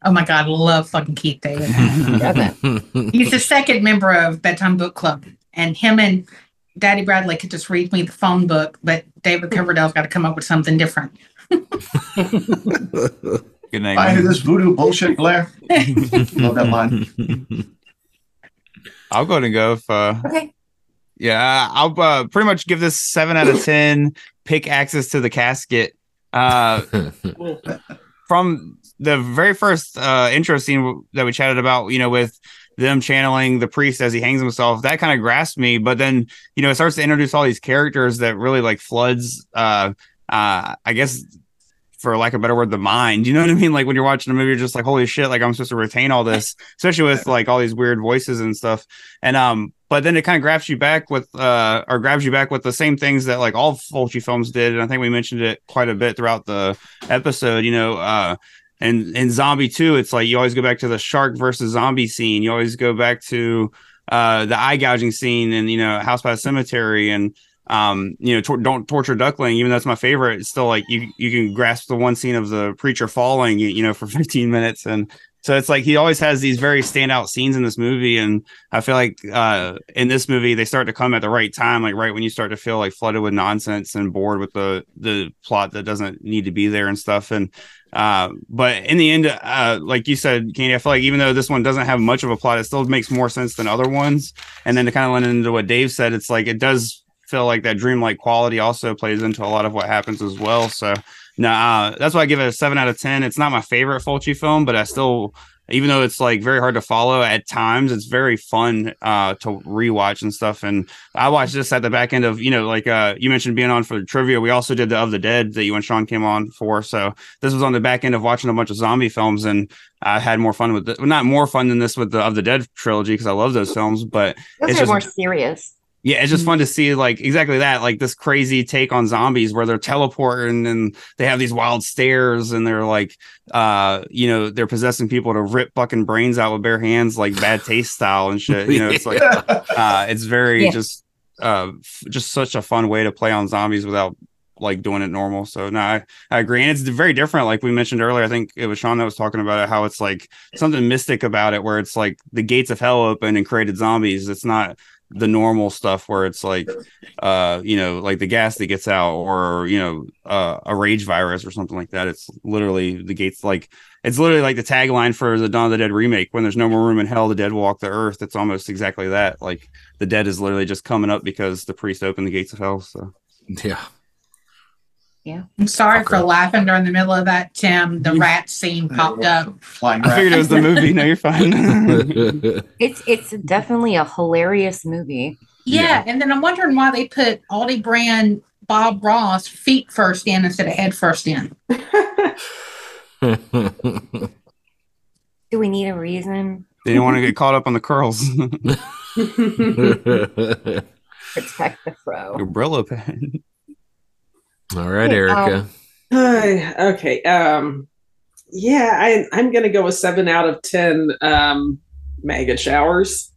[SPEAKER 9] Oh my God, love fucking Keith David.
[SPEAKER 3] Mm-hmm.
[SPEAKER 9] He's the second member of Bedtime Book Club, and him and Daddy Bradley could just read me the phone book, but David Coverdale's got to come up with something different.
[SPEAKER 10] Good night.
[SPEAKER 2] I hear this voodoo bullshit, Blair. Love that line.
[SPEAKER 10] I'll go ahead and go. If uh,
[SPEAKER 1] Okay.
[SPEAKER 10] yeah, I'll uh, pretty much give this seven out of ten. Pick access to the casket. Uh, from the very first uh, intro scene that we chatted about, you know, with them channeling the priest as he hangs himself, that kind of grasped me. But then, you know, it starts to introduce all these characters that really like floods. Uh, uh, I guess for lack of a better word, the mind. You know what I mean? Like when you're watching a movie, you're just like, holy shit, like I'm supposed to retain all this, especially with like all these weird voices and stuff. And um, but then it kind of grabs you back with uh or grabs you back with the same things that like all Fulci films did. And I think we mentioned it quite a bit throughout the episode, you know, uh and in zombie 2 it's like you always go back to the shark versus zombie scene you always go back to uh the eye gouging scene and you know house by the cemetery and um you know tor- don't torture duckling even though it's my favorite it's still like you you can grasp the one scene of the preacher falling you, you know for 15 minutes and so it's like he always has these very standout scenes in this movie and i feel like uh in this movie they start to come at the right time like right when you start to feel like flooded with nonsense and bored with the the plot that doesn't need to be there and stuff and uh, but in the end, uh, like you said, Candy, I feel like even though this one doesn't have much of a plot, it still makes more sense than other ones. And then to kind of lend into what Dave said, it's like it does feel like that dreamlike quality also plays into a lot of what happens as well. So, no, uh, that's why I give it a seven out of ten. It's not my favorite Fulci film, but I still, even though it's like very hard to follow at times, it's very fun uh, to rewatch and stuff. And I watched this at the back end of, you know, like uh, you mentioned being on for the trivia. We also did the Of the Dead that you and Sean came on for. So this was on the back end of watching a bunch of zombie films, and I had more fun with it. Not more fun than this with the Of the Dead trilogy because I love those films, but
[SPEAKER 1] Those
[SPEAKER 10] it's
[SPEAKER 1] are
[SPEAKER 10] just
[SPEAKER 1] more serious.
[SPEAKER 10] Yeah, it's just fun to see like exactly that, like this crazy take on zombies where they're teleporting and they have these wild stares and they're like, uh, you know, they're possessing people to rip fucking brains out with bare hands, like bad taste style and shit. You know, it's like, uh, it's very
[SPEAKER 1] Yeah.
[SPEAKER 10] just uh, f- just such a fun way to play on zombies without like doing it normal. So no, I, I agree, and it's very different. Like we mentioned earlier, I think it was Sean that was talking about it. How it's like something mystic about it, where it's like the gates of hell open and created zombies. It's not the normal stuff where it's like uh you know like the gas that gets out or you know uh, a rage virus or something like that it's literally the gates like it's literally like the tagline for the dawn of the dead remake. When there's no more room in hell the dead walk the earth. It's almost exactly that. Like the dead is literally just coming up because the priest opened the gates of hell so.
[SPEAKER 3] Yeah
[SPEAKER 1] Yeah.
[SPEAKER 9] I'm sorry for laughing during the middle of that, Tim. The rat scene popped up.
[SPEAKER 2] Flying
[SPEAKER 10] i figured it was the movie no you're fine
[SPEAKER 1] It's it's definitely a hilarious movie.
[SPEAKER 9] Yeah, and then I'm wondering why they put Aldi brand Bob Ross feet first in instead of head first in.
[SPEAKER 1] Do we need a reason?
[SPEAKER 10] they didn't want to get caught up on the curls
[SPEAKER 1] Protect the fro.
[SPEAKER 10] your brillo pen
[SPEAKER 3] All right,
[SPEAKER 1] Hey,
[SPEAKER 3] Erica.
[SPEAKER 1] um,
[SPEAKER 8] okay. Um, yeah, I, I'm gonna go with seven out of ten. Um, maggot showers.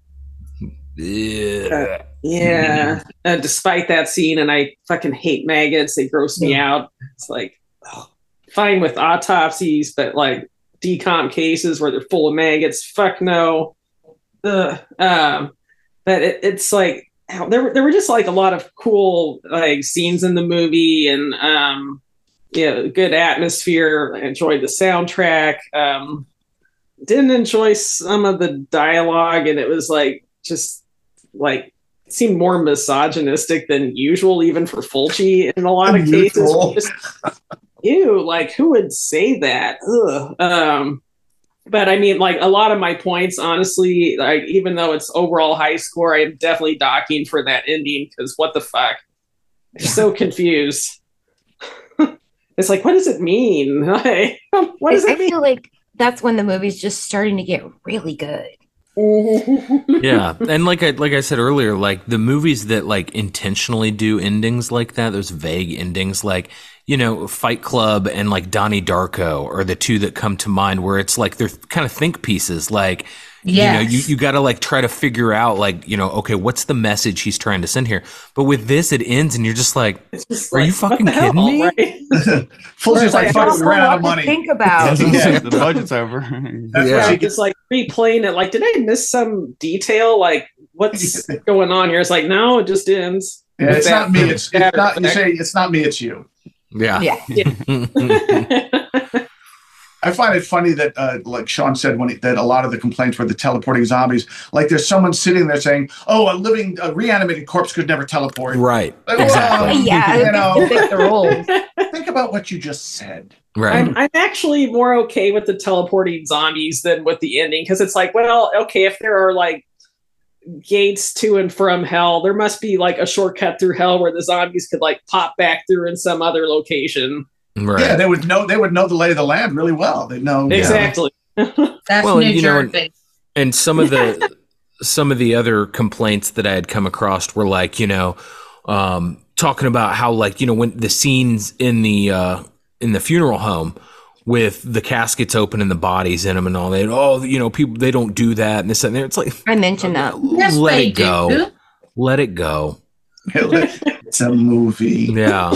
[SPEAKER 3] Yeah.
[SPEAKER 8] Uh, yeah. Uh, despite that scene, and I fucking hate maggots. They gross me out. It's like ugh, fine with autopsies, but like decomp cases where they're full of maggots. Fuck no. Ugh. Um, but it, it's like there were there were just like a lot of cool like scenes in the movie and um yeah good atmosphere. I enjoyed the soundtrack. Um, didn't enjoy some of the dialogue, and it was like just like seemed more misogynistic than usual, even for Fulci in a lot of cases. Just, ew, like who would say that? Ugh. Um, but I mean, like a lot of my points, honestly, like even though it's overall high score, I'm definitely docking for that ending because what the fuck? I'm so confused. it's like, what does it mean? What does
[SPEAKER 1] I
[SPEAKER 8] it mean?
[SPEAKER 1] feel like that's when the movie's just starting to get really good. Mm-hmm.
[SPEAKER 3] yeah and like i like i said earlier like the movies that like intentionally do endings like that those vague endings like you know fight club and like donnie darko are the two that come to mind where it's like they're kind of think pieces like you know you, you got to like try to figure out like you know okay what's the message he's trying to send here but with this it ends and you're just like
[SPEAKER 8] just
[SPEAKER 3] Are you
[SPEAKER 8] like, what
[SPEAKER 3] fucking
[SPEAKER 8] the hell,
[SPEAKER 3] kidding me?
[SPEAKER 8] right?
[SPEAKER 2] Fulci's like,
[SPEAKER 8] Like,
[SPEAKER 2] fuck,
[SPEAKER 1] Not
[SPEAKER 2] we ran out of money.
[SPEAKER 1] think about.
[SPEAKER 2] Yeah.
[SPEAKER 10] the budget's over
[SPEAKER 2] That's
[SPEAKER 3] Yeah.
[SPEAKER 2] what she
[SPEAKER 8] Like, replaying it. Like, did I miss some detail? Like, what's going on here? It's like, no, it just ends.
[SPEAKER 2] Yeah,
[SPEAKER 8] with
[SPEAKER 2] it's
[SPEAKER 8] that
[SPEAKER 2] not me. It's, it's not. You say it's not me. It's you.
[SPEAKER 3] yeah
[SPEAKER 1] Yeah.
[SPEAKER 2] I find it funny that, uh, like Sean said, when he, that a lot of the complaints were the teleporting zombies. Like there's someone sitting there saying, "Oh, a living, a reanimated corpse could never teleport."
[SPEAKER 3] right
[SPEAKER 2] Like,
[SPEAKER 3] exactly
[SPEAKER 2] well,
[SPEAKER 1] yeah,
[SPEAKER 2] you know,
[SPEAKER 1] the roles.
[SPEAKER 2] think about what you just said.
[SPEAKER 3] right
[SPEAKER 8] I'm, I'm actually more okay with the teleporting zombies than with the ending because it's like, well, okay, if there are like gates to and from hell, there must be like a shortcut through hell where the zombies could like pop back through in some other location.
[SPEAKER 3] Right
[SPEAKER 2] Yeah, they would know. They would know the lay of the land really well. They know
[SPEAKER 8] Exactly.
[SPEAKER 9] That's
[SPEAKER 3] Well,
[SPEAKER 9] New
[SPEAKER 3] you know, and-
[SPEAKER 9] Jersey.
[SPEAKER 3] and some of the some of the other complaints that I had come across were like, you know, um, talking about how like you know when the scenes in the uh, in the funeral home with the caskets open and the bodies in them and all that. Oh, you know, people they don't do that and this and that. It's like
[SPEAKER 1] I mentioned that.
[SPEAKER 9] Yes,
[SPEAKER 3] let
[SPEAKER 9] they
[SPEAKER 3] it go,
[SPEAKER 9] do.
[SPEAKER 3] let it go.
[SPEAKER 2] it's a movie.
[SPEAKER 3] Yeah,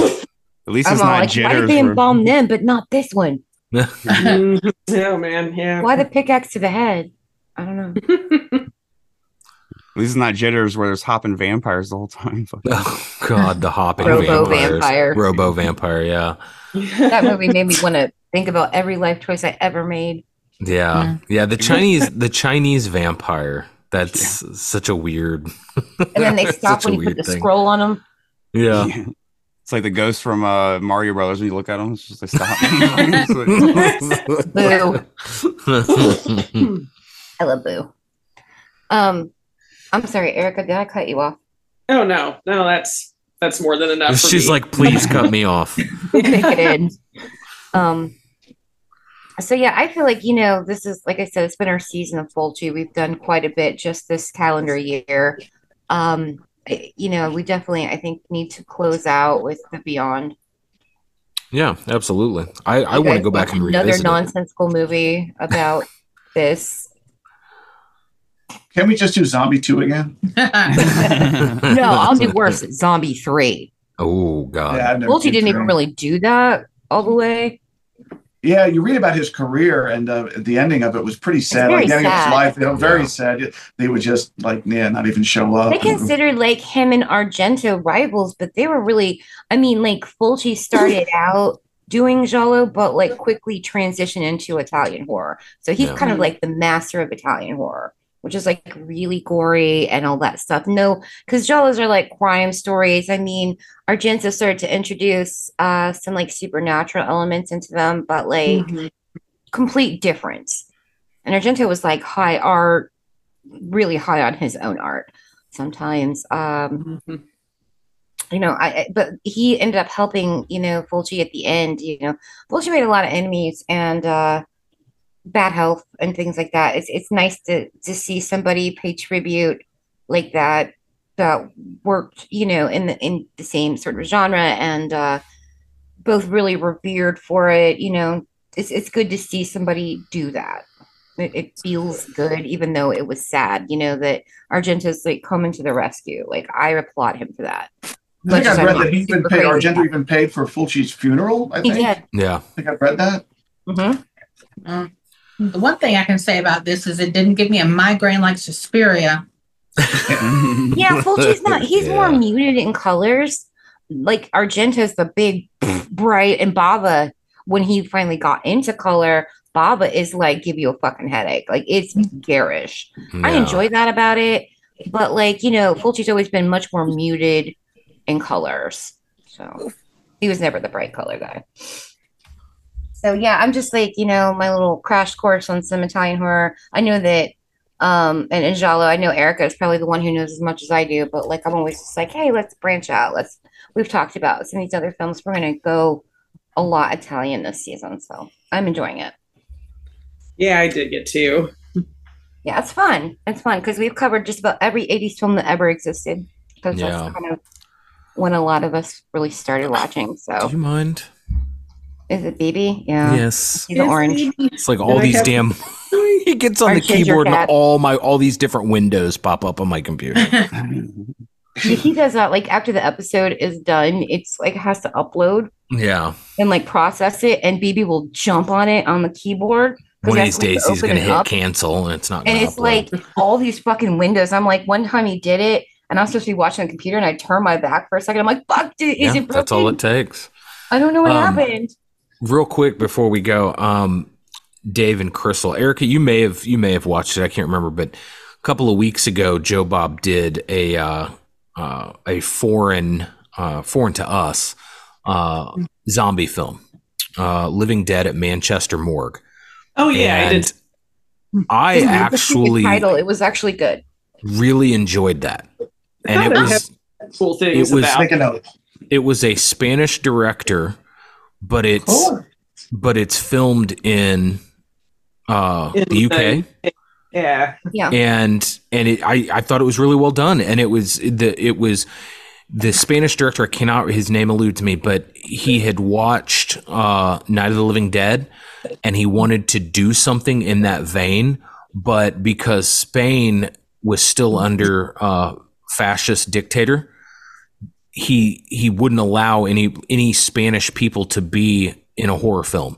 [SPEAKER 10] at least
[SPEAKER 1] I'm
[SPEAKER 10] it's
[SPEAKER 1] all
[SPEAKER 10] not
[SPEAKER 1] like, why did they
[SPEAKER 10] where-
[SPEAKER 1] embalm them, but not this one?
[SPEAKER 8] Mhm. oh man, yeah.
[SPEAKER 1] Why the pickaxe to the head? I don't know.
[SPEAKER 10] At least it's not jitters where there's hopping vampires the whole time.
[SPEAKER 3] Oh god, the hopping
[SPEAKER 1] Robo
[SPEAKER 3] vampires.
[SPEAKER 1] vampire.
[SPEAKER 3] Robo vampire. Yeah,
[SPEAKER 1] That movie made me want to think about every life choice I ever made.
[SPEAKER 3] yeah, yeah. The Chinese, the Chinese vampire. That's such a weird.
[SPEAKER 1] And then they stop when you put the
[SPEAKER 3] thing.
[SPEAKER 1] scroll on them.
[SPEAKER 3] Yeah.
[SPEAKER 10] Yeah. It's like the ghost from uh, Mario Brothers. When you look at them, it's just they stop.
[SPEAKER 1] Boo. I love Boo. Um, I'm sorry, Erica. Did I cut you off?
[SPEAKER 8] Oh no, no, that's that's more than enough.
[SPEAKER 3] She's
[SPEAKER 8] me.
[SPEAKER 3] like, please cut me off.
[SPEAKER 1] Make it end. Um. So yeah, I feel like you know this is like I said, it's been our season of Fulci. We've done quite a bit just this calendar year. Um, I- you know, we definitely I think need to close out with the Beyond.
[SPEAKER 3] Yeah, absolutely. I, I want to go back and read
[SPEAKER 1] another
[SPEAKER 3] revisit it.
[SPEAKER 1] nonsensical movie about this.
[SPEAKER 2] Can we just do Zombie 2 again?
[SPEAKER 1] no, I'll do worse. Zombie three.
[SPEAKER 3] Oh God.
[SPEAKER 2] Yeah, I've never
[SPEAKER 1] Fulci
[SPEAKER 2] seen
[SPEAKER 1] didn't even really do that all the way.
[SPEAKER 2] Yeah, you read about his career, and uh, the ending of it was pretty sad.
[SPEAKER 1] very
[SPEAKER 2] like the ending of
[SPEAKER 1] sad.
[SPEAKER 2] his life, you know, very
[SPEAKER 3] Yeah.
[SPEAKER 2] sad. They would just like, yeah, not even show up.
[SPEAKER 1] They considered like him and Argento rivals, but they were really, I mean, like Fulci started out doing Giallo, but like quickly transitioned into Italian horror. So he's
[SPEAKER 3] Yeah.
[SPEAKER 1] kind of like the master of Italian horror, which is like really gory and all that stuff. No, because Giallos are like crime stories. I mean, Argento started to introduce uh some like supernatural elements into them, but like
[SPEAKER 8] Mhm.
[SPEAKER 1] complete difference. And Argento was like high art, really high on his own art sometimes. Um,
[SPEAKER 8] Mhm.
[SPEAKER 1] you know, I I- but he ended up helping, you know, Fulci at the end, you know. Fulci made a lot of enemies and uh bad health and things like that. It's it's nice to to see somebody pay tribute like that that worked, you know, in the in the same sort of genre and uh both really revered for it, you know. It's it's good to see somebody do that. It, it feels good, even though it was sad, you know, that Argento's like coming to the rescue. Like I applaud him for that.
[SPEAKER 2] I think I
[SPEAKER 1] I'm
[SPEAKER 2] read that he even
[SPEAKER 1] super
[SPEAKER 2] paid,
[SPEAKER 1] crazy
[SPEAKER 2] Argento even paid for Fulci's funeral. I
[SPEAKER 1] He
[SPEAKER 2] think.
[SPEAKER 1] did.
[SPEAKER 3] Yeah.
[SPEAKER 2] I think I've read that.
[SPEAKER 1] hmm
[SPEAKER 9] Um, the one thing I can say about this is it didn't give me a migraine like Suspiria.
[SPEAKER 1] Yeah, Fulci's not. He's more muted in colors. Like Argento's the big, bright, and Bava, When he finally got into color, Bava is like give you a fucking headache. Like it's garish. I
[SPEAKER 3] Yeah.
[SPEAKER 1] enjoy that about it, but like you know, Fulci's always been much more muted in colors. So he was never the bright color guy. So yeah, I'm just like, you know, my little crash course on some Italian horror. I know that um and in Giallo, I know Erica is probably the one who knows as much as I do, but like I'm always just like, hey, let's branch out. Let's we've talked about some of these other films. We're gonna go a lot Italian this season. So I'm enjoying it.
[SPEAKER 8] Yeah, I did get two.
[SPEAKER 1] Yeah, it's fun. It's fun because we've covered just about every 80s film that ever existed. Because
[SPEAKER 3] Yeah.
[SPEAKER 1] that's kind of when a lot of us really started watching. So
[SPEAKER 3] Do you mind?
[SPEAKER 1] Is it BB? Yeah.
[SPEAKER 3] Yes.
[SPEAKER 1] He's orange.
[SPEAKER 3] It's like all these damn. he gets on the
[SPEAKER 1] Orange ginger
[SPEAKER 3] keyboard and all my all these different windows pop up on my computer.
[SPEAKER 1] he does that like after the episode is done, it's like it has to upload
[SPEAKER 3] yeah.
[SPEAKER 1] and like process it, and BB will jump on it on the keyboard.
[SPEAKER 3] One of these
[SPEAKER 1] when
[SPEAKER 3] days
[SPEAKER 1] you
[SPEAKER 3] he's
[SPEAKER 1] open
[SPEAKER 3] gonna hit
[SPEAKER 1] up,
[SPEAKER 3] cancel and it's not.
[SPEAKER 1] and
[SPEAKER 3] Gonna
[SPEAKER 1] it's
[SPEAKER 3] upload.
[SPEAKER 1] like all these fucking windows. I'm like, one time he did it, and I'm supposed to be watching the computer, and I turn my back for a second. I'm like, fuck, dude, is
[SPEAKER 3] yeah,
[SPEAKER 1] it broken?
[SPEAKER 3] that's all it takes.
[SPEAKER 1] I don't know what
[SPEAKER 3] Um,
[SPEAKER 1] happened.
[SPEAKER 3] Real quick before we go, um, Dave and Crystal, Erica, you may have you may have watched it. I can't remember, but a couple of weeks ago, Joe Bob did a uh, uh, a foreign uh, foreign to us uh, zombie film, uh, Living Dead at Manchester Morgue.
[SPEAKER 8] Oh yeah, I did.
[SPEAKER 3] I actually
[SPEAKER 1] title, it was actually good.
[SPEAKER 3] really enjoyed that, and it was
[SPEAKER 8] Cool thing.
[SPEAKER 3] it was-
[SPEAKER 8] about.
[SPEAKER 2] Make a note.
[SPEAKER 3] it was a Spanish director, but it's
[SPEAKER 2] Cool.
[SPEAKER 3] but it's filmed in uh
[SPEAKER 8] In
[SPEAKER 3] the UK
[SPEAKER 8] the- Yeah.
[SPEAKER 1] Yeah.
[SPEAKER 3] and and it, I I thought it was really well done and it was the it was the Spanish director I cannot his name eludes me but he had watched uh Night of the Living Dead and he wanted to do something in that vein but because Spain was still under uh fascist dictator he he wouldn't allow any any Spanish people to be in a horror film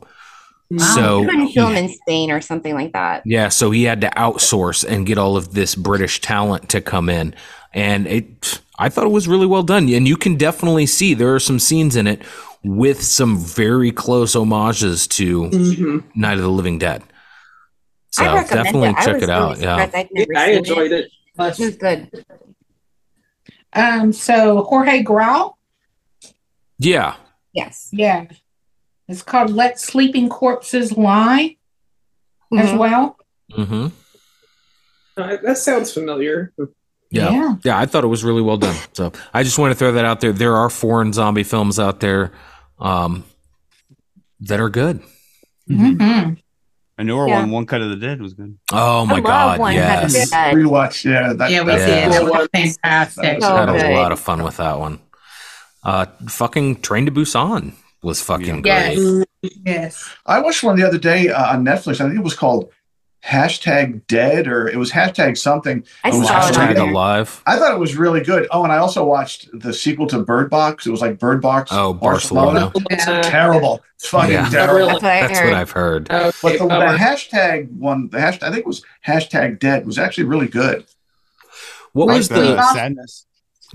[SPEAKER 3] so
[SPEAKER 1] couldn't
[SPEAKER 3] he-
[SPEAKER 1] film in Spain or something like that.
[SPEAKER 3] yeah, so he had to outsource and get all of this British talent to come in. And it I thought it was really well done. And you can definitely see there are some scenes in it with some very close homages to
[SPEAKER 8] Mhm.
[SPEAKER 3] Night of the Living Dead. So definitely
[SPEAKER 1] it. I
[SPEAKER 3] check
[SPEAKER 1] was
[SPEAKER 3] it
[SPEAKER 1] really
[SPEAKER 3] out. Yeah.
[SPEAKER 1] I'd never
[SPEAKER 8] Yeah, I
[SPEAKER 1] seen
[SPEAKER 8] enjoyed it.
[SPEAKER 1] It was good.
[SPEAKER 9] Um, so Jorge Grau,
[SPEAKER 3] Yeah.
[SPEAKER 1] Yes.
[SPEAKER 9] yeah, it's called "Let Sleeping Corpses Lie" as
[SPEAKER 1] Mhm.
[SPEAKER 9] well.
[SPEAKER 3] Mm-hmm.
[SPEAKER 8] Uh, that sounds familiar.
[SPEAKER 3] Yeah.
[SPEAKER 9] Yeah.
[SPEAKER 3] yeah. I thought it was really well done. So I just want to throw that out there. There are foreign zombie films out there um, that are good.
[SPEAKER 10] A newer
[SPEAKER 1] Yeah.
[SPEAKER 10] one, One Cut of the Dead, was good.
[SPEAKER 3] Oh my
[SPEAKER 1] love
[SPEAKER 3] God.
[SPEAKER 1] One
[SPEAKER 3] Yes.
[SPEAKER 1] the Dead.
[SPEAKER 2] Rewatch. Yeah. That,
[SPEAKER 9] Yeah, we
[SPEAKER 2] that-
[SPEAKER 9] did. That
[SPEAKER 8] cool.
[SPEAKER 9] was fantastic.
[SPEAKER 1] So
[SPEAKER 3] had a lot of fun with that one. Uh, fucking Train to Busan was fucking
[SPEAKER 9] Yes.
[SPEAKER 3] great.
[SPEAKER 9] Yes.
[SPEAKER 2] I watched one the other day uh, on Netflix. I think it was called hashtag dead or it was hashtag something.
[SPEAKER 1] I
[SPEAKER 2] It was
[SPEAKER 1] saw it.
[SPEAKER 3] Hashtag
[SPEAKER 2] really-
[SPEAKER 3] alive.
[SPEAKER 2] I thought it was really good. Oh, and I also watched the sequel to Bird Box. It was like Bird Box.
[SPEAKER 3] Oh, Barcelona.
[SPEAKER 9] Yeah.
[SPEAKER 2] Terrible. It's fucking
[SPEAKER 3] Yeah.
[SPEAKER 2] terrible.
[SPEAKER 1] That's what I
[SPEAKER 3] That's what I've heard.
[SPEAKER 8] Okay,
[SPEAKER 2] But the, the hashtag one, the hashtag I think it was hashtag dead was actually really good.
[SPEAKER 3] What
[SPEAKER 9] Wait,
[SPEAKER 3] was
[SPEAKER 9] wait,
[SPEAKER 3] the
[SPEAKER 10] sadness.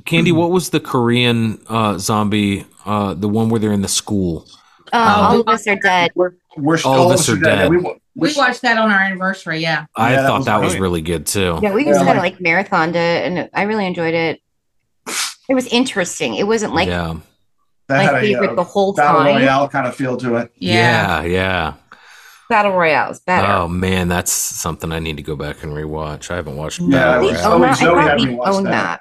[SPEAKER 3] Candy? What was the Korean uh, zombie? Uh, the one where they're in the school.
[SPEAKER 1] Um, all of us are dead.
[SPEAKER 2] We're, we're
[SPEAKER 3] All of us are dead.
[SPEAKER 2] We, we,
[SPEAKER 9] We watched that on our anniversary. Yeah.
[SPEAKER 3] I
[SPEAKER 2] Yeah, that
[SPEAKER 3] thought
[SPEAKER 2] was
[SPEAKER 3] that was really good too.
[SPEAKER 1] Yeah, we just
[SPEAKER 2] Yeah.
[SPEAKER 1] kind of like marathoned it, and I really enjoyed it. It was interesting. It wasn't like
[SPEAKER 3] yeah,
[SPEAKER 2] that
[SPEAKER 1] my
[SPEAKER 2] had a,
[SPEAKER 1] favorite
[SPEAKER 2] uh,
[SPEAKER 1] the whole
[SPEAKER 2] battle
[SPEAKER 1] time.
[SPEAKER 2] royale kind of feel to it.
[SPEAKER 3] yeah, yeah.
[SPEAKER 1] Battle Royale is better.
[SPEAKER 3] Oh man, that's something I need to go back and rewatch. I haven't watched.
[SPEAKER 2] Yeah,
[SPEAKER 3] Battle
[SPEAKER 1] we
[SPEAKER 3] Royale.
[SPEAKER 1] own that. I thought we
[SPEAKER 2] me watch
[SPEAKER 1] owned
[SPEAKER 2] that.
[SPEAKER 1] that.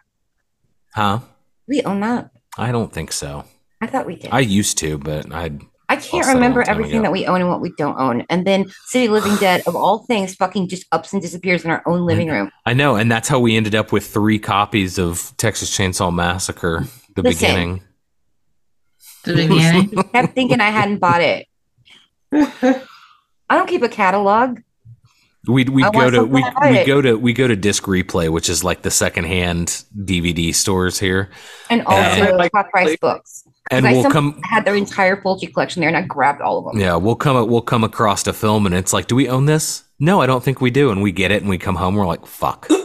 [SPEAKER 3] Huh?
[SPEAKER 1] We own that.
[SPEAKER 3] I don't think so.
[SPEAKER 1] I thought we did.
[SPEAKER 3] I used to, but I
[SPEAKER 1] I can't
[SPEAKER 3] that
[SPEAKER 1] remember
[SPEAKER 3] long
[SPEAKER 1] everything
[SPEAKER 3] ago.
[SPEAKER 1] that we own and what we don't own. And then City Living Dead, of all things, fucking just ups and disappears in our own living room.
[SPEAKER 3] I know, and that's how we ended up with three copies of Texas Chainsaw Massacre: The
[SPEAKER 1] Listen.
[SPEAKER 3] Beginning.
[SPEAKER 9] The beginning.
[SPEAKER 1] I kept thinking I hadn't bought it. I don't keep a catalog.
[SPEAKER 3] We'd we
[SPEAKER 1] I
[SPEAKER 3] go to we we go to we go to Disc Replay, which is like the secondhand DVD stores here,
[SPEAKER 1] And also
[SPEAKER 3] And-
[SPEAKER 8] Like-
[SPEAKER 1] top price books. 'Cause
[SPEAKER 3] and
[SPEAKER 1] I
[SPEAKER 3] we'll
[SPEAKER 1] some-
[SPEAKER 3] come.
[SPEAKER 1] had their entire Fulci collection there and I grabbed all of them.
[SPEAKER 3] Yeah, we'll come we'll come across a film, and it's like, do we own this? No, I don't think we do. And we get it, and we come home, we're like, fuck.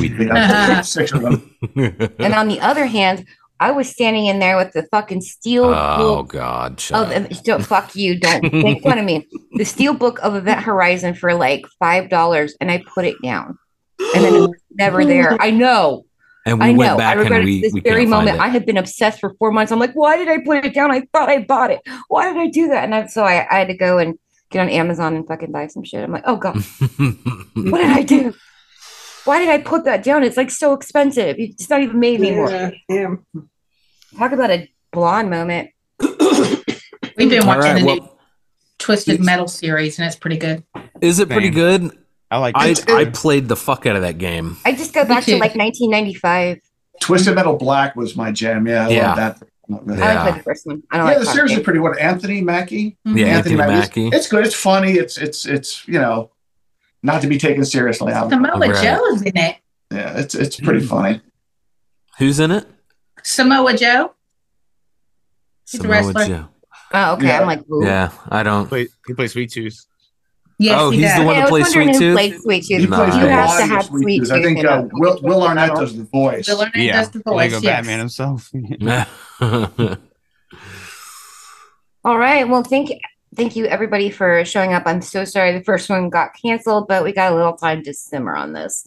[SPEAKER 3] We
[SPEAKER 2] We got six of them.
[SPEAKER 1] And on the other hand, I was standing in there with the fucking steel
[SPEAKER 3] oh
[SPEAKER 1] book
[SPEAKER 3] God, shut
[SPEAKER 1] of don't fuck you, don't make fun of me. The steel book of Event Horizon for like five dollars, and I put it down, and then it was never there. I know,
[SPEAKER 3] And we
[SPEAKER 1] I
[SPEAKER 3] went
[SPEAKER 1] know. I
[SPEAKER 3] back
[SPEAKER 1] regret
[SPEAKER 3] and we
[SPEAKER 1] this
[SPEAKER 3] we
[SPEAKER 1] very
[SPEAKER 3] can't
[SPEAKER 1] moment.
[SPEAKER 3] find
[SPEAKER 1] I had been obsessed for four months. I'm like, why did I put it down? I thought I bought it. Why did I do that? And I, so I, I had to go and get on Amazon and fucking buy some shit. I'm like, oh god, what did I do? Why did I put that down? It's like so expensive. It's not even made anymore.
[SPEAKER 8] Yeah, yeah.
[SPEAKER 1] Talk about a blonde moment.
[SPEAKER 9] We've been watching
[SPEAKER 3] right,
[SPEAKER 9] the new Twisted Metal series, and it's pretty good.
[SPEAKER 3] is it pretty good?
[SPEAKER 10] I like
[SPEAKER 3] I. I played the fuck out of that game.
[SPEAKER 1] I just go back to like 1995.
[SPEAKER 2] Twisted Metal Black was my jam. Yeah, I
[SPEAKER 3] Yeah.
[SPEAKER 2] love that.
[SPEAKER 1] I
[SPEAKER 3] Yeah.
[SPEAKER 1] only played the first one. I don't
[SPEAKER 2] Yeah,
[SPEAKER 1] like
[SPEAKER 2] the
[SPEAKER 1] Cloud
[SPEAKER 2] series is pretty good. Anthony Mackie.
[SPEAKER 3] Yeah, Anthony
[SPEAKER 2] Mackie.
[SPEAKER 3] Mackie.
[SPEAKER 2] It's good. It's funny. It's it's it's you know, not to be taken seriously. I'm-
[SPEAKER 9] Samoa
[SPEAKER 3] Right.
[SPEAKER 9] Joe's in it.
[SPEAKER 2] yeah, it's it's pretty hmm. funny.
[SPEAKER 3] Who's in it?
[SPEAKER 9] Samoa Joe. He's a
[SPEAKER 3] Samoa
[SPEAKER 9] wrestler.
[SPEAKER 3] Joe.
[SPEAKER 1] Oh, okay.
[SPEAKER 2] Yeah.
[SPEAKER 1] I'm like, ooh.
[SPEAKER 3] Yeah, I don't.
[SPEAKER 10] He plays, he plays Sweet Tooth.
[SPEAKER 9] Yes,
[SPEAKER 3] Oh,
[SPEAKER 9] he
[SPEAKER 3] he's
[SPEAKER 9] does.
[SPEAKER 3] the one
[SPEAKER 1] Yeah,
[SPEAKER 3] that
[SPEAKER 1] I was
[SPEAKER 3] plays
[SPEAKER 1] wondering
[SPEAKER 3] Sweet
[SPEAKER 1] who
[SPEAKER 3] Tooth?
[SPEAKER 1] played Sweet Tooth.
[SPEAKER 3] Nice.
[SPEAKER 1] You have to have
[SPEAKER 2] Sweet
[SPEAKER 1] Sweet
[SPEAKER 2] Tooth.
[SPEAKER 1] Tooth.
[SPEAKER 2] I think uh, Will, Will Arnett does the voice.
[SPEAKER 9] Will Arnett
[SPEAKER 10] Yeah,
[SPEAKER 9] does the voice.
[SPEAKER 10] Lego
[SPEAKER 9] yes.
[SPEAKER 10] Batman himself.
[SPEAKER 1] All right. Well, thank thank you everybody for showing up. I'm so sorry the first one got canceled, but we got a little time to simmer on this.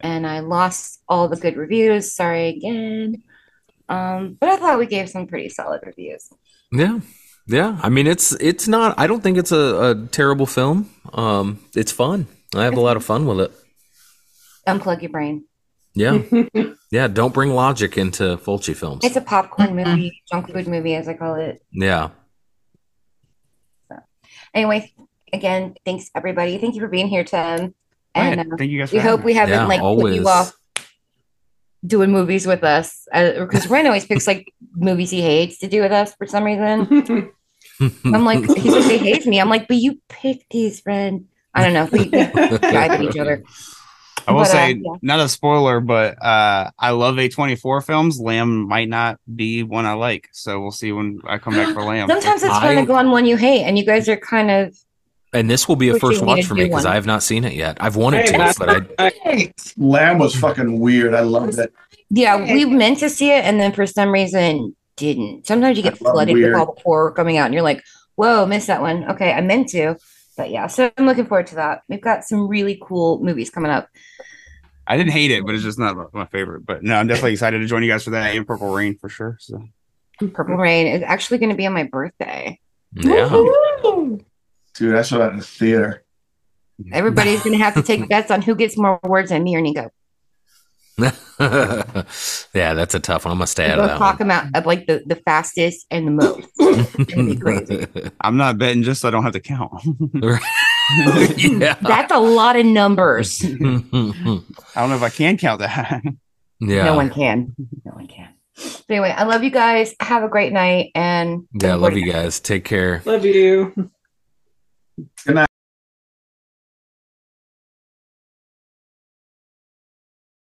[SPEAKER 1] And I lost all the good reviews. Sorry again. Um, but I thought we gave some pretty solid reviews.
[SPEAKER 3] yeah, yeah. I mean, it's it's not. I don't think it's a, a terrible film. Um, it's fun. I have a lot of fun with it.
[SPEAKER 1] Unplug your brain.
[SPEAKER 3] Yeah, yeah. Don't bring logic into Fulci films.
[SPEAKER 1] It's a popcorn movie, junk food movie, as I call it.
[SPEAKER 3] Yeah.
[SPEAKER 1] So, Anyway, again, thanks everybody. Thank you for being here, Tim.
[SPEAKER 10] Yeah.
[SPEAKER 1] And uh,
[SPEAKER 10] Thank you guys.
[SPEAKER 1] we
[SPEAKER 10] for
[SPEAKER 1] hope
[SPEAKER 10] having
[SPEAKER 1] we
[SPEAKER 10] me.
[SPEAKER 1] haven't
[SPEAKER 3] Yeah,
[SPEAKER 1] like put you off doing movies with us because Ren always picks like movies he hates to do with us for some reason. I'm like, he's like, they hate me. I'm like, but you picked these, Ren. I don't know. We, we drive at each other.
[SPEAKER 10] I will
[SPEAKER 1] But, uh,
[SPEAKER 10] say,
[SPEAKER 1] yeah.
[SPEAKER 10] not a spoiler, but uh, I love A24 films. Lamb might not be one I like, so we'll see when I come back for Lamb.
[SPEAKER 1] Sometimes it's fun
[SPEAKER 3] I-
[SPEAKER 1] to go on one you hate, and you guys are kind of
[SPEAKER 3] And this will be a
[SPEAKER 1] Pushing
[SPEAKER 3] first watch for me because. I have not seen it yet. I've wanted
[SPEAKER 8] Hey,
[SPEAKER 3] to, but I I
[SPEAKER 2] Lamb was fucking weird. I loved it.
[SPEAKER 1] yeah. We meant to see it, and then for some reason didn't. Sometimes you get flooded
[SPEAKER 2] weird.
[SPEAKER 1] with all the horror coming out, and you're like, whoa, missed that one. Okay, I meant to, but yeah. So I'm looking forward to that. We've got some really cool movies coming up.
[SPEAKER 10] I didn't hate it, but it's just not my favorite. But no, I'm definitely excited to join you guys for that and Purple Rain for sure. So
[SPEAKER 1] Purple Rain is actually going to be on my birthday.
[SPEAKER 3] yeah.
[SPEAKER 2] Dude, I saw that in the theater.
[SPEAKER 1] Everybody's going to have to take bets on who gets more words than me or Nico.
[SPEAKER 3] yeah, that's a tough one. I'm gonna stay
[SPEAKER 1] We'll
[SPEAKER 3] out of that
[SPEAKER 1] talk about of like the, the fastest and the most. It's gonna be crazy.
[SPEAKER 3] one.
[SPEAKER 10] I'm not betting just so I don't have to count.
[SPEAKER 3] yeah.
[SPEAKER 1] That's a lot of numbers.
[SPEAKER 10] I don't know if I can count that.
[SPEAKER 3] yeah.
[SPEAKER 1] No one can. No one can. But anyway, I love you guys. Have a great night and
[SPEAKER 3] yeah, I love you guys. Take care.
[SPEAKER 8] Love you.